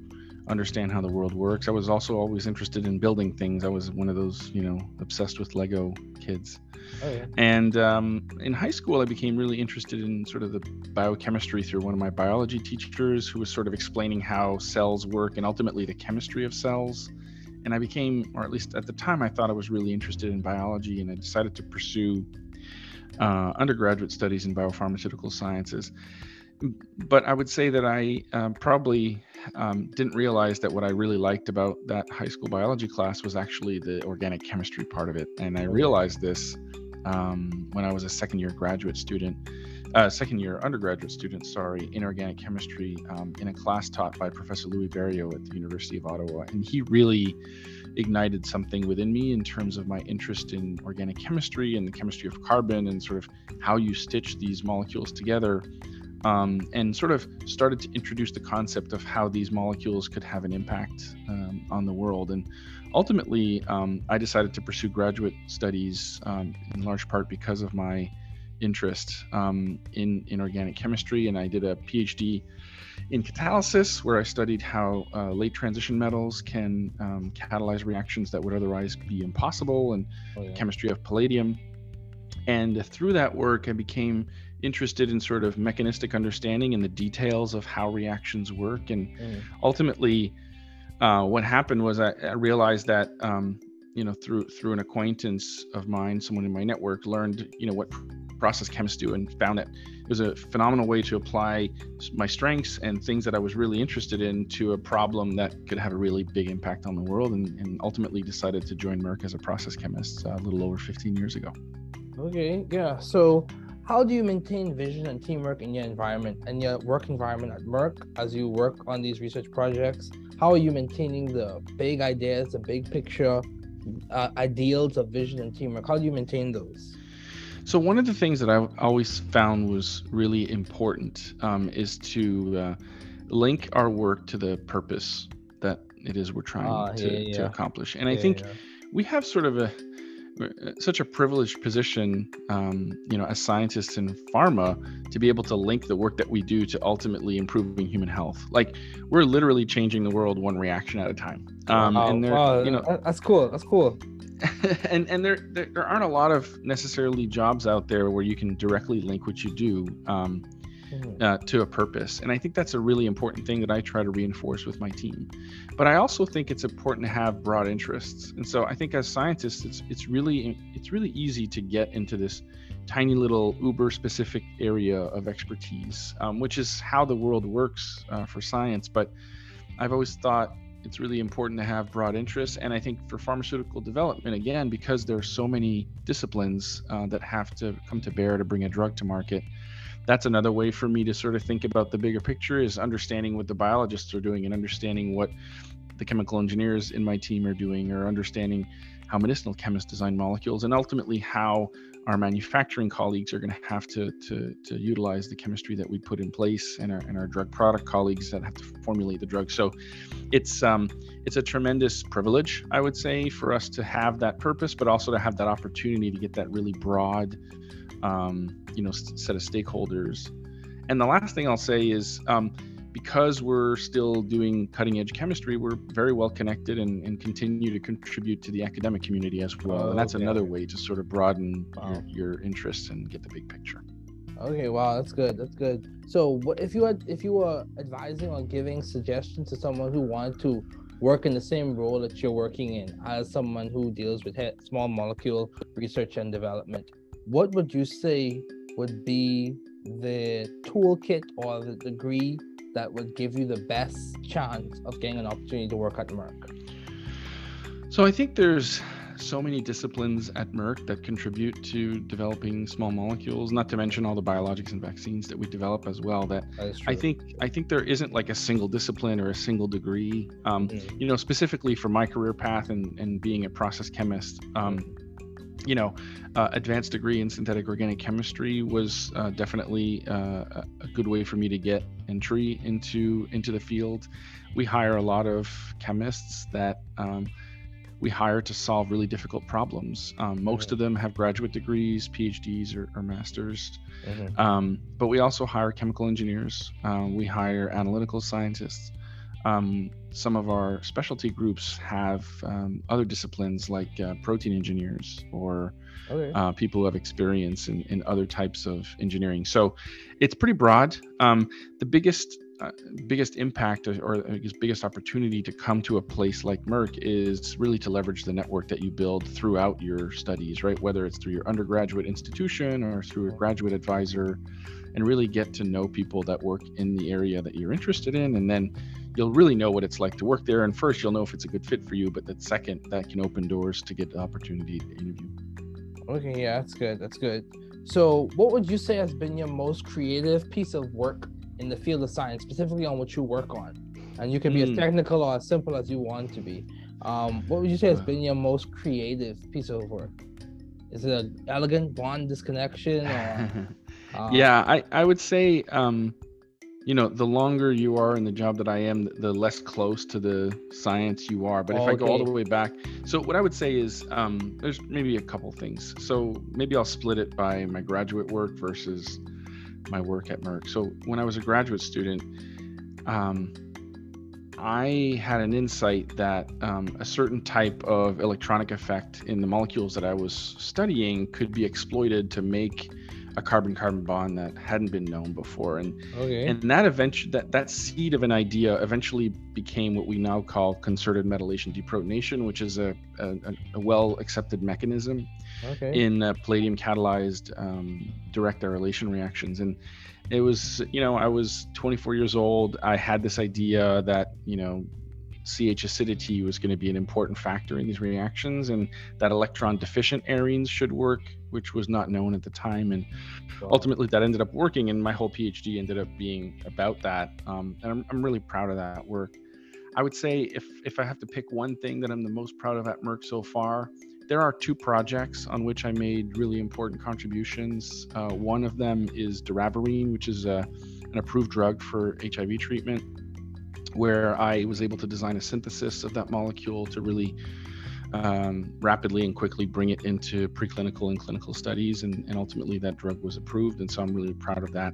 understand how the world works. I was also always interested in building things. I was one of those, you know, obsessed with Lego kids. Oh, yeah. And um, in high school, I became really interested in sort of the biochemistry through one of my biology teachers who was sort of explaining how cells work and ultimately the chemistry of cells. And I became, or at least at the time, I thought I was really interested in biology and I decided to pursue uh, undergraduate studies in biopharmaceutical sciences. But I would say that I uh, probably um, didn't realize that what I really liked about that high school biology class was actually the organic chemistry part of it. And I realized this um, when I was a second year graduate student, uh, second year undergraduate student, sorry, in organic chemistry um, in a class taught by Professor Louis Berriot at the University of Ottawa. And he really ignited something within me in terms of my interest in organic chemistry and the chemistry of carbon and sort of how you stitch these molecules together um, and sort of started to introduce the concept of how these molecules could have an impact um, on the world. And ultimately, um, I decided to pursue graduate studies um, in large part because of my interest um, in, in organic chemistry. And I did a PhD in catalysis, where I studied how uh, late transition metals can um, catalyze reactions that would otherwise be impossible, and oh, yeah. chemistry of palladium. And through that work, I became interested in sort of mechanistic understanding and the details of how reactions work. And mm. ultimately, uh, what happened was I, I realized that um, you know through through an acquaintance of mine, someone in my network learned you know what process chemists do and found that it was a phenomenal way to apply my strengths and things that I was really interested in to a problem that could have a really big impact on the world and, and ultimately decided to join Merck as a process chemist uh, a little over 15 years ago. Okay, yeah. So how do you maintain vision and teamwork in your environment and your work environment at Merck as you work on these research projects? How are you maintaining the big ideas, the big picture uh, ideals of vision and teamwork? How do you maintain those? So one of the things that I've always found was really important um, is to uh, link our work to the purpose that it is we're trying uh, to, yeah, yeah. to, accomplish. And yeah, I think we have sort of a such a privileged position, um, you know, as scientists in pharma, to be able to link the work that we do to ultimately improving human health. Like we're literally changing the world one reaction at a time. Um, wow, and there, wow, you know, that's cool. That's cool. <laughs> and and there, there, there aren't a lot of necessarily jobs out there where you can directly link what you do. Um. Uh, to a purpose. And I think that's a really important thing that I try to reinforce with my team. But I also think it's important to have broad interests. And so I think as scientists, it's it's really it's really easy to get into this tiny little uber specific area of expertise, um, which is how the world works uh, for science. But I've always thought it's really important to have broad interests. And I think for pharmaceutical development, again, because there are so many disciplines uh, that have to come to bear to bring a drug to market, that's another way for me to sort of think about the bigger picture is understanding what the biologists are doing and understanding what the chemical engineers in my team are doing or understanding how medicinal chemists design molecules and ultimately how our manufacturing colleagues are going to have to, to, to utilize the chemistry that we put in place and our, and our drug product colleagues that have to formulate the drug. So it's um, it's a tremendous privilege, I would say, for us to have that purpose, but also to have that opportunity to get that really broad, um, you know, set of stakeholders. And the last thing I'll say is um, because we're still doing cutting edge chemistry, we're very well connected and, and continue to contribute to the academic community as well. Oh, and that's okay. another way to sort of broaden Wow. your, your interests and get the big picture. Okay, wow, that's good. That's good. So, what if you had, if you were advising or giving suggestions to someone who wanted to work in the same role that you're working in, as someone who deals with small molecule research and development, what would you say would be the toolkit or the degree that would give you the best chance of getting an opportunity to work at Merck? So I think there's so many disciplines at Merck that contribute to developing small molecules, not to mention all the biologics and vaccines that we develop as well. That That I think I think there isn't like a single discipline or a single degree. Um, Mm. you know, specifically for my career path and and being a process chemist. Um, you know, uh, advanced degree in synthetic organic chemistry was uh, definitely uh, a good way for me to get entry into into the field. We hire a lot of chemists that um, we hire to solve really difficult problems. Um, most of them have graduate degrees, PhDs, or, or masters. Mhm. Um, but we also hire chemical engineers. Um, we hire analytical scientists. Um, some of our specialty groups have um, other disciplines like uh, protein engineers or Okay. uh, people who have experience in, in other types of engineering. So it's pretty broad. Um, the biggest uh, biggest impact or, or biggest opportunity to come to a place like Merck is really to leverage the network that you build throughout your studies, right? Whether it's through your undergraduate institution or through a graduate advisor, and really get to know people that work in the area that you're interested in, and then you'll really know what it's like to work there. And first, you'll know if it's a good fit for you, but that second, that can open doors to get the opportunity to interview. Okay, yeah, that's good. That's good. So, what would you say has been your most creative piece of work in the field of science, specifically on what you work on? And you can be as Hmm. technical or as simple as you want to be. Um, what would you say has Uh. been your most creative piece of work? Is it an elegant bond disconnection? Or, <laughs> uh, yeah, I, I would say, um, you know, the longer you are in the job that I am, the less close to the science you are. But if I go all the way back, so what I would say is um, there's maybe a couple things. So maybe I'll split it by my graduate work versus my work at Merck. So when I was a graduate student, um, I had an insight that um, a certain type of electronic effect in the molecules that I was studying could be exploited to make a carbon-carbon bond that hadn't been known before, and Okay. and that eventually that that seed of an idea eventually became what we now call concerted metallation deprotonation, which is a a, a well accepted mechanism okay. in uh, palladium catalyzed um, direct arylation reactions and it was you know i was 24 years old i had this idea that you know ch acidity was going to be an important factor in these reactions and that electron deficient arenes should work which was not known at the time and Wow. ultimately that ended up working and my whole phd ended up being about that um, and I'm, I'm really proud of that work. I would say if if i have to pick one thing that i'm the most proud of at merck so far there are two projects on which i made really important contributions. Uh, one of them is doravirine which is a, an approved drug for hiv treatment where i was able to design a synthesis of that molecule to really um, rapidly and quickly bring it into preclinical and clinical studies, and, and ultimately that drug was approved. And so I'm really proud of that.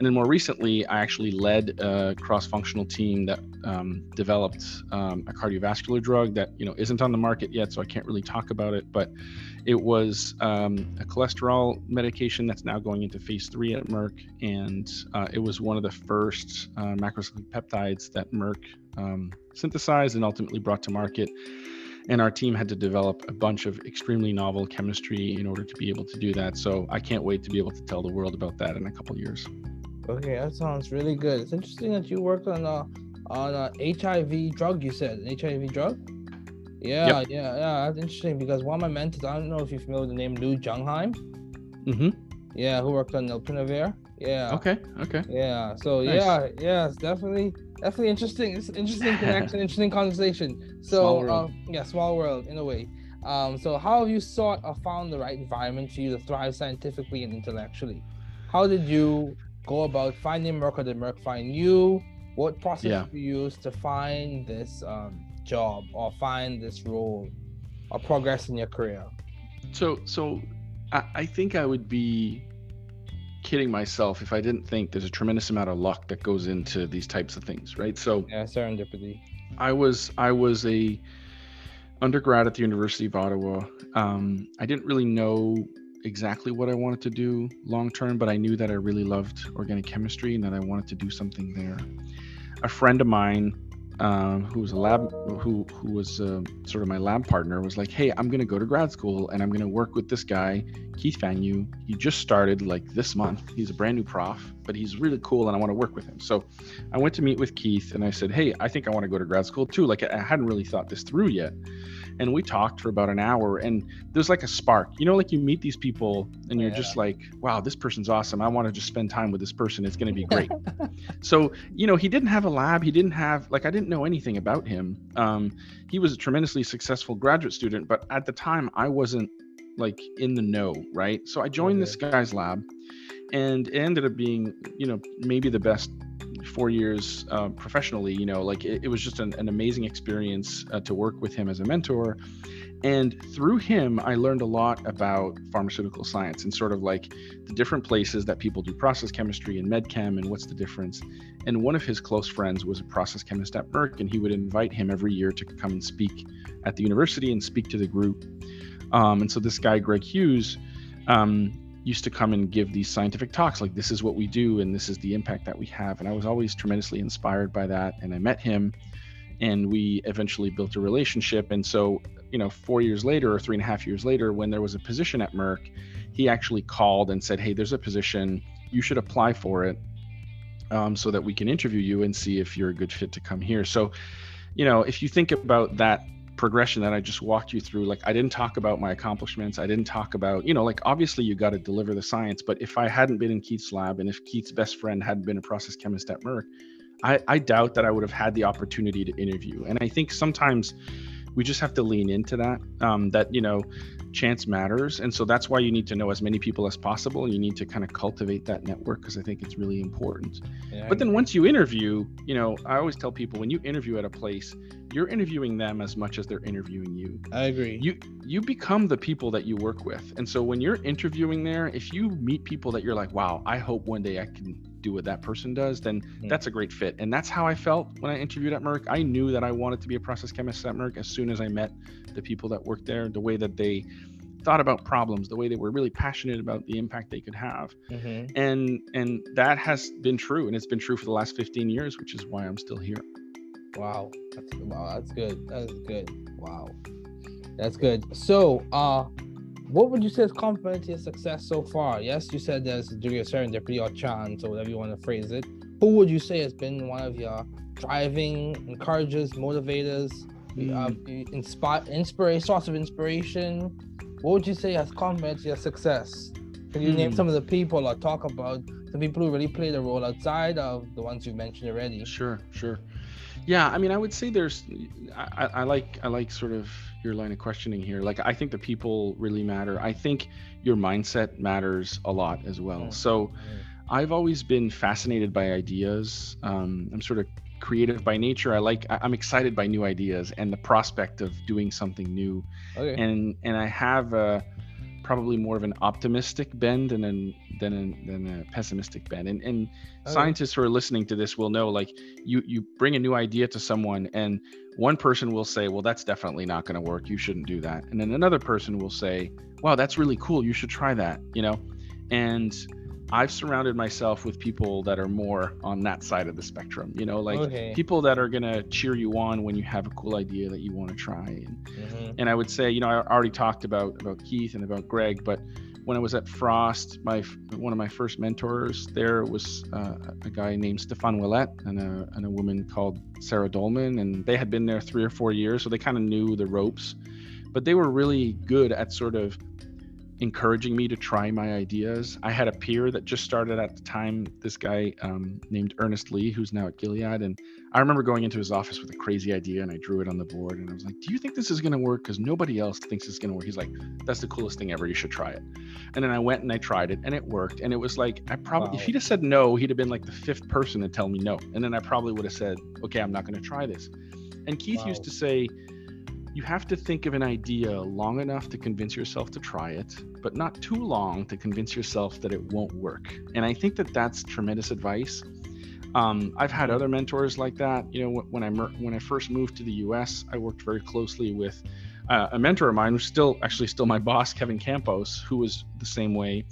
And then more recently, I actually led a cross-functional team that um, developed um, a cardiovascular drug that you know isn't on the market yet, so I can't really talk about it. But it was um, a cholesterol medication that's now going into phase three at Merck, and uh, it was one of the first uh, macrocyclic peptides that Merck um, synthesized and ultimately brought to market and our team had to develop a bunch of extremely novel chemistry in order to be able to do that so i can't wait to be able to tell the world about that in a couple years Okay, that sounds really good. It's interesting that you worked on a on a HIV drug. You said an HIV drug. Yeah, yeah, yeah. That's interesting because one of my mentors. I don't know if you're familiar with the name Lou Jungham. mm-hmm. Yeah, who worked on Lopinavir. Yeah. Okay. Okay. Yeah. So Nice. yeah, yeah, it's definitely definitely interesting. It's an interesting <laughs> connection, interesting conversation. So um, yeah, small world in a way. Um, so how have you sought or found the right environment for you to thrive scientifically and intellectually? How did you go about finding Merck or did Merck find you? What process Yeah. did you use to find this um, job or find this role or progress in your career? So so I, I think I would be kidding myself if I didn't think there's a tremendous amount of luck that goes into these types of things, right? So Yeah, serendipity. I was I was a undergrad at the University of Ottawa. Um, I didn't really know exactly what I wanted to do long term, but I knew that I really loved organic chemistry and that I wanted to do something there. A friend of mine, um, who was a lab, who who was uh, sort of my lab partner, was like, "Hey, I'm going to go to grad school and I'm going to work with this guy, Keith Fanyu. He just started like this month. He's a brand new prof, but he's really cool and I want to work with him." So I went to meet with Keith and I said, Hey, I think I want to go to grad school too. Like I hadn't really thought this through yet. And we talked for about an hour and there's like a spark. You know, like you meet these people and you're Yeah. just like, wow, this person's awesome. I want to just spend time with this person. It's going to be <laughs> great. so, you know, he didn't have a lab. He didn't have, like, I didn't know anything about him. Um, he was a tremendously successful graduate student, but at the time I wasn't like in the know, right? So I joined this guy's lab and it ended up being, you know, maybe the best four years uh, professionally you know like it, it was just an, an amazing experience uh, to work with him as a mentor. And through him i learned a lot about pharmaceutical science and sort of like the different places that people do process chemistry and med chem and what's the difference. And one of his close friends was a process chemist at merck and he would invite him every year to come and speak at the university and speak to the group. Um, and so this guy greg hughes um, used to come and give these scientific talks like this is what we do and this is the impact that we have. And i was always tremendously inspired by that and i met him and we eventually built a relationship. And so you know four years later or three and a half years later when there was a position at merck he actually called and said hey there's a position. You should apply for it um, so that we can interview you and see if you're a good fit to come here. So you know if you think about that progression that I just walked you through. Like I didn't talk about my accomplishments. I didn't talk about, you know, like obviously you got to deliver the science, but if I hadn't been in Keith's lab and if Keith's best friend hadn't been a process chemist at Merck, I, I doubt that I would have had the opportunity to interview. And I think sometimes we just have to lean into that, um, that, you know, chance matters. And so that's why you need to know as many people as possible. And you need to kind of cultivate that network because I think it's really important. Yeah, But then once you interview, you know, I always tell people when you interview at a place, you're interviewing them as much as they're interviewing you. I agree. You you become the people that you work with. And so when you're interviewing there, if you meet people that you're like, "Wow, I hope one day I can do what that person does," then Hmm. that's a great fit. And that's how I felt when I interviewed at Merck. I knew that I wanted to be a process chemist at Merck as soon as I met the people that worked there, the way that they thought about problems, the way they were really passionate about the impact they could have hmm and and that has been true and it's been true for the last 15 years which is why i'm still here Wow, that's wow, that's good. That's good. Wow, that's good. So, uh, what would you say is to your success so far? Yes, you said there's a degree of serendipity or chance or whatever you want to phrase it. Who would you say has been one of your driving encouragers, motivators, uh, inspire, inspiration, source of inspiration? What would you say has complemented your success? Can you name Hmm. some of the people or talk about the people who really played a role outside of the ones you've mentioned already? sure sure yeah i mean i would say there's I, I- like i like sort of your line of questioning here. Like i think the people really matter. I think your mindset matters a lot as well. So i've always been fascinated by ideas. Um, i'm sort of creative by nature. I like i'm excited by new ideas and the prospect of doing something new. Okay. and and I have a probably more of an optimistic bend than an than a, than a pessimistic bend. And and Okay. scientists who are listening to this will know like you you bring a new idea to someone and one person will say, well, that's definitely not going to work. You shouldn't do that. And then another person will say, wow, that's really cool. You should try that. You know, and I've surrounded myself with people that are more on that side of the spectrum. You know, like Okay. people that are going to cheer you on when you have a cool idea that you want to try. And Mhm. and I would say, you know, I already talked about about Keith and about Greg, but when I was at Frost, my one of my first mentors there was uh, a guy named Stefan Willett and a and a woman called Sarah Dolman, and they had been there three or four years, so they kind of knew the ropes, but they were really good at sort of encouraging me to try my ideas. I had a peer that just started at the time, this guy um, named Ernest Lee, who's now at Gilead. And I remember going into his office with a crazy idea and I drew it on the board and I was like, Do you think this is going to work? Because nobody else thinks it's going to work. He's like, That's the coolest thing ever. You should try it. And then I went and I tried it and it worked. And it was like, I probably, wow. if he'd have said no, he'd have been like the fifth person to tell me no. And then I probably would have said, Okay, I'm not going to try this. And Keith wow. used to say, you have to think of an idea long enough to convince yourself to try it, but not too long to convince yourself that it won't work. And I think that that's tremendous advice. Um, I've had other mentors like that. You know, when I when I first moved to the U.S., I worked very closely with uh, a mentor of mine, who's still actually still my <laughs> boss, Kevin Campos, who was the same way.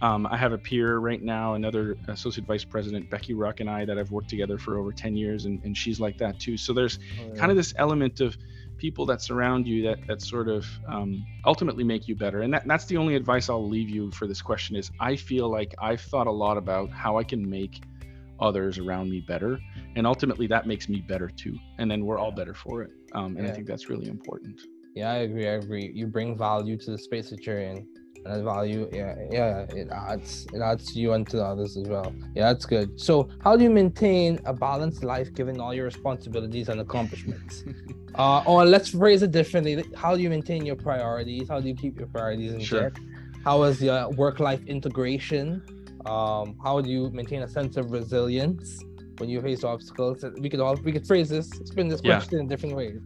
Um, I have a peer right now, another associate vice president, Becky Ruck, and I, that I've worked together for over 10 years, and, and she's like that too. So there's oh, yeah. kind of this element of people that surround you that that sort of um, ultimately make you better. And that, that's the only advice i'll leave you for this question is i feel like i've thought a lot about how i can make others around me better. And ultimately that makes me better too. And then we're all better for it. Um, and yeah. i think that's really important. Yeah i agree i agree. You bring value to the space that you're in and value yeah yeah it adds it adds you and to others as well. Yeah that's good. So how do you maintain a balanced life given all your responsibilities and accomplishments? <laughs> Uh or let's phrase it differently. How do you maintain your priorities? How do you keep your priorities in sure. check? How is your work-life integration? Um how do you maintain a sense of resilience when you face obstacles? We could all we could phrase this spin this question yeah. in different ways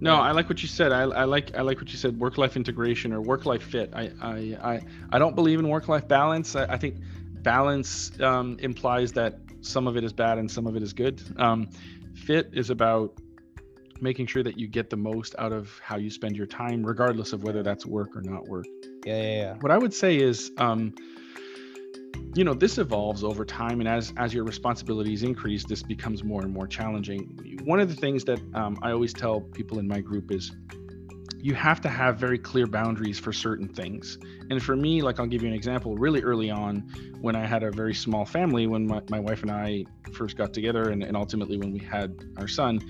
no, I like what you said. I, I like I like what you said. Work life integration or work life fit. I I I, I don't believe in work life balance. I, I think balance um, implies that some of it is bad and some of it is good. Um, fit is about making sure that you get the most out of how you spend your time, regardless of whether that's work or not work. Yeah, yeah, yeah. What I would say is, um, you know this evolves over time and as as your responsibilities increase this becomes more and more challenging. One of the things that um, i always tell people in my group is you have to have very clear boundaries for certain things. And for me like i'll give you an example. Really early on when i had a very small family when my, my wife and i first got together and, and ultimately when we had our son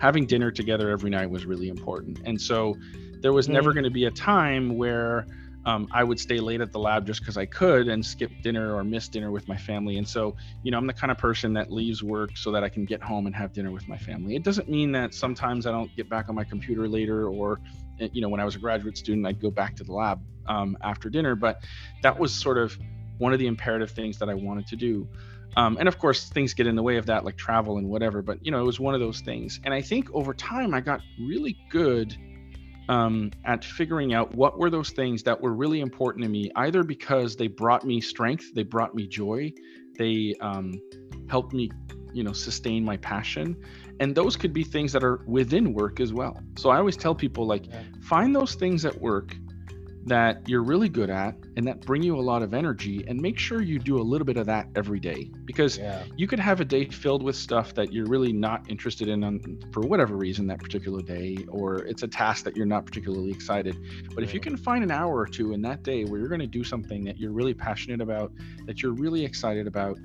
having dinner together every night was really important. And so there was mm. never going to be a time where um, I would stay late at the lab just because I could and skip dinner or miss dinner with my family. And so, you know, I'm the kind of person that leaves work so that I can get home and have dinner with my family. It doesn't mean that sometimes I don't get back on my computer later or, eh, you know, when I was a graduate student, I'd go back to the lab um, after dinner. But that was sort of one of the imperative things that I wanted to do. Um, and of course, things get in the way of that, like travel and whatever. But, you know, it was one of those things. And I think over time, I got really good um, at figuring out what were those things that were really important to me, either because they brought me strength, they brought me joy, they um, helped me, you know, sustain my passion, and those could be things that are within work as well. So I always tell people like, yeah. find those things at work that you're really good at and that bring you a lot of energy and make sure you do a little bit of that every day. Because yeah. you could have a day filled with stuff that you're really not interested in on, for whatever reason that particular day or it's a task that you're not particularly excited. But if you can find an hour or two in that day where you're going to do something that you're really passionate about that you're really excited about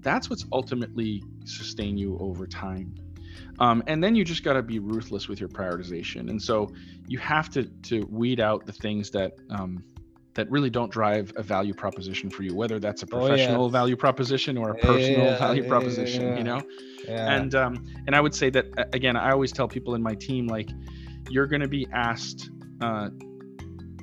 that's what's ultimately sustain you over time um, and then you just got to be ruthless with your prioritization. And so you have to to weed out the things that um, that really don't drive a value proposition for you, whether that's a professional oh, yeah. value proposition or a personal yeah, value yeah, proposition. You know, and um, and I would say that again, I always tell people in my team like, you're going to be asked. Uh,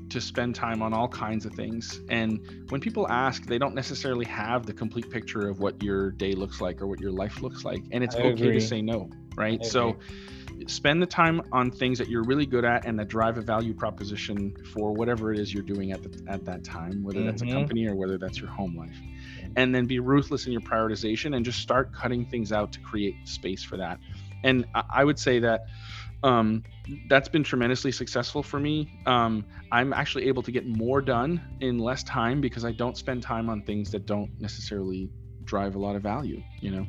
to spend time on all kinds of things. And when people ask, they don't necessarily have the complete picture of what your day looks like or what your life looks like. And it's I okay agree. to say no right? So spend the time on things that you're really good at and that drive a value proposition for whatever it is you're doing at the, at that time, whether that's mm-hmm. a company or whether that's your home life. And then be ruthless in your prioritization and just start cutting things out to create space for that. And I would say that um, that's been tremendously successful for me. Um, I'm actually able to get more done in less time because I don't spend time on things that don't necessarily drive a lot of value, you know?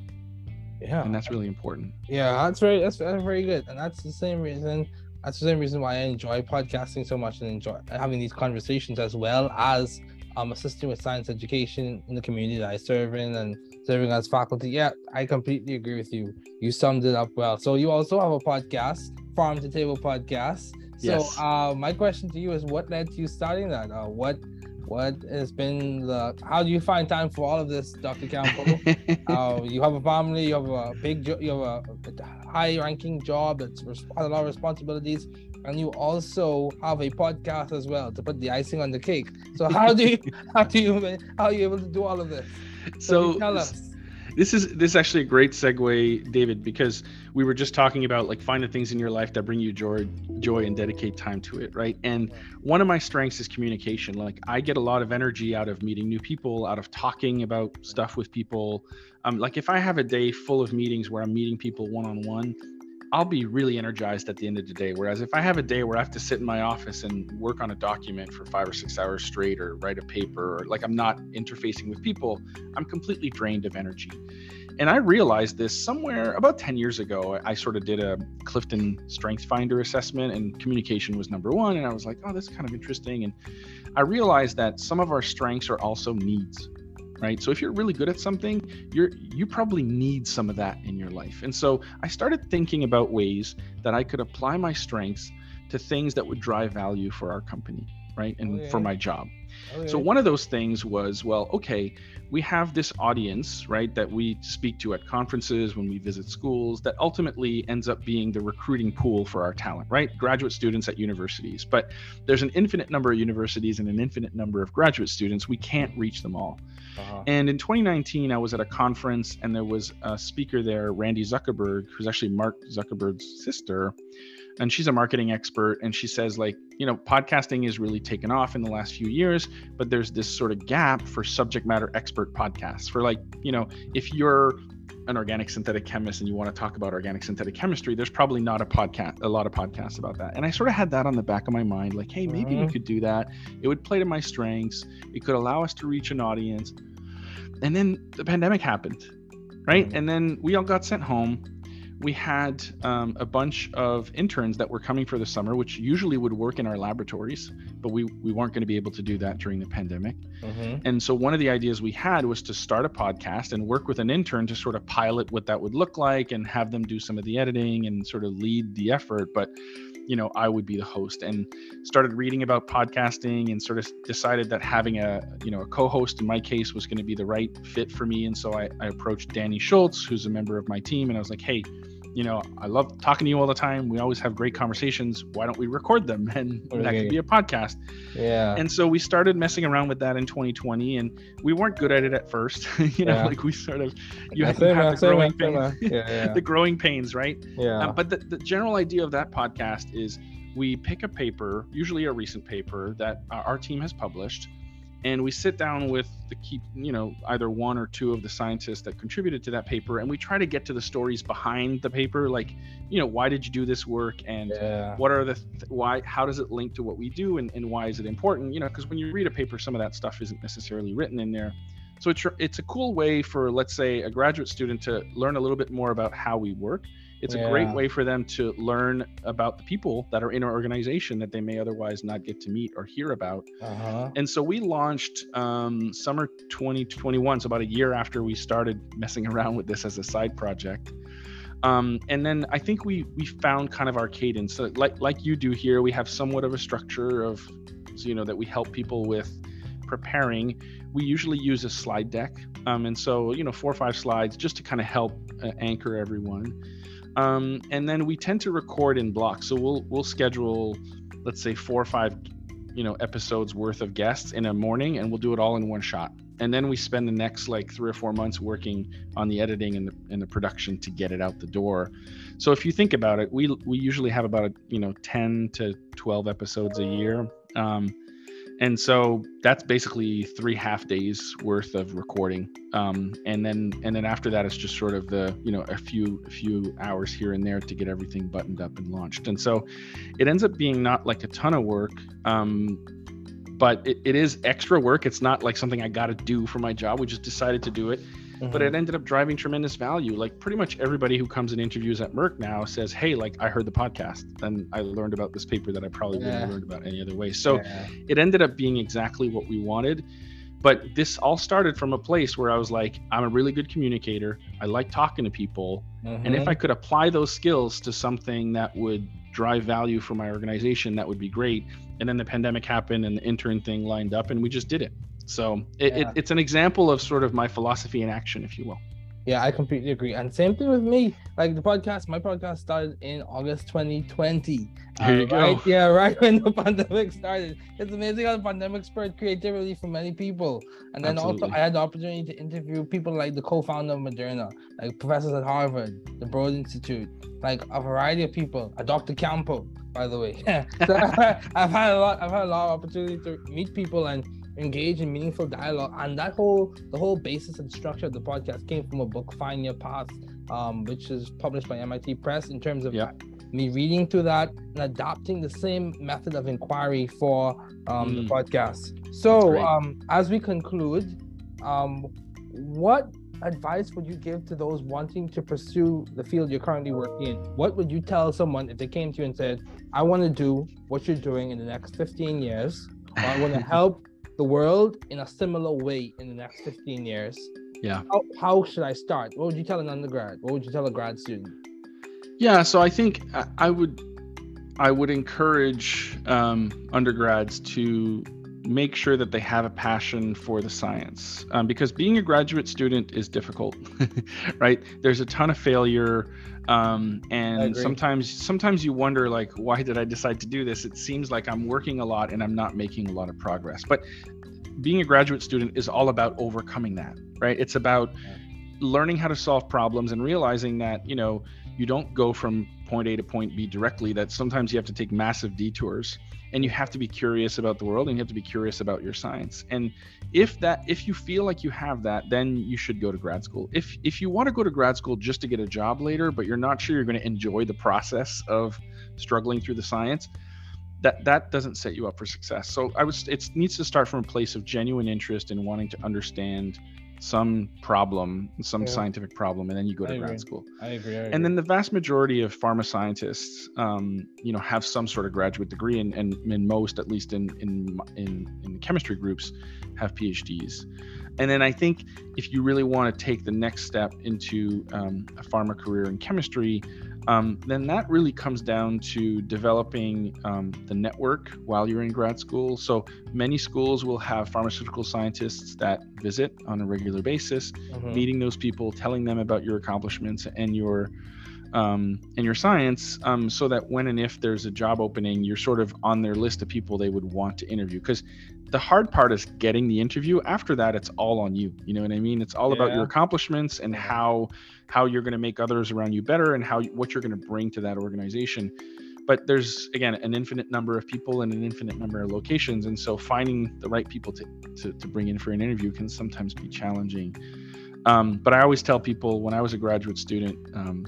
Yeah, and that's really important. Yeah, that's very that's, that's very good, and that's the same reason. That's the same reason why I enjoy podcasting so much and enjoy having these conversations as well as um assisting with science education in the community that I serve in and serving as faculty. Yeah, I completely agree with you. You summed it up well. So you also have a podcast, Farm to Table Podcast. So yes. uh, my question to you is, what led to you starting that? Uh, what what? Has been the how do you find time for all of this dr campbell? <laughs> Uh, you have a family you have a big jo- you have a, a high ranking job that's res- a lot of responsibilities and you also have a podcast as well to put the icing on the cake. So how do you <laughs> how do you how are you able to do all of this? So, so tell us this is this is actually a great segue david because we were just talking about like find the things in your life that bring you joy joy and dedicate time to it right? And one of my strengths is communication. Like i get a lot of energy out of meeting new people out of talking about stuff with people. Um, like if i have a day full of meetings where i'm meeting people one-on-one I'll be really energized at the end of the day. Whereas if I have a day where I have to sit in my office and work on a document for five or six hours straight or write a paper or like I'm not interfacing with people, I'm completely drained of energy. And I realized this somewhere about 10 years ago. I sort of did a Clifton Strength Finder assessment and communication was number one. And I was like, oh, that's kind of interesting. And I realized that some of our strengths are also needs right? So if you're really good at something you're you probably need some of that in your life. And so i started thinking about ways that i could apply my strengths to things that would drive value for our company right? And Okay. for my job. Okay. so one of those things was well okay we have this audience right that we speak to at conferences when we visit schools that ultimately ends up being the recruiting pool for our talent right? Graduate students at universities. But there's an infinite number of universities and an infinite number of graduate students. We can't reach them all Uh-huh. and in 2019, I was at a conference and there was a speaker there, Randy Zuckerberg, who's actually Mark Zuckerberg's sister. And she's a marketing expert. And she says, like, you know, podcasting is really taken off in the last few years, but there's this sort of gap for subject matter expert podcasts. For like, you know, if you're an organic synthetic chemist and you want to talk about organic synthetic chemistry, there's probably not a podcast, a lot of podcasts about that. And I sort of had that on the back of my mind, like, hey, maybe we Mhm. could do that. It would play to my strengths. It could allow us to reach an audience. And then the pandemic happened, right? Mhm. And then we all got sent home. We had um, a bunch of interns that were coming for the summer, which usually would work in our laboratories, but we, we weren't going to be able to do that during the pandemic. Mhm. And so one of the ideas we had was to start a podcast and work with an intern to sort of pilot what that would look like and have them do some of the editing and sort of lead the effort. But you know, I would be the host and started reading about podcasting and sort of decided that having a you know a co-host in my case was going to be the right fit for me. And so I, I approached Danny Schultz, who's a member of my team, and I was like, hey, you know, I love talking to you all the time. We always have great conversations. Why don't we record them? <laughs> And that could be a podcast. Yeah. And so we started messing around with that in 2020, and we weren't good at it at first. <laughs> you know, Yeah. like we sort of you have, have the growing pains. Yeah, yeah. <laughs> the growing pains, right? yeah. Um, but the, the general idea of that podcast is we pick a paper, usually a recent paper that our team has published, and we sit down with the key, you know, either one or two of the scientists that contributed to that paper, and we try to get to the stories behind the paper, like, you know, why did you do this work, and yeah. what are the th- why how does it link to what we do and, and why is it important you know because when you read a paper some of that stuff isn't necessarily written in there so it's it's a cool way for let's say a graduate student to learn a little bit more about how we work it's a great way for them to learn about the people that are in our organization that they may otherwise not get to meet or hear about Uh-huh. and so we launched um, summer 2021, so about a year after we started messing <laughs> around with this as a side project. Um, and then I think we we found kind of our cadence. So like like you do here, we have somewhat of a structure of, so, you know, that we help people with preparing. We usually use a slide deck, um, and so you know four or five slides just to kind of help uh, anchor everyone. Um, and then we tend to record in blocks. So we'll we'll schedule, let's say four or five, you know, episodes worth of guests in a morning, and we'll do it all in one shot. And then we spend the next like three or four months working on the editing and the, and the production to get it out the door. So if you think about it, we we usually have about a, you know 10 to 12 episodes a year. Um, and so that's basically three half days worth of recording. Um, and then and then after that it's just sort of the you know a few few hours here and there to get everything buttoned up and launched. And so it ends up being not like a ton of work um, but it, it is extra work. It's not like something i got to do for my job. We just decided to do it but Mhm. it ended up driving tremendous value like pretty much everybody who comes and interviews at merck now says hey like i heard the podcast and i learned about this paper that i probably wouldn't have learned about any other way so Yeah. it ended up being exactly what we wanted. But this all started from a place where I was like, I'm a really good communicator. I like talking to people. And if. I could apply those skills to something that would drive value for my organization, that would be great. and then the pandemic happened and the intern thing lined up and we just did it so it, Yeah. it, it's an example of sort of my philosophy in action if you will Yeah, I completely agree. And same thing with me. Like the podcast, my podcast started in August 2020. There you uh, go. right, Yeah, <laughs> right when the pandemic started. It's amazing how the pandemic spurred creativity for many people. And then also, I had the opportunity to interview people like the co-founder of Moderna, like professors at Harvard, the Broad Institute, like a variety of people. A Dr. Campo, by the way. <laughs> so <laughs> I've had a lot. I've had a lot of opportunity to meet people and engage in meaningful dialogue. And that whole the whole basis and structure of the podcast came from a book, Find Your Path, um, which is published by MIT Press. In terms of Yeah. me reading through that and adopting the same method of inquiry for um, the Mm. podcast. So, um, as we conclude, um, what advice would you give to those wanting to pursue the field you're currently working in? What would you tell someone if they came to you and said, I want to do what you're doing in the next 15 years, I want to <laughs> help the world in a similar way in the next 15 years? Yeah. How, how should I start? What would you tell an undergrad? What would you tell a grad student? Yeah, so I think I- I would I would encourage um, undergrads to make sure that they have a passion for the science um, because being a graduate student is difficult, <laughs> right? There's a ton of failure, um, and sometimes sometimes you wonder like, why did I decide to do this? It seems like I'm working a lot and I'm not making a lot of progress, but being a graduate student is all about overcoming that, right? It's about learning how to solve problems and realizing that you know you don't go from point A to point B directly, that sometimes you have to take massive detours and you have to be curious about the world and you have to be curious about your science. And if that if you feel like you have that, then you should go to grad school. If if you want to go to grad school just to get a job later, but you're not sure you're going to enjoy the process of struggling through the science, that that doesn't set you up for success. So I was it needs to start from a place of genuine interest in wanting to understand some problem, some Yeah. scientific problem, and then you go I to agree. grad school I agree. and then the vast majority of pharma scientists um, you know have some sort of graduate degree and, and, and most at least in, in in in the chemistry groups have phds and then i think if you really want to take the next step into um, a pharma career in chemistry um, then that really comes down to developing um, the network while you're in grad school so many schools will have pharmaceutical scientists that visit on a regular basis Mhm. meeting those people, telling them about your accomplishments and your um, and your science, um, so that when and if there's a job opening, you're sort of on their list of people they would want to interview. Because the hard part is getting the interview. After that, it's all on you. You know what I mean? It's all about your accomplishments and how how you're going to make others around you better and how what you're going to bring to that organization. But there's again an infinite number of people and an infinite number of locations, and so finding the right people to to, to bring in for an interview can sometimes be challenging. Um, but I always tell people when I was a graduate student, um,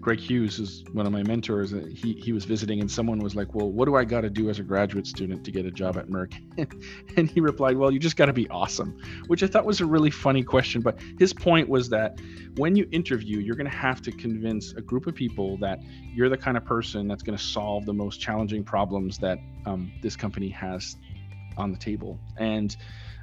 Greg Hughes is one of my mentors. uh, He he was visiting, and someone was like, "Well, what do I got to do as a graduate student to get a job at Merck?" <laughs> and he replied, "Well, you just got to be awesome," which I thought was a really funny question. But his point was that when you interview, you're going to have to convince a group of people that you're the kind of person that's going to solve the most challenging problems that um, this company has on the table, and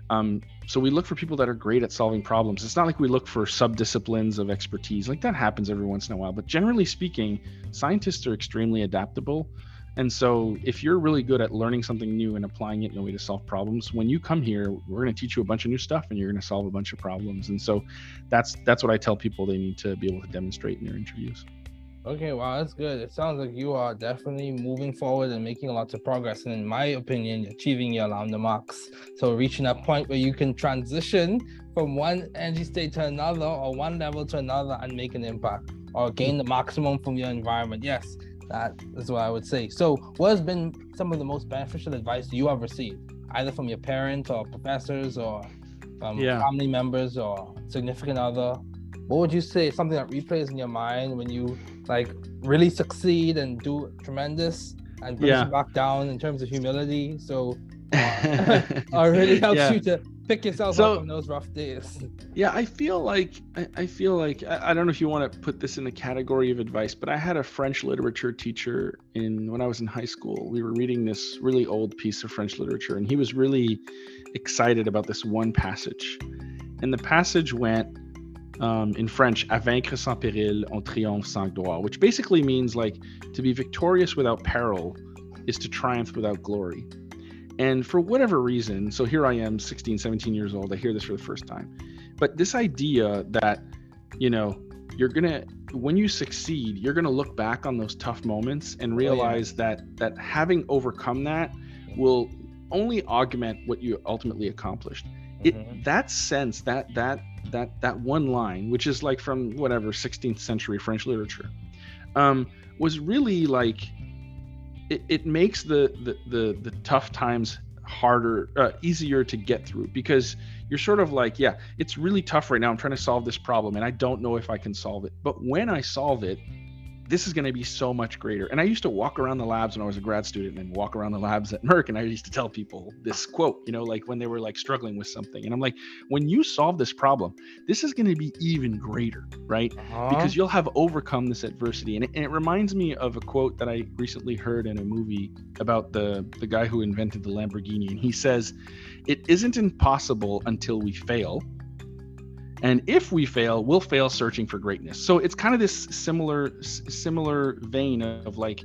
um, so we look for people that are great at solving problems. It's not like we look for subdisciplines of expertise. Like that happens every once in a while, but generally speaking, scientists are extremely adaptable. And so if you're really good at learning something new and applying it in a way to solve problems, when you come here, we're going to teach you a bunch of new stuff and you're going to solve a bunch of problems. And so that's that's what I tell people they need to be able to demonstrate in their interviews. Okay, wow, that's good. It sounds like you are definitely moving forward and making lots of progress. And in my opinion, achieving your lambda marks. So reaching that point where you can transition from one energy state to another or one level to another and make an impact or gain the maximum from your environment. Yes, that is what I would say. So what has been some of the most beneficial advice you have received, either from your parents or professors or from Yeah. family members or significant other? What would you say something that replays in your mind when you like really succeed and do tremendous and brings Yeah. you back down in terms of humility. So <laughs> <laughs> it really helps Yeah. you to pick yourself So- up on those rough days. Yeah, I feel like I, I feel like I, I don't know if you want to put this in the category of advice, but I had a French literature teacher in when I was in high school. We were reading this really old piece of French literature, and he was really excited about this one passage. And the passage went um, in French, "À vaincre sans péril, on triomphe sans gloire," which basically means like to be victorious without peril is to triumph without glory. And for whatever reason, so here I am, 16, 17 years old, I hear this for the first time. But this idea that, you know, you're gonna when you succeed, you're gonna look back on those tough moments and realize oh, yeah. that that having overcome that will only augment what you ultimately accomplished. Mm-hmm. That sense, that that that that one line, which is like from whatever 16th century French literature, um, was really like it, it makes the, the the the tough times harder uh, easier to get through because you're sort of like yeah it's really tough right now i'm trying to solve this problem and i don't know if i can solve it but when i solve it this is going to be so much greater. And I used to walk around the labs when I was a grad student and walk around the labs at Merck. And I used to tell people this quote, you know, like when they were like struggling with something. And I'm like, when you solve this problem, this is going to be even greater, right? Uh-huh. Because you'll have overcome this adversity. And it, and it reminds me of a quote that I recently heard in a movie about the, the guy who invented the Lamborghini. And he says, It isn't impossible until we fail and if we fail we'll fail searching for greatness. So it's kind of this similar similar vein of like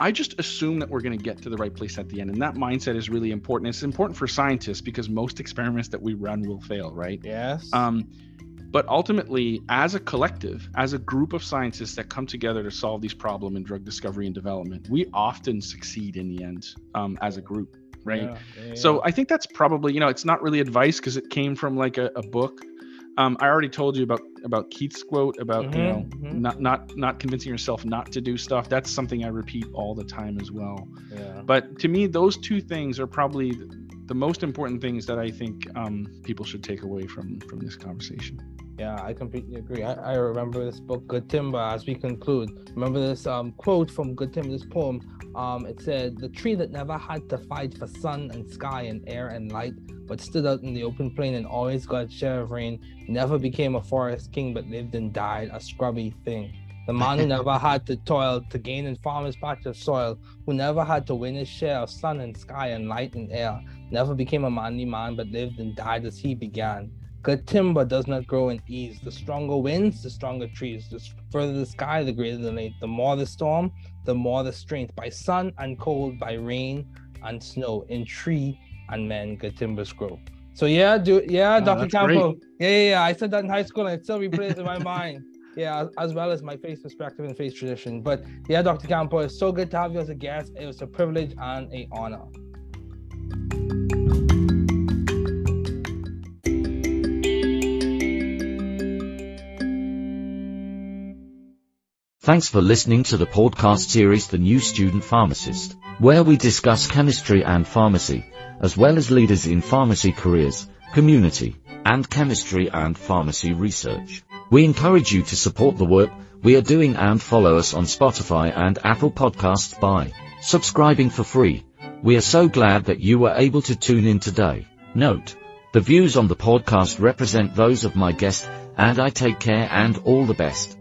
i just assume that we're going to get to the right place at the end. And that mindset is really important. It's important for scientists because most experiments that we run will fail right? Yes. Um but ultimately as a collective as a group of scientists that come together to solve these problems in drug discovery and development we often succeed in the end um, as a group right? Yeah, yeah, so i think that's probably you know it's not really advice because it came from like a, a book um, I already told you about about Keith's quote about mm-hmm, you know mm-hmm. not not not convincing yourself not to do stuff. That's something I repeat all the time as well. Yeah. But to me, those two things are probably the most important things that I think um, people should take away from from this conversation. Yeah, I completely agree. I, I remember this book, Good Timber, as we conclude. Remember this um, quote from Good Timber, this poem. Um, it said, The tree that never had to fight for sun and sky and air and light, but stood out in the open plain and always got a share of rain, never became a forest king, but lived and died a scrubby thing. The man who never <laughs> had to toil to gain in farmer's patch of soil, who never had to win his share of sun and sky and light and air, never became a manly man, but lived and died as he began. Good timber does not grow in ease. The stronger winds, the stronger trees. The further the sky, the greater the length. The more the storm, the more the strength. By sun and cold, by rain and snow, in tree and men, good timbers grow. So yeah, do yeah, oh, Dr. Campo. Yeah, yeah, yeah. I said that in high school and it still replays in my <laughs> mind. Yeah, as well as my faith perspective and faith tradition. But yeah, Dr. Campo, it's so good to have you as a guest. It was a privilege and a honor. Thanks for listening to the podcast series The New Student Pharmacist, where we discuss chemistry and pharmacy, as well as leaders in pharmacy careers, community, and chemistry and pharmacy research. We encourage you to support the work we are doing and follow us on Spotify and Apple Podcasts by subscribing for free. We are so glad that you were able to tune in today. Note, the views on the podcast represent those of my guest, and I take care and all the best.